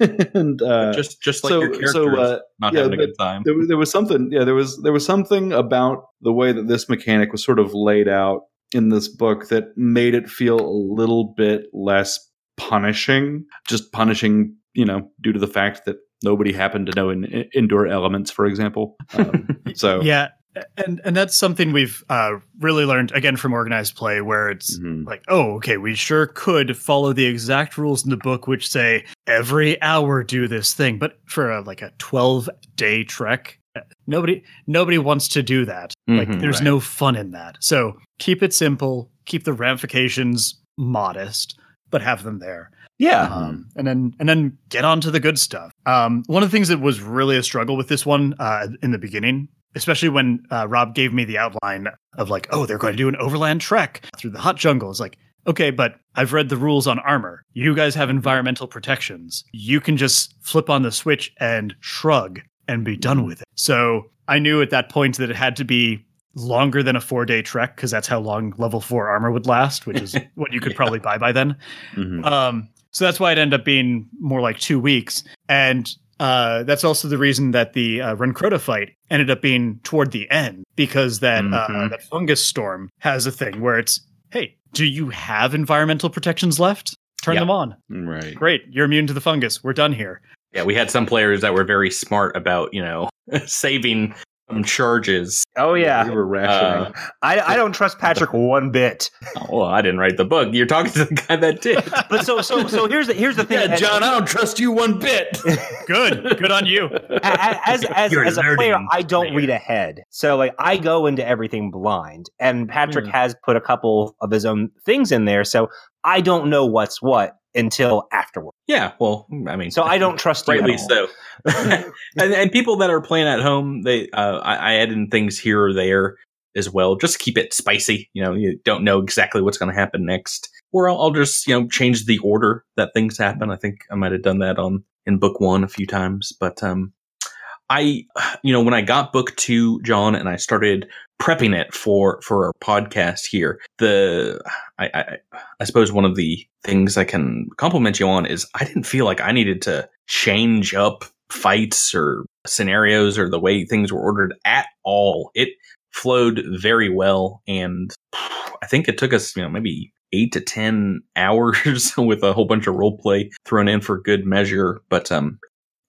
and uh, just just like so- your characters so, uh, not yeah, having a good time. there, was- there was something yeah there was there was something about the way that this mechanic was sort of laid out in this book that made it feel a little bit less punishing just punishing you know due to the fact that nobody happened to know in, in- indoor elements for example um, so Yeah, and and that's something we've uh, really learned again from organized play, where it's Mhm. like, oh, okay, we sure could follow the exact rules in the book, which say every hour do this thing, but for a, like a twelve day trek, uh, nobody nobody wants to do that. like, Mhm, there's right. no fun in that. So keep it simple, keep the ramifications modest, but have them there Yeah. um, and then and then get on to the good stuff. Um, one of the things that was really a struggle with this one uh, in the beginning, especially when uh, Rob gave me the outline of like, oh, they're going to do an overland trek through the hot jungle. It's like, okay, but I've read the rules on armor. You guys have environmental protections. You can just flip on the switch and shrug and be done with it. So I knew at that point that it had to be longer than a four day trek because that's how long level four armor would last, which is what you could probably buy by then. mhm. Um, so that's why it ended up being more like two weeks, and uh, that's also the reason that the uh, Renkroda fight ended up being toward the end because that uh, Mhm. that fungus storm has a thing where it's, hey, do you have environmental protections left? Turn Yeah. them on. right Great, you're immune to the fungus. We're done here. Yeah, we had some players that were very smart about you know saving some charges. Oh yeah. we were rationing I, I don't trust Patrick one bit. Oh, well, I didn't write the book. You're talking to the guy that did. But so so so here's the here's the thing. yeah john i don't trust you one bit Good, good on you. A- a- as as, You're as a player, I don't player. read ahead. So like I go into everything blind, and Patrick Hmm. has put a couple of his own things in there, so I don't know what's what until afterward. yeah, well, I mean, So I don't trust at rightly all. so. and, and people that are playing at home, they uh, I, I add in things here or there as well, just keep it spicy. You know, you don't know exactly what's going to happen next, or I'll, I'll just you know change the order that things happen. I think I might have done that on in book one a few times, but um, I you know when I got book two, John, and I started prepping it for for our podcast here, the I, I I suppose one of the things I can compliment you on is I didn't feel like I needed to change up fights or scenarios or the way things were ordered at all. It flowed very well, and I think it took us, you know, maybe eight to ten hours with a whole bunch of role play thrown in for good measure. But um,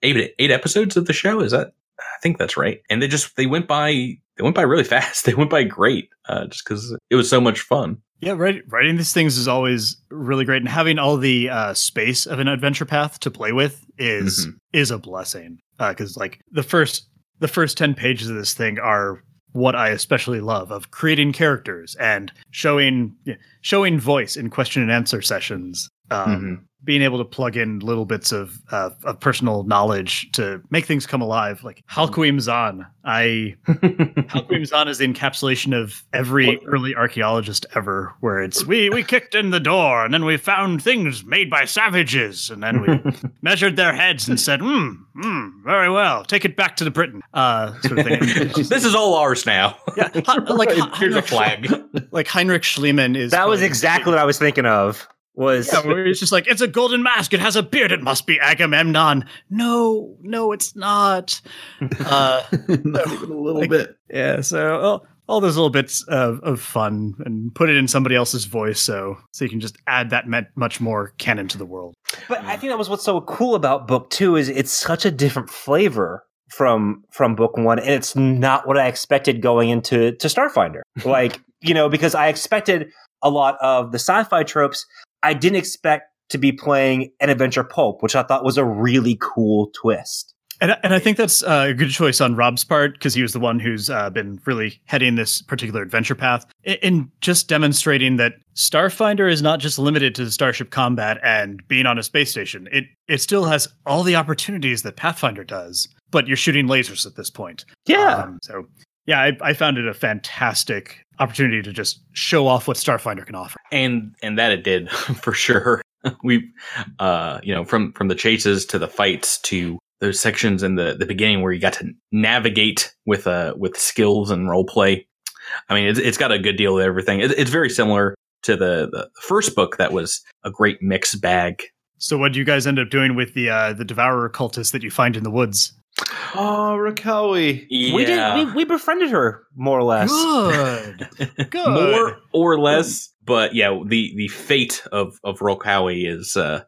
eight eight episodes of the show is that? I think that's right. And they just they went by they went by really fast. They went by great, uh, just because it was so much fun. Yeah, write, writing these things is always really great, and having all the uh, space of an adventure path to play with is Mhm. is a blessing. Because like the first the first ten pages of this thing are what I especially love of creating characters and showing showing voice in question and answer sessions. Um, Being able to plug in little bits of uh, of personal knowledge to make things come alive, like Halquim Zan. I Halquim Zan is the encapsulation of every early archaeologist ever, where it's we we kicked in the door and then we found things made by savages, and then we measured their heads and said, "Hmm, hmm, very well. Take it back to the Britain." Uh, sort of thing. this is all ours now. yeah, Hein- like Here's a flag. like Heinrich Schliemann is. That was exactly what I was thinking of. Was Yeah, where it's just like it's a golden mask. It has a beard. It must be Agamemnon. No, no, it's not. Uh, not even a little Like- bit yeah, so all, all those little bits of, of fun and put it in somebody else's voice, so so you can just add that met much more canon to the world. But I think that was what's so cool about book two is it's such a different flavor from from book one, and it's not what I expected going into to Starfinder. Like you know, because I expected a lot of the sci-fi tropes. I didn't expect to be playing an adventure pulp, which I thought was a really cool twist. And, and I think that's uh, a good choice on Rob's part because he was the one who's uh, been really heading this particular adventure path in just demonstrating that Starfinder is not just limited to starship combat and being on a space station. It it still has all the opportunities that Pathfinder does, but you're shooting lasers at this point. Yeah. Um, so yeah, I, I found it a fantastic opportunity to just show off what Starfinder can offer. and and that it did for sure. We, uh, you know, from from the chases to the fights to those sections in the the beginning where you got to navigate with uh with skills and role play. I mean, it's it's got a good deal of everything. It, it's very similar to the the first book that was a great mixed bag. So what do you guys end up doing with the uh, the devourer cultist that you find in the woods? Oh, Rakawi. We did. We, we befriended her more or less. Good. Good. more or less. But yeah, the the fate of of Rokawi is uh,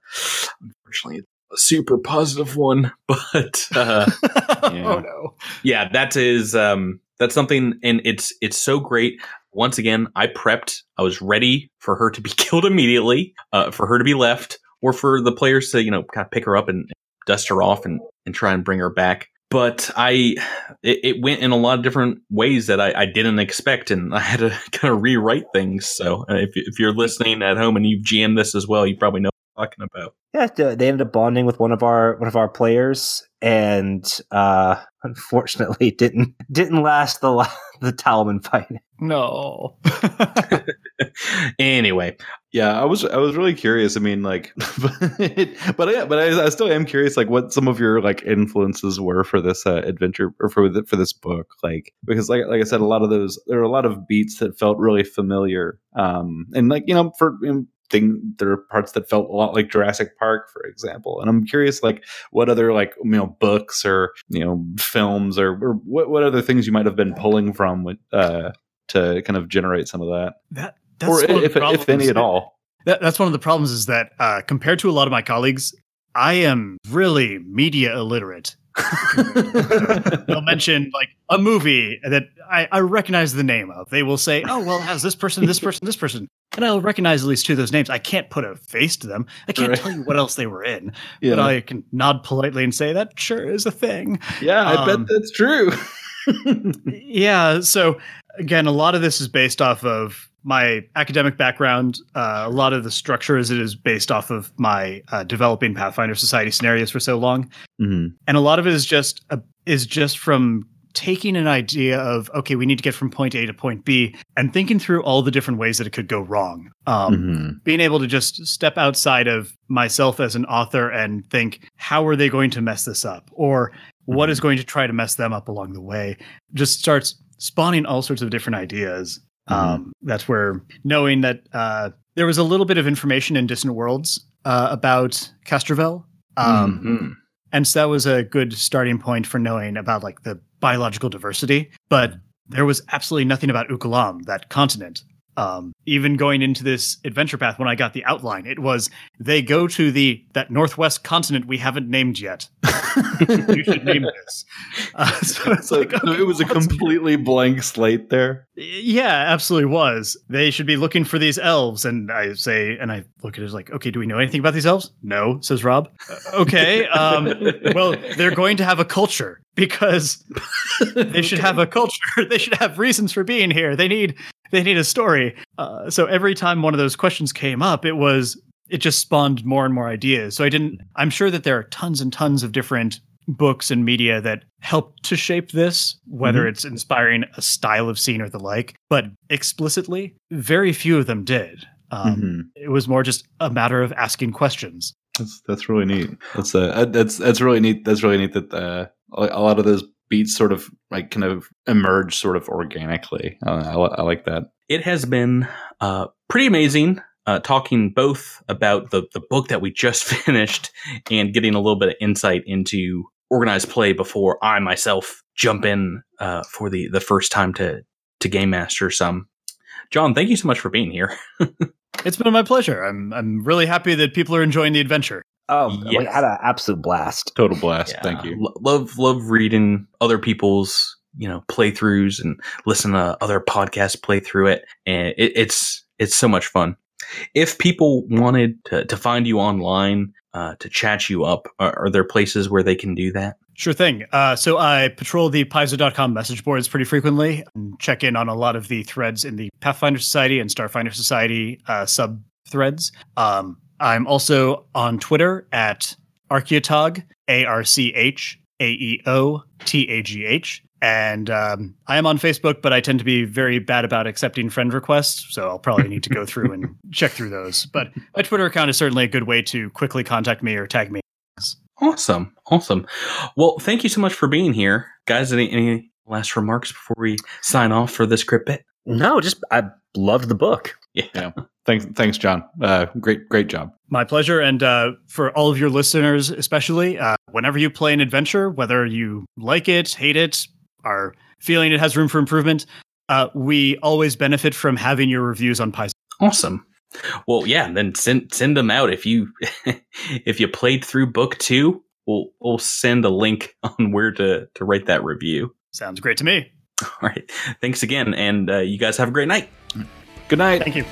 unfortunately a super positive one. But uh, Oh no. yeah, that is um, that's something, and it's it's so great. Once again, I prepped. I was ready for her to be killed immediately, uh, for her to be left, or for the players to you know kind of pick her up and dust her off and and try and bring her back. But I, it, it went in a lot of different ways that I, I didn't expect, and I had to kind of rewrite things. So uh, if if you're listening at home and you've GM'd this as well, you probably know talking about. Yeah, they ended up bonding with one of our one of our players, and uh, unfortunately, didn't didn't last the the Tahomen fight. No. anyway, Yeah, I was I was really curious. I mean, like, but yeah, but I, I still am curious, like, what some of your like influences were for this uh, adventure or for the, for this book, like, because like like I said, a lot of those there are a lot of beats that felt really familiar, um, and like you know, for you know, thing there are parts that felt a lot like Jurassic Park, for example, and I'm curious, like, what other like you know books or you know films or, or what what other things you might have been pulling from with uh to kind of generate some of that, That or one if if any at all. That, that's one of the problems is that uh, compared to a lot of my colleagues, I am really media illiterate. They'll mention like a movie that I, I recognize the name of. They will say, "Oh, well, it has this person, this person, this person," and I'll recognize at least two of those names. I can't put a face to them. I can't Right. tell you what else they were in, Yeah. but I can nod politely and say that sure is a thing. Yeah, I bet Um, that's true. yeah so again a lot of this is based off of my academic background uh, a lot of the structure as it is based off of my uh, developing Pathfinder Society scenarios for so long. Hmm and a lot of it is just a, is just from taking an idea of okay we need to get from point a to point b and thinking through all the different ways that it could go wrong. Um, hmm being able to just step outside of myself as an author and think how are they going to mess this up? Or what is going to try to mess them up along the way? Just starts spawning all sorts of different ideas um, that's where knowing that uh, there was a little bit of information in distant worlds uh, about Castrovel um, Mhm. and so that was a good starting point for knowing about like the biological diversity but there was absolutely nothing about Ukulam, that continent. Um, even going into this adventure path, when I got the outline, it was they go to the that northwest continent we haven't named yet. you should name this. Uh, so it's So, like, so it was a completely blank slate there. yeah, absolutely was. They should be looking for these elves. And I say, and I look at it like, okay, do we know anything about these elves? No, says Rob. "Uh, okay. Um, well, they're going to have a culture because they should have a culture. they should have reasons for being here. They need they need a story. Uh, so every time one of those questions came up, it was it just spawned more and more ideas. So I didn't. I'm sure that there are tons and tons of different books and media that help to shape this, whether it's inspiring a style of scene or the like. But explicitly, very few of them did. Um, Mhm. It was more just a matter of asking questions. That's that's really neat. That's uh, that's that's really neat. That's really neat that uh, a a lot of those beats sort of like kind of emerge sort of organically. Uh, I, I like that. it has been uh, pretty amazing uh, talking both about the, the book that we just finished and getting a little bit of insight into organized play before I myself jump in uh, for the, the first time to, to Game Master some. John, thank you so much for being here. It's been my pleasure. I'm I'm really happy that people are enjoying the adventure. Oh, we had an absolute blast. Total blast. Yeah, Thank you. lo- love love reading other people's you know playthroughs and listen to other podcasts play through it, and it, it's it's so much fun. If people wanted to, to find you online uh, to chat you up, are, are there places where they can do that? Sure thing. Uh, so I patrol the Paizo.com message boards pretty frequently and check in on a lot of the threads in the Pathfinder Society and Starfinder Society uh, sub threads. Um, I'm also on Twitter at Archaeotagh, A R C H A E O T A G H. And um, I am on Facebook, but I tend to be very bad about accepting friend requests. So I'll probably need to go through and check through those. But my Twitter account is certainly a good way to quickly contact me or tag me. Awesome. Awesome. Well, thank you so much for being here. Guys, any, any last remarks before we sign off for this crypt bit? No, just I loved the book. Yeah. Yeah. Thanks, thanks, John. Uh, great, great job. My pleasure. And uh, for all of your listeners, especially, uh, whenever you play an adventure, whether you like it, hate it, are feeling it has room for improvement, uh, we always benefit from having your reviews on Paizo. Awesome. Well, yeah, then send send them out if you if you played through book 2, we'll we'll send a link on where to to write that review. Sounds great to me. All right. Thanks again and uh, you guys have a great night. Good night. Thank you.